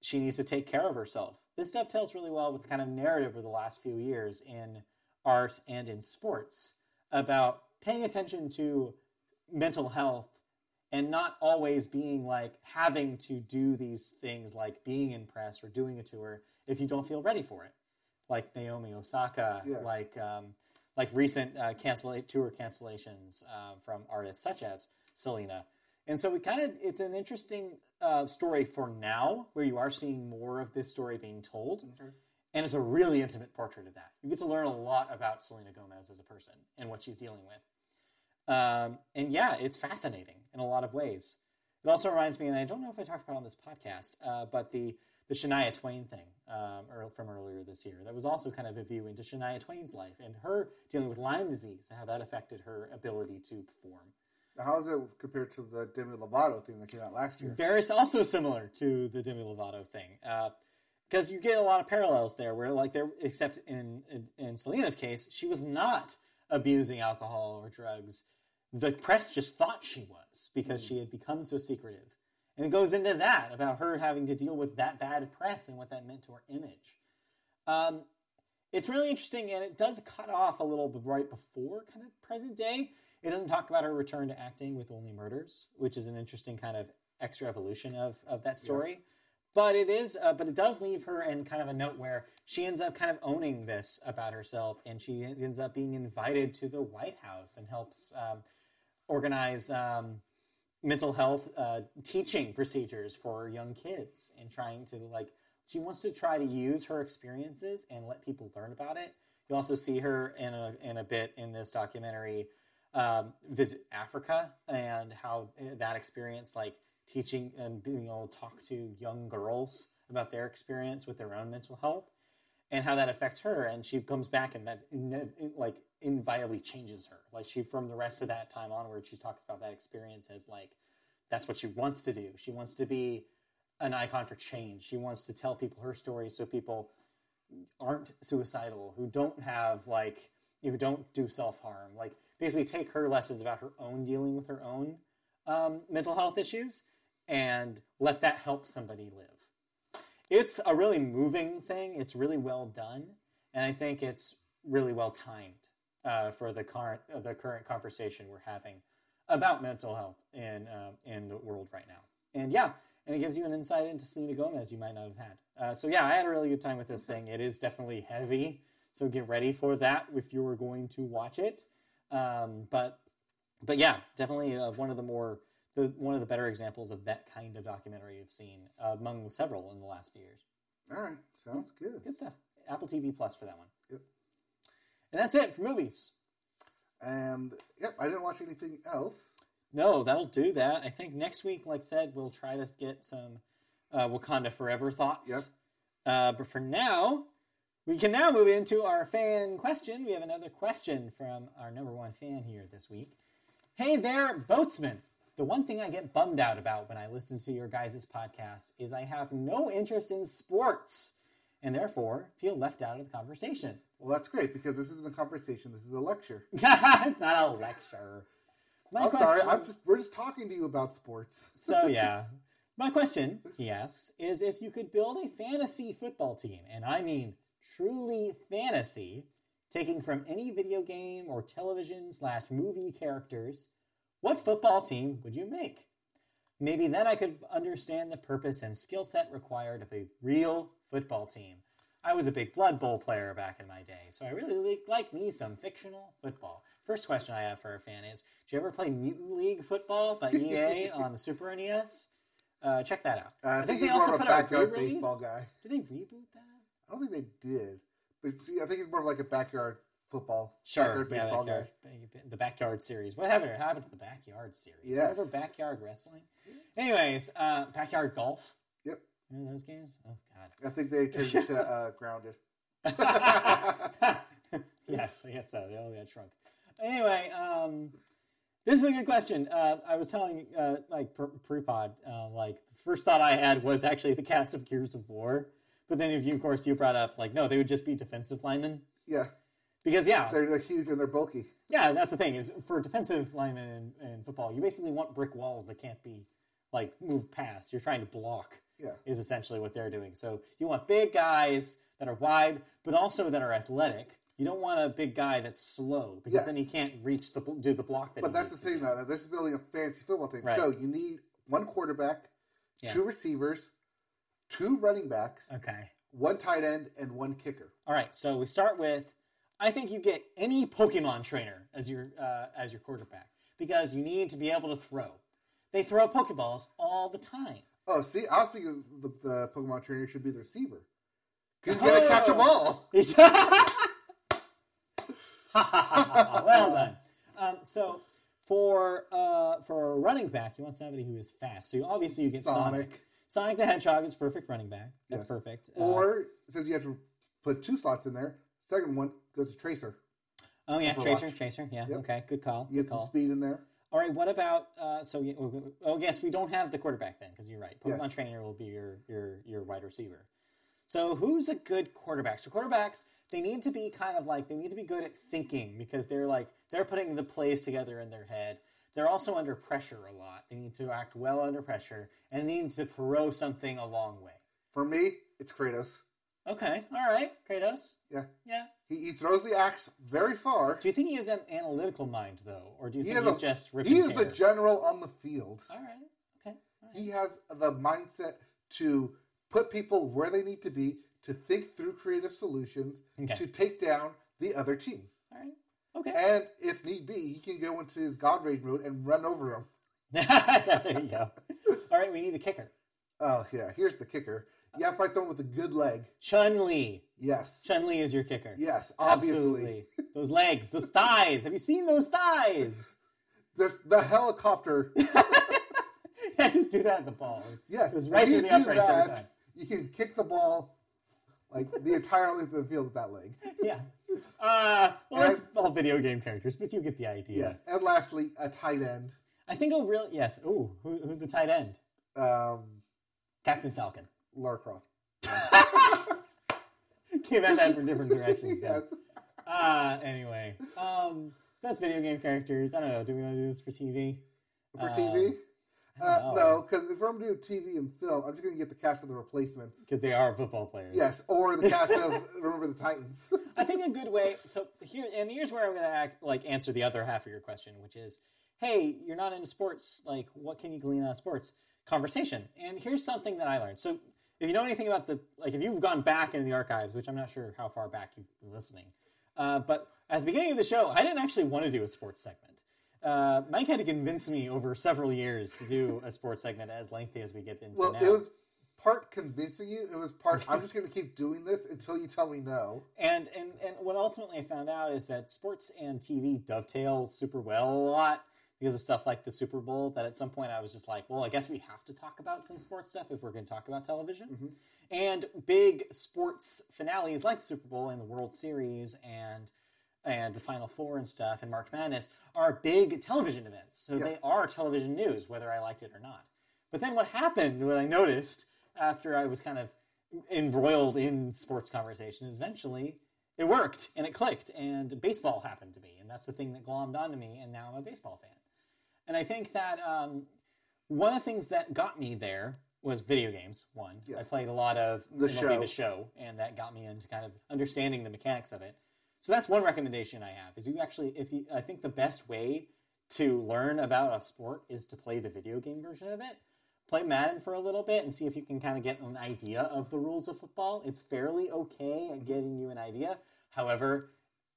she needs to take care of herself. This dovetails really well with the kind of narrative of the last few years in art and in sports about paying attention to mental health and not always being like having to do these things like being in press or doing a tour if you don't feel ready for it like naomi osaka Yeah. like um, like recent uh, cancel tour cancellations uh, from artists such as selena. And so we kind of it's an interesting uh, story for now where you are seeing more of this story being told. And it's a really intimate portrait of that. You get to learn a lot about selena gomez as a person and what she's dealing with. Um, and yeah, it's fascinating in a lot of ways. It also reminds me, and I don't know if I talked about it on this podcast, uh, but the the Shania Twain thing um, from earlier this year. That was also kind of a view into Shania Twain's life and her dealing with Lyme disease and how that affected her ability to perform. How is it compared to the Demi Lovato thing that came out last year? Very also similar to the Demi Lovato thing, because you get a lot of parallels there. Where like there, except in, in in Selena's case, she was not abusing alcohol or drugs. The press just thought she was because she had become so secretive, and it goes into that about her having to deal with that bad press and what that meant to her image. Um, it's really interesting, and it does cut off a little bit right before kind of present day. It doesn't talk about her return to acting with Only Murders, which is an interesting kind of extra evolution of, of that story. But it is, uh, but it does leave her in kind of a note where she ends up kind of owning this about herself, and she ends up being invited to the White House and helps um, organize um, mental health uh, teaching procedures for young kids and trying to like she wants to try to use her experiences and let people learn about it. You also see her in a, in a bit in this documentary um, visit africa and how that experience like teaching and being able to talk to young girls about their experience with their own mental health and how that affects her. And she comes back and that like inviolably changes her. Like she from the rest of that time onward she talks about that experience as like that's what she wants to do. She wants to be an icon for change. She wants to tell people her story so people aren't suicidal who don't have like who don't do self-harm. Like basically take her lessons about her own dealing with her own um, mental health issues and let that help somebody live. It's a really moving thing. It's really well done, and I think it's really well timed uh, for the current uh, the current conversation we're having about mental health in uh, in the world right now. And yeah, and it gives you an insight into Selena Gomez you might not have had. Uh, so yeah, I had a really good time with this thing. It is definitely heavy, so get ready for that if you are going to watch it. Um, but but yeah, definitely uh, one of the more the one of the better examples of that kind of documentary you've seen among several in the last few years. All right, sounds good. Good stuff. Apple TV Plus for that one. Yep. And that's it for movies. And yep, I didn't watch anything else. No, that'll do that. I think next week, like I said, we'll try to get some uh, Wakanda Forever thoughts. Yep. Uh, but for now, we can now move into our fan question. We have another question from our number one fan here this week. Hey there, boatsman. The one thing I get bummed out about when I listen to your guys' podcast is I have no interest in sports and therefore feel left out of the conversation. Well, that's great because this isn't a conversation. This is a lecture. (laughs) it's not a lecture. My I'm sorry. question- I'm just we're just talking to you about sports. (laughs) so yeah. My question, he asks, is if you could build a fantasy football team, and I mean truly fantasy, taking from any video game or television slash movie characters, what football team would you make? Maybe then I could understand the purpose and skill set required of a real football team. I was a big Blood Bowl player back in my day, so I really like, like me some fictional football. First question I have for our fan is: Did you ever play Mutant League Football by EA (laughs) on the Super NES? Uh, check that out. Uh, I, I think they also put a out backyard re-release. baseball guy. Did they reboot that? I don't think they did, but see, I think it's more of like a backyard football, Sure, backyard yeah, baseball backyard, the backyard series. What happened? happened to the backyard series? Yes. Remember backyard wrestling? Anyways, uh, backyard golf. Remember those games? Oh God. I think they turned to uh, (laughs) grounded. (laughs) yes, I guess so. They all got shrunk. Anyway, um, this is a good question. Uh, I was telling uh, like pre- pre-pod, uh, like the first thought I had was actually the cast of Gears of War, but then if you, of course, you brought up like no, they would just be defensive linemen Yeah, because yeah, they're they're huge and they're bulky. yeah, that's the thing is for defensive linemen in, in football, you basically want brick walls that can't be like moved past. You're trying to block. Yeah. Is essentially what they're doing. So you want big guys that are wide, but also that are athletic. You don't want a big guy that's slow because Yes. then he can't reach the do the block that. But that's the thing, do. though. This is really a fantasy football thing. Right. So you need one quarterback, Yeah. two receivers, two running backs, Okay. one tight end, and one kicker. All right, so we start with I think you get any Pokemon trainer as your uh, as your quarterback because you need to be able to throw. They throw Pokeballs all the time. Oh, see, I was thinking the, the Pokemon trainer should be the receiver. Because he's going to catch them all. (laughs) (laughs) well done. Um, so for uh, for a running back, you want somebody who is fast. So you, obviously you get Sonic. Sonic. Sonic the Hedgehog is perfect running back. That's Yes. perfect. Uh, Or, since you have to put two slots in there, second one goes to Tracer. oh yeah, Overwatch. Tracer, Tracer. Yeah, Yep. okay, good call. You Good get some call. speed in there. All right, what about uh, so? yeah, Oh, oh, yes, we don't have the quarterback then because you're right. Pokemon Yes. trainer will be your your your wide receiver. So who's a good quarterback? So quarterbacks they need to be kind of like they need to be good at thinking because they're like they're putting the plays together in their head. They're also under pressure a lot. They need to act well under pressure and they need to throw something a long way. For me, it's Kratos. Okay, all right, Kratos. Yeah. Yeah. He, he throws the axe very far. Do you think he has an analytical mind though, or do you He think is he's a- just ripping He is the tear? general on the field. all right. Okay. All right. He has the mindset to put people where they need to be, to think through creative solutions, Okay. to take down the other team. All right. Okay. And if need be, he can go into his God Rage mode and run over them. (laughs) there you go. All right, we need a kicker. Oh, yeah. Here's the kicker. You have to find someone with a good leg. Chun Li. Yes. Chun Li is your kicker. Yes, obviously. Absolutely. (laughs) those legs, those thighs. Have you seen those thighs? This, the helicopter. (laughs) yeah, just do that at the ball. Yes. Just right you through the do every that, time. You can kick the ball like the entire length of the field with that leg. (laughs) Yeah. Uh, well, And- that's all video game characters, but you get the idea. Yes. And lastly, a tight end. I think a real yes. Ooh, who, who's the tight end? Um, Captain Falcon. Lara Croft. (laughs) Came at that from different directions. Yes. Uh, anyway, um, so that's video game characters. I don't know. Do we want to do this for TV? For TV? Uh, no, because if I'm doing TV and film, I'm just going to get the cast of the replacements. Because they are football players. Yes, or the cast of (laughs) Remember the Titans. I think a good way. So here, and here's where I'm going to act like answer the other half of your question, which is, hey, you're not into sports. Like, what can you glean out of sports? Conversation. And here's something that I learned. So if you know anything about the, like, if you've gone back into the archives, which I'm not sure how far back you've been listening, uh, but at the beginning of the show, I didn't actually want to do a sports segment. Uh, Mike had to convince me over several years to do a sports segment as lengthy as we get into well, now. it was part convincing you. It was part, I'm just going to keep doing this until you tell me no. And and and what ultimately I found out is that sports and TV dovetail super well a lot because of stuff like the Super Bowl. That at some point I was just like, well, I guess we have to talk about some sports stuff if we're going to talk about television. Mm-hmm. And big sports finales like the Super Bowl and the World Series and and the Final Four and stuff and March Madness are big television events. So they are television news, whether I liked it or not. But then what happened, what I noticed after I was kind of embroiled in sports conversations, eventually it worked and it clicked and baseball happened to me. And that's the thing that glommed onto me. And now I'm a baseball fan. And I think that um, one of the things that got me there was video games. One, I played a lot of The MLB Show. the show, and that got me into kind of understanding the mechanics of it. So that's one recommendation I have is you actually, if you, I think the best way to learn about a sport is to play the video game version of it. Play Madden for a little bit and see if you can kind of get an idea of the rules of football. It's fairly okay at getting you an idea. However,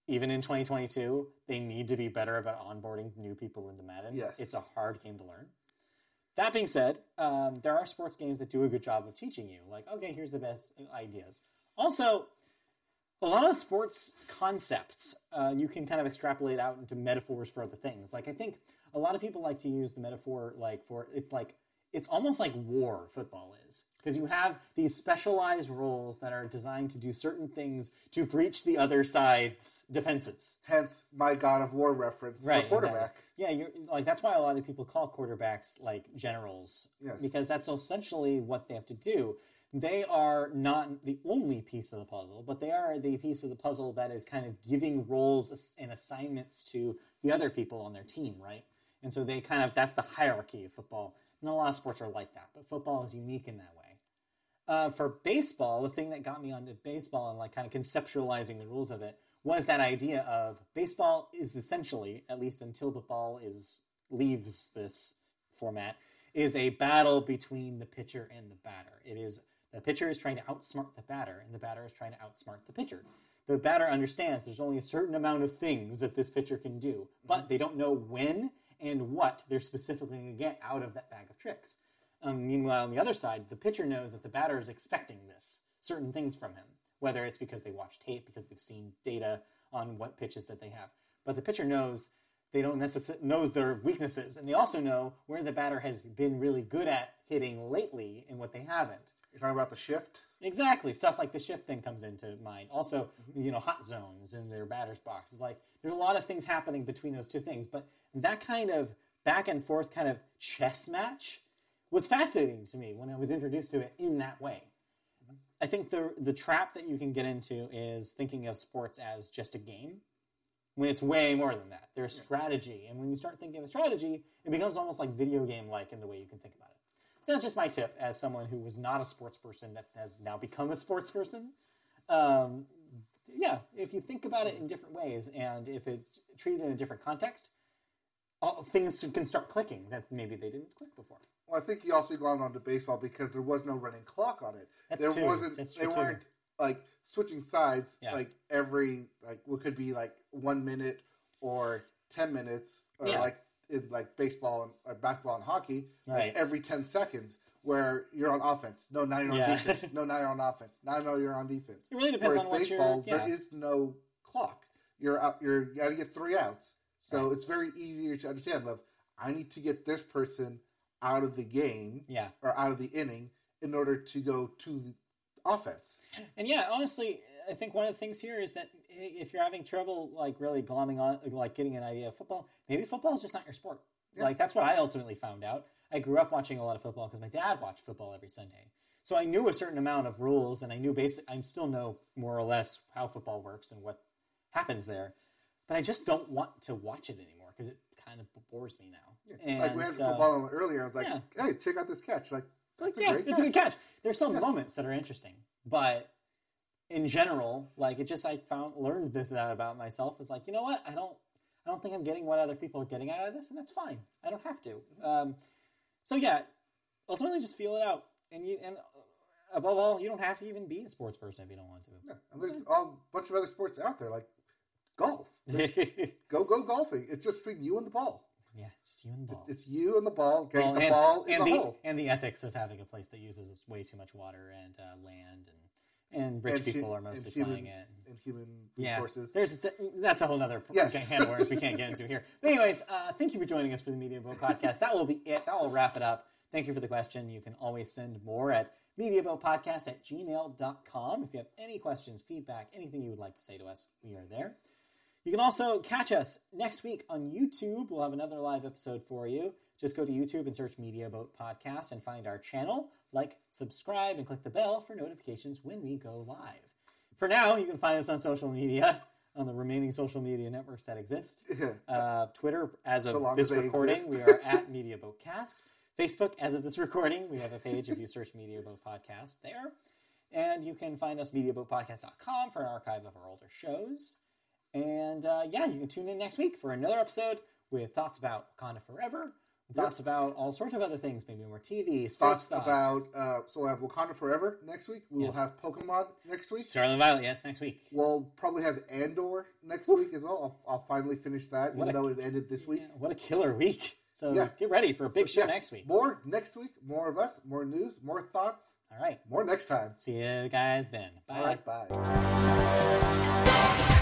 even in 2022, they need to be better about onboarding new people into Madden. Yes. It's a hard game to learn. That being said, um, there are sports games that do a good job of teaching you, like, okay, here's the best ideas. Also, a lot of sports concepts uh, you can kind of extrapolate out into metaphors for other things. Like, I think a lot of people like to use the metaphor, like, for it's like, it's almost like war football is because you have these specialized roles that are designed to do certain things to breach the other side's defenses. Hence my God of War reference Right, for quarterback. exactly. Yeah, you're like that's why a lot of people call quarterbacks like generals Yes. because that's essentially what they have to do. They are not the only piece of the puzzle, but they are the piece of the puzzle that is kind of giving roles and assignments to the other people on their team, right? And so they kind of that's the hierarchy of football. Not a lot of sports are like that, but football is unique in that way. Uh, for baseball, the thing that got me onto baseball and like kind of conceptualizing the rules of it was that idea of baseball is essentially, at least until the ball is leaves this format, is a battle between the pitcher and the batter. It is the pitcher is trying to outsmart the batter, and the batter is trying to outsmart the pitcher. The batter understands there's only a certain amount of things that this pitcher can do, but they don't know when and what they're specifically going to get out of that bag of tricks. Um, meanwhile, on the other side, the pitcher knows that the batter is expecting this, certain things from him, whether it's because they watch tape, because they've seen data on what pitches that they have. But the pitcher knows they don't necessarily knows their weaknesses, and they also know where the batter has been really good at hitting lately and what they haven't. You're talking about the shift. Exactly, stuff like the shift thing comes into mind. Also, mm-hmm. you know, hot zones in their batter's box. It's like there's a lot of things happening between those two things, but that kind of back and forth kind of chess match was fascinating to me when I was introduced to it in that way. Mm-hmm. I think the the trap that you can get into is thinking of sports as just a game when it's way more than that. There's strategy, and when you start thinking of strategy, it becomes almost like video game like in the way you can think about it. So that's just my tip as someone who was not a sports person that has now become a sports person. Um, yeah, if you think about it in different ways, and if it's treated in a different context, all, things can start clicking that maybe they didn't click before. Well, I think you also glommed onto baseball because there was no running clock on it. That's there true. wasn't. That's they true, weren't like switching sides Yeah. like every like what could be like one minute or ten minutes or Yeah. like in like baseball and or basketball and hockey like Right. every ten seconds where you're on offense. No, now you're on Yeah. defense. (laughs) No, now you're on offense. Now, no, you're on defense. It really depends Whereas on what baseball, you're. Yeah. there is no clock. You're out. You're you got to get three outs, so it's very easier to understand. Of I need to get this person out of the game yeah. or out of the inning in order to go to the offense. And yeah, honestly, I think one of the things here is that if you're having trouble, like really glomming on, like getting an idea of football, maybe football is just not your sport. Like that's what I ultimately found out. I grew up watching a lot of football because my dad watched football every Sunday. So I knew a certain amount of rules, and I knew basic. I still know more or less how football works and what happens there. But I just don't want to watch it anymore because it kind of bores me now. And like we had so- football on earlier. I was like, Yeah. "Hey, check out this catch!" Like, It's like, a yeah, it's a catch. good catch. There's still moments that are interesting, but in general, like it just I found learned this that about myself is like, you know what? I don't I don't think I'm getting what other people are getting out of this, and that's fine. I don't have to. Um, so yeah, ultimately just feel it out, and you and uh, above all, you don't have to even be a sports person if you don't want to. Yeah. And there's a bunch of other sports out there, like golf. (laughs) Go go golfing. It's just between you and the ball. Yeah, it's just you and the ball. It's you and the ball. Getting Well, the and, ball in and the, the hole. and the ethics of having a place that uses way too much water and uh, land and and rich And hu- people are mostly human- playing it. And human Yeah, resources. there's that's a whole other Yes. can of worms we can't get into here. (laughs) But anyways, uh, thank you for joining us for the Media Boat Podcast. That will be it. That will wrap it up. Thank you for the question. You can always send more at mediaboatpodcast at gmail.com. If you have any questions, feedback, anything you would like to say to us, we are there. You can also catch us next week on YouTube. We'll have another live episode for you. Just go to YouTube and search Media Boat Podcast and find our channel. Like, subscribe, and click the bell for notifications when we go live. For now, you can find us on social media, on the remaining social media networks that exist. (laughs) Uh, Twitter, as of So this as recording, we are at (laughs) Media Boat Cast. Facebook, as of this recording, we have a page if you search Media Boat Podcast there. And you can find us mediaboatpodcast.com for an archive of our older shows. And uh, yeah, you can tune in next week for another episode with thoughts about Wakanda Forever, thoughts about all sorts of other things, maybe more TV, sports Thoughts thoughts. about uh, so we'll have Wakanda Forever next week. We will Yeah. have Pokemon next week. Scarlet Violet, yes, next week. We'll probably have Andor next week as well. I'll, I'll finally finish that, What even a- though it ended this week. Yeah, what a killer week. So Yeah. get ready for a big show Yeah, next week. More next week. More of us. More news. More thoughts. All right. More next time. See you guys then. Bye. Right. Bye.